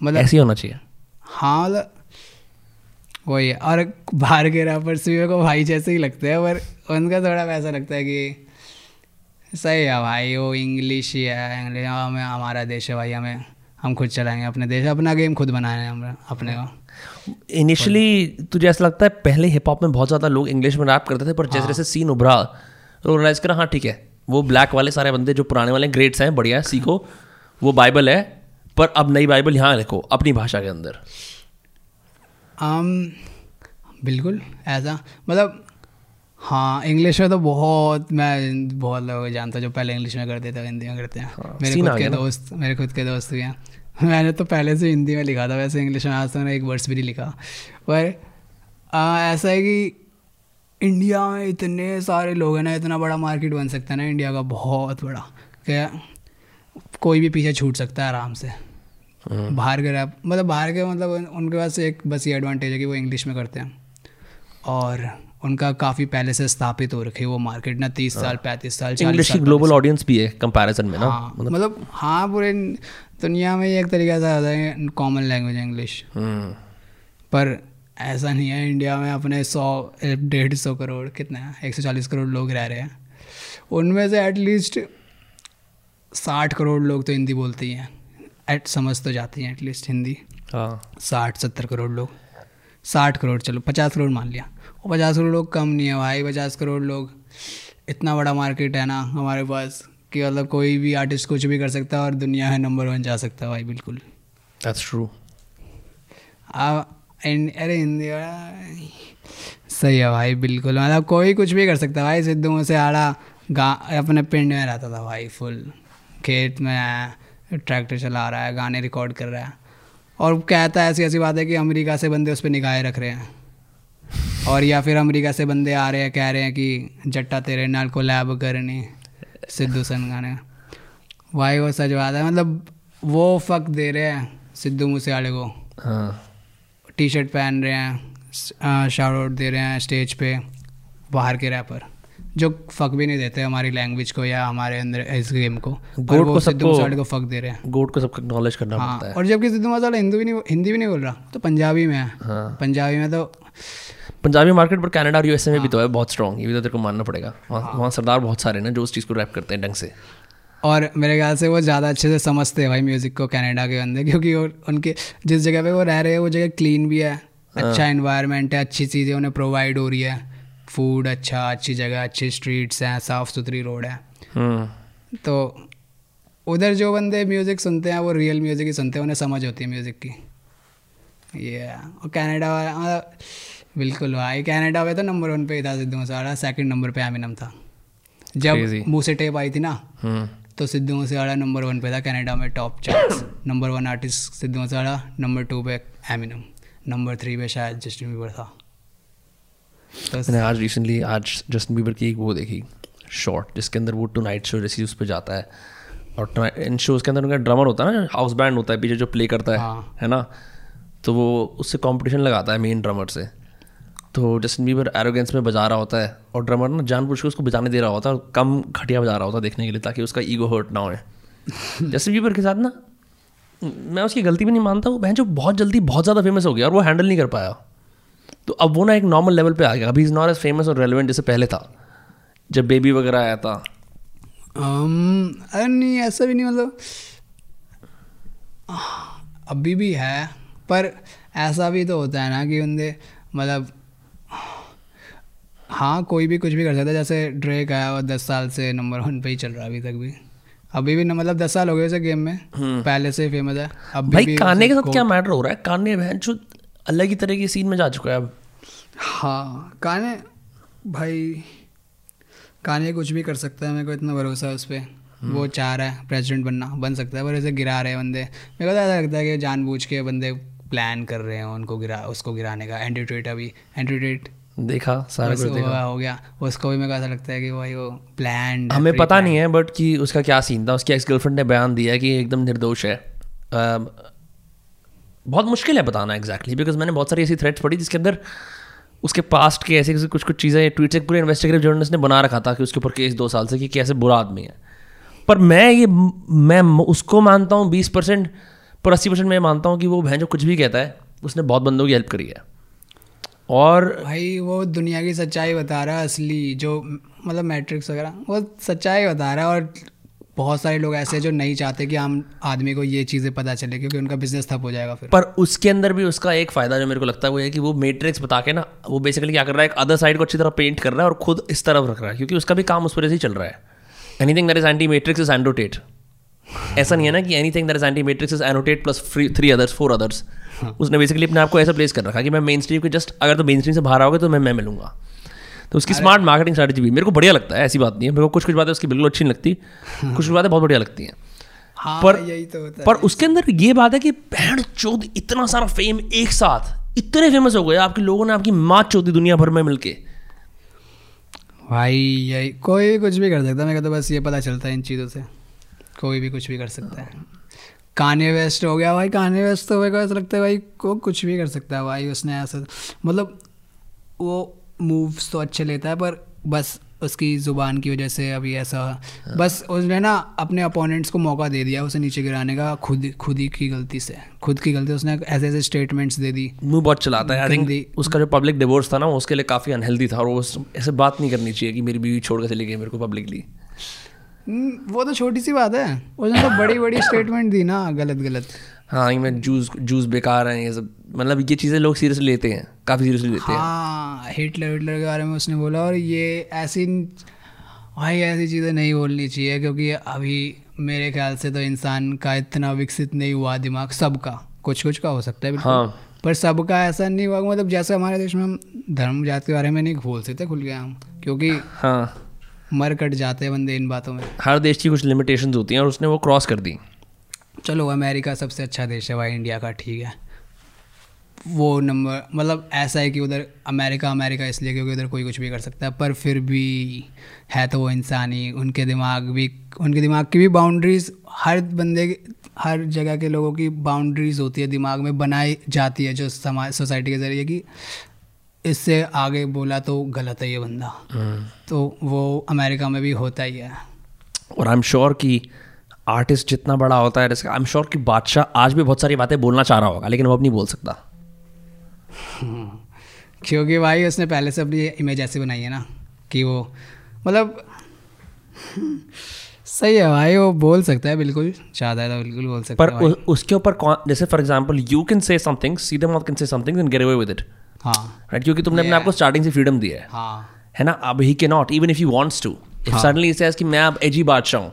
मतलब ऐसी होना चाहिए। हाँ मतलब वही है और बाहर के रैपर्स भी मेरे को भाई जैसे ही लगते हैं पर उनका थोड़ा वैसा लगता है कि सही है भाई वो इंग्लिश ही है इंग्लिश हमें हमारा देश है भाई हमें हम खुद चलाएँगे अपने देश अपना गेम खुद बनाए हम अपने को। इनिशियली तुझे ऐसा लगता है पहले हिप हॉप में बहुत ज़्यादा लोग इंग्लिश में रैप करते थे पर जैसे जैसे सीन उभरा तो रियलाइज़ करा हाँ ठीक है। वो ब्लैक वाले सारे बंदे जो पुराने वाले ग्रेड्स हैं बढ़िया है सीखो वो बाइबल है पर अब नई बाइबल यहाँ लिखो अपनी भाषा के अंदर। आम बिल्कुल ऐसा। मतलब हाँ इंग्लिश में तो बहुत मैं बहुत लोग जानता जो पहले इंग्लिश में करते थे हिंदी में करते हैं। हाँ, मेरे खुद के दोस्त मेरे खुद के दोस्त भी हैं। *laughs* मैंने तो पहले से हिंदी में लिखा था वैसे इंग्लिश में आज तक मैंने एक वर्ड्स भी नहीं लिखा। पर आ, ऐसा है कि इंडिया में इतने सारे लोग हैं ना इतना बड़ा मार्केट बन सकता है ना इंडिया का बहुत बड़ा। क्या कोई भी पीछे छूट सकता है आराम से। हम्म। बाहर के रैप मतलब बाहर के मतलब उनके पास एक बस ये एडवांटेज है कि वो इंग्लिश में करते हैं। और उनका काफ़ी पहले से स्थापित हो रखी है वो मार्केट ना तीस साल पैंतीस साल इंग्लिश की ग्लोबल ऑडियंस भी है कंपैरिजन में ना। हाँ मतलब हाँ पूरे दुनिया में एक तरीका से आता है कॉमन लैंग्वेज है इंग्लिश पर ऐसा नहीं है इंडिया में अपने सौ डेढ़ सौ करोड़ कितने हैं एक सौ चालीस करोड़ लोग रह रहे हैं। उनमें से एटलीस्ट साठ करोड़ लोग तो हिंदी बोलते ही हैं। एट समझ तो जाती हैं एटलीस्ट हिंदी। हाँ। साठ सत्तर करोड़ लोग। साठ करोड़ चलो पचास करोड़ मान लिया। वो पचास करोड़ लोग कम नहीं है भाई पचास करोड़ लोग इतना बड़ा मार्केट है ना हमारे पास। कि मतलब कोई भी आर्टिस्ट कुछ भी कर सकता है और दुनिया में नंबर वन जा सकता है भाई बिल्कुल। दैट्स ट्रू आ, अरे हिंदी वाला- सही है भाई बिल्कुल। मतलब कोई कुछ भी कर सकता है भाई सिद्धू मूसे आड़ा गा अपने पिंड में रहता था भाई फुल खेत में है ट्रैक्टर चला रहा है गाने रिकॉर्ड कर रहा है। और कहता है ऐसी ऐसी बात है कि अमेरिका से बंदे उस पर निगाहें रख रहे हैं। और या फिर अमेरिका से बंदे आ रहे हैं कह रहे हैं कि जट्टा तेरे नाल को लैब करनी। सिद्धू सन गाने भाई वो सच बात है मतलब वो फक दे रहे हैं सिद्धू मूसेवाले को। हाँ। टी शर्ट पहन रहे हैं शाउट आउट दे रहे हैं स्टेज पे बाहर के रैपर जो फक भी नहीं देते हमारी लैंग्वेज को या हमारे अंदर इस गेम को गोट को सिद्धू मूसेवाले को फक दे रहे हैं। गोट को सबको एक्नॉलेज करना हाँ पड़ता है। और जबकि सिद्धू मूसेवाला हिंदी भी नहीं हिंदी भी नहीं बोल रहा तो पंजाबी में है। हाँ। पंजाबी में तो पंजाबी मार्केट पर कनाडा और यूएसए में भी तो है। बहुत स्ट्रॉन्ग ये भी तो तेरे को मानना पड़ेगा। वहाँ वहाँ सरदार बहुत सारे हैं ना जो उस चीज़ को रैप करते हैं ढंग से। और मेरे ख्याल से वो ज़्यादा अच्छे से समझते हैं भाई म्यूज़िक को कनाडा के अंदर क्योंकि उनके जिस जगह पे वो रह रहे हैं वो जगह क्लीन भी है अच्छा इन्वायरमेंट है अच्छी चीज़ें उन्हें प्रोवाइड हो रही है। फ़ूड अच्छा अच्छी जगह अच्छी स्ट्रीट्स हैं साफ़ सुथरी रोड है। हम्म। तो उधर जो बंदे म्यूज़िक सुनते हैं वो रियल म्यूज़िक ही सुनते हैं उन्हें समझ होती है म्यूज़िक की। ये और कनाडा वाला बिल्कुल भाई कनाडा में तो नंबर वन पे था सिद्धू मूसेवाला सेकंड नंबर पे एमिनम था। जब. मुँह से टेप आई थी ना हम्म। तो सिद्धू मूसेवाला नंबर वन पे था कनाडा में top charts number one artist Sidhu Moosewala number two पे एमिनम नंबर थ्री पे शायद जस्टिन बीबर था। मैंने आज रिसेंटली आज जस्टिन बीबर की एक वो देखी शॉर्ट जिसके अंदर वो टू नाइट शो जैसी उस पर जाता है। और इन शोज़ के अंदर उनका ड्रमर होता है ना हाउस बैंड होता है पीछे जो प्ले करता है हाँ। है ना? तो वो उससे कंपटीशन लगाता है मेन ड्रमर से। तो जस्टिन बीबर एरोगेंस में बजा रहा होता है और ड्रमर ना जानबूझ के उसको बजाने दे रहा होता है और कम घटिया बजा रहा होता है देखने के लिए ताकि उसका ईगो हर्ट ना होए। *laughs* जस्टिन बीबर के साथ ना मैं उसकी गलती भी नहीं मानता वो बहन जो बहुत जल्दी बहुत ज़्यादा फ़ेमस हो गया और वो हैंडल नहीं कर पाया। तो अब वो ना एक नॉर्मल लेवल पे आ गया। अभी इज़ नॉट एज फ़ेमस और रेलिवेंट जैसे पहले था जब बेबी वगैरह आया था। Um, अरे नहीं ऐसा भी नहीं मतलब। अभी भी है पर ऐसा भी तो होता है ना कि बंदे मतलब हाँ कोई भी कुछ भी कर सकता है। जैसे ड्रेक आया और दस साल से नंबर वन पे ही चल रहा है अभी तक भी। अभी भी न मतलब दस साल हो गए उसे गेम में। पहले से फ़ेमस है। अब हम्म। भाई काने के साथ क्या मैटर हो रहा है? काने बहन जो अलग ही तरह की सीन में जा चुका है अब। हाँ काने भाई काने कुछ भी कर सकता है मेरे को इतना भरोसा है उस पर हम्म। वो चाह रहा है प्रेसिडेंट बनना बन सकता है पर ऐसे गिरा रहे हैं बंदे। मेरे को तो ऐसा लगता है कि जानबूझ के बंदे प्लान कर रहे हैं उनको गिरा उसको गिराने का। एंटी ट्वीट अभी एंटी ट्वीट देखा सारा कुछ देखा। हो गया। उसको भी मेरे को ऐसा लगता है कि भाई वो प्लान हमें पता नहीं है बट कि उसका क्या सीन था। उसकी एक्स गर्लफ्रेंड ने बयान दिया कि एकदम निर्दोष है। बहुत मुश्किल है बताना एग्जैक्टली बिकॉज़ मैंने बहुत सारी ऐसी थ्रेड्स पढ़ी जिसके अंदर उसके पास्ट के ऐसे कुछ कुछ चीज़ें ट्वीट से पूरे इन्वेस्टिगेटिव जर्नलिस्ट ने बना रखा था कि उसके ऊपर केस दो साल से कि कैसे बुरा आदमी है। पर मैं ये मैं उसको मानता हूँ बीस परसेंट पर अस्सी परसेंट मैं मानता हूँ कि वो बहन जो कुछ भी कहता है उसने बहुत बंदों की हेल्प करी है। और भाई वो दुनिया की सच्चाई बता रहा है असली जो मतलब मैट्रिक्स वगैरह वो सच्चाई बता रहा है और बहुत सारे लोग ऐसे हैं जो नहीं चाहते कि आम आदमी को ये चीज़ें पता चले क्योंकि उनका बिज़नेस ठप हो जाएगा फिर। पर उसके अंदर भी उसका एक फ़ायदा जो मेरे को लगता है वो है कि वो मैट्रिक्स बता के ना वो बेसिकली क्या कर रहा है एक अदर साइड को अच्छी तरह पेंट कर रहा है और खुद इस तरफ़ रख रहा है क्योंकि उसका भी काम उस वजह से ही चल रहा है। Anything that is anti matrix is annotate ऐसा नहीं है ना कि anything that is anti matrix is annotate plus three others four others *laughs* उसने बेसिकली अपने आप को ऐसा प्लेस कर रखा कि मैं मेन स्ट्रीम के जस्ट अगर तो मेन स्ट्रीम से बाहर आओगे तो मैं मैं मिलूँगा। तो उसकी स्मार्ट मार्केटिंग स्ट्रेटजी भी मेरे को बढ़िया लगता है ऐसी बात नहीं है। मेरे को कुछ कुछ बातें उसकी बिल्कुल अच्छी नहीं लगती *laughs* कुछ कुछ बातें बहुत बढ़िया लगती हैं। हाँ पर- यही तो होता है। पर उसके अंदर ये बात है कि भैंड चौध इतना सारा फेम एक साथ इतने फ़ेमस हो गए आपके लोगों ने आपकी माँ चौथी दुनिया भर में मिलके। भाई यही कोई भी कुछ भी कर सकता है मेरे को तो बस ये पता चलता है इन चीज़ों से। कोई भी कुछ भी कर सकता है। काने वेस्ट हो गया भाई काने वेस्ट तो मेरे को ऐसा लगता है भाई को कुछ भी कर सकता है भाई उसने ऐसा मतलब वो मूव्स तो अच्छे लेता है पर बस उसकी ज़ुबान की वजह से अभी ऐसा हाँ। बस उसने ना अपने अपोनेंट्स को मौका दे दिया उसे नीचे गिराने का खुद खुद ही की गलती से खुद की गलती उसने ऐसे ऐसे स्टेटमेंट्स दे दी। मुँह बहुत चलाता है आई थिंक उसका जो पब्लिक डिवोर्स था ना उसके लिए काफ़ी अनहेल्दी था और वो ऐसे बात नहीं करनी चाहिए कि मेरी बीवी छोड़ के चली गई मेरे को पब्लिकली वो तो छोटी सी बात है। उसने तो बड़ी बड़ी *coughs* स्टेटमेंट दी ना गलत गलत। हाँ मैं जूस जूस बेकार हैं ये सब। मतलब ये चीज़ें लोग सीरियसली लेते हैं काफ़ी सीरियसली लेते हैं। हाँ हिटलर हिटलर के बारे में उसने बोला और ये ऐसी भाई ऐसी चीज़ें नहीं बोलनी चाहिए क्योंकि अभी मेरे ख्याल से तो इंसान का इतना विकसित नहीं हुआ दिमाग सबका। कुछ कुछ का हो सकता है बिल्कुल। हाँ। पर सबका ऐसा नहीं हुआ मतलब जैसे हमारे देश में हम धर्म जात के बारे में नहीं बोल सकते खुल गया हम। क्योंकि हाँ। मर कट जाते हैं बंदे इन बातों में। हर देश की कुछ लिमिटेशंस होती हैं और उसने वो क्रॉस कर दी। चलो अमेरिका सबसे अच्छा देश है भाई इंडिया का ठीक है। वो नंबर मतलब ऐसा है कि उधर अमेरिका अमेरिका इसलिए क्योंकि उधर कोई कुछ भी कर सकता है पर फिर भी है तो वो इंसानी उनके दिमाग भी उनके दिमाग की भी बाउंड्रीज हर बंदे हर जगह के लोगों की बाउंड्रीज होती है दिमाग में बनाई जाती है जो समाज सोसाइटी के ज़रिए कि इससे आगे बोला तो गलत है ये बंदा। तो वो अमेरिका में भी होता ही है। और आई एम श्योर कि आर्टिस्ट जितना बड़ा होता है आई एम श्योर कि बादशाह आज भी बहुत सारी बातें बोलना चाह रहा होगा लेकिन वो अब नहीं बोल सकता। *laughs* क्योंकि भाई उसने पहले से अपनी इमेज ऐसी बनाई है ना कि वो मतलब *laughs* सही है भाई वो बोल सकता है बिल्कुल चाहता है तो बिल्कुल बोल सकता पर है उसके ऊपर कौन जैसे for example you can say something सीधे मौत can say something and get away with it हाँ। राइट क्योंकि तुमने अपने आप को स्टार्टिंग से फ्रीडम दिया है। हाँ। है ना? अब ही के not even if you wants to if suddenly says कि मैं अब एजी बादशाह हूँ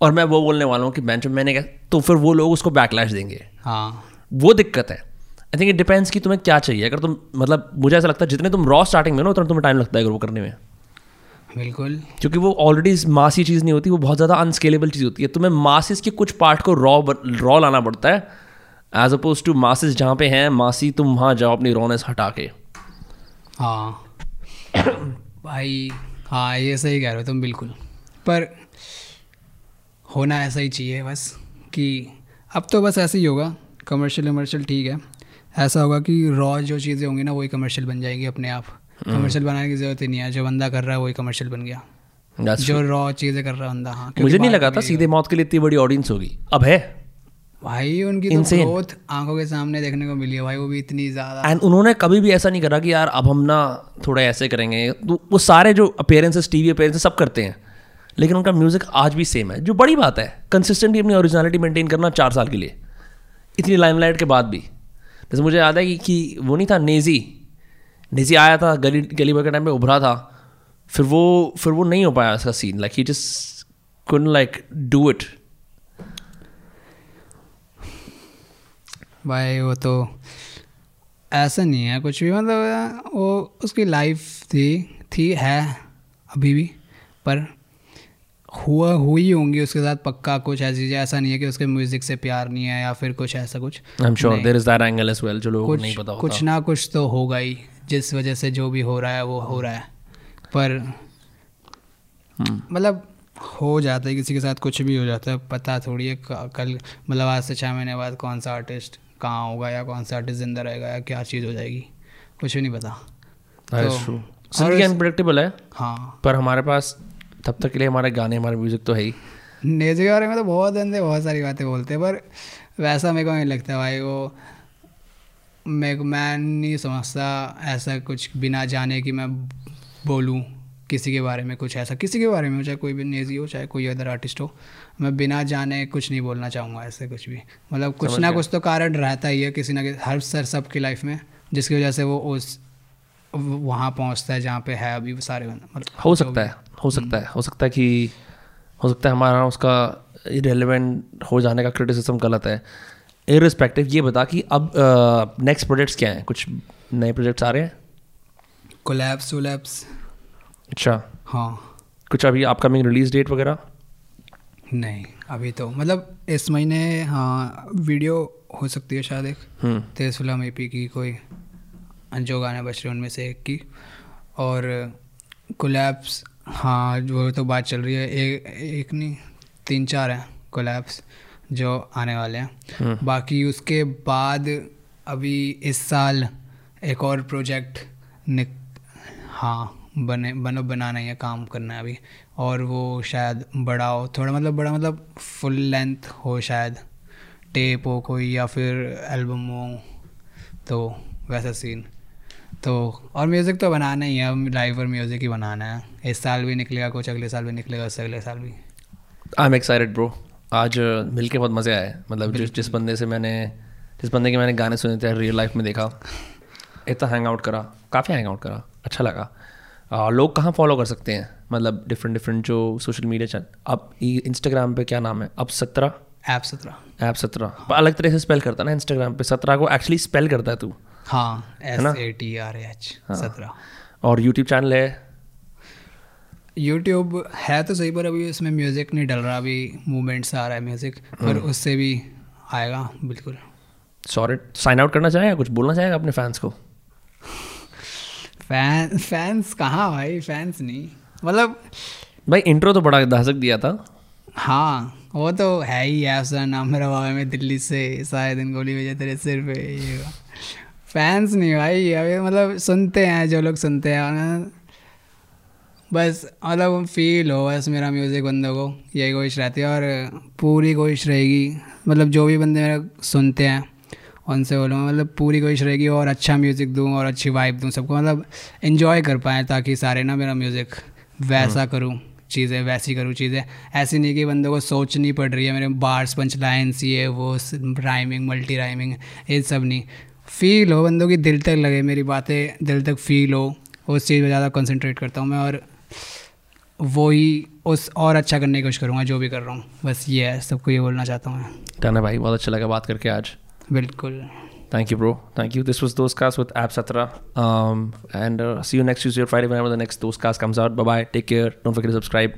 और मैं वो बोलने वाला हूँ कि बेंच मैंने क्या तो फिर वो लोग उसको बैकलैश देंगे। हाँ। वो दिक्कत है। आई थिंक इट डिपेंड्स कि तुम्हें क्या चाहिए। अगर तुम मतलब मुझे ऐसा लगता है जितने तुम रॉ स्टार्टिंग में हो ना उतना तुम्हें टाइम लगता है अगर वो करने में। बिल्कुल। क्योंकि वो ऑलरेडी मासी चीज़ नहीं होती वो बहुत ज़्यादा अनस्केलेबल चीज़ होती है। तुम्हें मासिस के कुछ पार्ट को रॉ रॉ लाना पड़ता है। एज अपोज टू मासिस जहाँ पे हैं मासी तुम वहाँ जाओ अपनी रॉनेस हटा के। हाँ। *coughs* भाई हाँ ये सही कह रहे हो तुम बिल्कुल। पर होना ऐसा ही चाहिए बस कि अब तो बस ऐसे ही होगा कमर्शियल वमर्शियल ठीक है। ऐसा होगा कि रॉ जो चीज़ें होंगी ना वही कमर्शियल बन जाएगी अपने आप। कमर्शियल बनाने की ज़रूरत ही नहीं है जो बंदा कर रहा है वही कमर्शियल बन गया। That's जो रॉ चीज़ें कर रहा है बंदा हाँ मुझे नहीं लगा था सीधे मौत के लिए इतनी बड़ी ऑडियंस होगी। अब है। भाई उनकी तो Insane. ग्रोथ आँखों के सामने देखने को मिली है भाई वो भी इतनी ज़्यादा। एंड उन्होंने कभी भी ऐसा नहीं करा कि यार अब हम ना थोड़ा ऐसे करेंगे। तो वो सारे जो अपेयरेंसेस टीवी अपेयरेंसेस सब करते हैं। लेकिन उनका म्यूज़िक आज भी सेम है जो बड़ी बात है। कंसिस्टेंटली अपनी ओरिजिनलिटी मेंटेन करना चार साल के लिए। इतनी लाइमलाइट के बाद भी। जैसे मुझे याद है कि, कि वो नहीं था नेजी नेजी आया था गली गली के टाइम पे उभरा था। फिर वो फिर वो नहीं हो पाया उसका scene like he just couldn't like do it. भाई वो तो ऐसा नहीं है कुछ भी। मतलब वो उसकी लाइफ थी थी है अभी भी पर हुआ हुई होंगी उसके साथ पक्का कुछ ऐसी चीज़ें। ऐसा नहीं है कि उसके म्यूज़िक से प्यार नहीं है या फिर कुछ ऐसा कुछ। I'm sure नहीं। there is that angle as well जो लोगों को कुछ नहीं पता कुछ ना कुछ तो होगा ही जिस वजह से जो भी हो रहा है वो हो रहा है। पर हम्म, मतलब हो जाता है किसी के साथ कुछ भी हो जाता है पता थोड़ी है कल मतलब आज से छः महीने बाद कौन सा आर्टिस्ट कहाँ होगा या कौन सा आर्टिस्ट ज़िंदा रहेगा या क्या चीज़ हो जाएगी? कुछ भी नहीं पता। Is तो- अनप्रेडिक्टेबल है हाँ। पर हमारे पास तब तक के लिए हमारे गाने हमारे म्यूज़िक तो है ही। नेजी के बारे में तो बहुत बंदे बहुत सारी बातें बोलते हैं पर वैसा मेरे को नहीं लगता भाई वो। मैं को मैं नहीं समझता ऐसा कुछ बिना जाने कि मैं बोलूँ किसी के बारे में कुछ ऐसा। किसी के बारे में हो चाहे कोई भी नेजी हो चाहे कोई अदर आर्टिस्ट हो। मैं बिना जाने कुछ नहीं बोलना चाहूँगा ऐसे कुछ भी। मतलब कुछ ना कुछ तो कारण रहता ही है किसी ना किसी हर सर सब की लाइफ में जिसकी वजह से वो उस वहाँ पहुँचता है जहाँ पे है अभी वो सारे मतलब हो सकता है हो सकता है हो सकता है कि हो सकता है हमारा उसका इरेलीवेंट हो जाने का क्रिटिसिज्म गलत है। इरिस्पेक्टिव ये बता कि अब नेक्स्ट प्रोजेक्ट्स क्या हैं? कुछ नए प्रोजेक्ट्स आ रहे हैं? कोलैब्स वोलैब्स अच्छा। हाँ। कुछ अभी अपकमिंग रिलीज़ डेट वगैरह? नहीं अभी तो। मतलब इस महीने हाँ वीडियो हो सकती है शायद एक। तेज फ़िल्म ए की कोई जो गाने बच रहे उनमें से एक की। और कोलैब्स हाँ वो तो बात चल रही है। एक एक नहीं तीन चार हैं कोलैब्स जो आने वाले हैं। हम्म। बाकी उसके बाद अभी इस साल एक और प्रोजेक्ट निक हाँ बने बनो बनाना है काम करना है अभी। और वो शायद बड़ा हो थोड़ा मतलब बड़ा मतलब फुल लेंथ हो शायद टेप हो कोई या फिर एल्बम हो तो वैसा सीन तो और म्यूज़िक तो बनाना ही है अब लाइव और म्यूज़िक ही बनाना है। इस साल भी निकलेगा कुछ अगले साल भी निकलेगा उससे अगले साल भी। आई एम एक्साइटेड ब्रो आज मिल मिलके बहुत मज़े आए। मतलब जिस जिस बंदे से मैंने जिस बंदे के मैंने गाने सुने थे रियल लाइफ में देखा इतना हैंग आउट करा काफ़ी हैंग आउट करा अच्छा लगा। आ, लोग कहाँ फॉलो कर सकते हैं? मतलब डिफरेंट डिफरेंट जो सोशल मीडिया चैनल अब इंस्टाग्राम पे क्या नाम है? अब सत्रह? ऐप सत्रह। ऐप सत्रह। पर अलग तरह से स्पेल करता है ना इंस्टाग्राम पे। सत्रह को एक्चुअली स्पेल करता है तू। हाँ S A T R H हाँ। सत्रह। और यूट्यूब चैनल है? यूट्यूब है तो सही पर अभी उसमें म्यूज़िक नहीं डल रहा। अभी मूवमेंट्स आ रहा है म्यूज़िक पर हम्म। उससे भी आएगा बिल्कुल। सॉरी साइन आउट करना चाहेगा? कुछ बोलना चाहेगा अपने फैंस को? फ़ैन फैंस कहाँ भाई? फैंस नहीं। मतलब भाई इंट्रो तो बड़ा दहशक दिया था। हाँ वो तो है ही है उसका नाम मेरा बाबा में दिल्ली से सारे दिन गोली बजे तेरे सिर पे ये फैंस नहीं भाई अभी मतलब सुनते हैं जो लोग सुनते हैं बस मतलब फील हो बस मेरा म्यूज़िक बंदों को यही कोशिश रहती है और पूरी कोशिश रहेगी। मतलब जो भी बंदे मेरा सुनते हैं उनसे बोलूँगा मतलब पूरी कोशिश रहेगी और अच्छा म्यूज़िक दूँ और अच्छी वाइब दूँ सबको मतलब इन्जॉय कर पाएँ ताकि सारे ना मेरा म्यूज़िक वैसा करूँ चीज़ें वैसी करूँ चीज़ें। ऐसी नहीं कि बंदों को सोचनी पड़ रही है मेरे बार्स पंच लाइन्स ये वो राइमिंग मल्टी राइमिंग ये सब नहीं। फील हो बंदों की दिल तक लगे मेरी बातें दिल तक फील हो उस चीज़ पर ज़्यादा कंसंट्रेट करता हूँ मैं और वो ही उस और अच्छा करने की कोशिश करूँगा जो भी कर रहा हूँ। बस ये है सबको ये बोलना चाहता हूँ मैं। डन भाई बहुत अच्छा लगा बात करके आज। बिल्कुल Thank you, bro. Thank you. This was Those Cast with Ab Satra. Um, and uh, see you next Tuesday or Friday whenever the next Those Cast comes out. Bye bye. Take care. Don't forget to subscribe.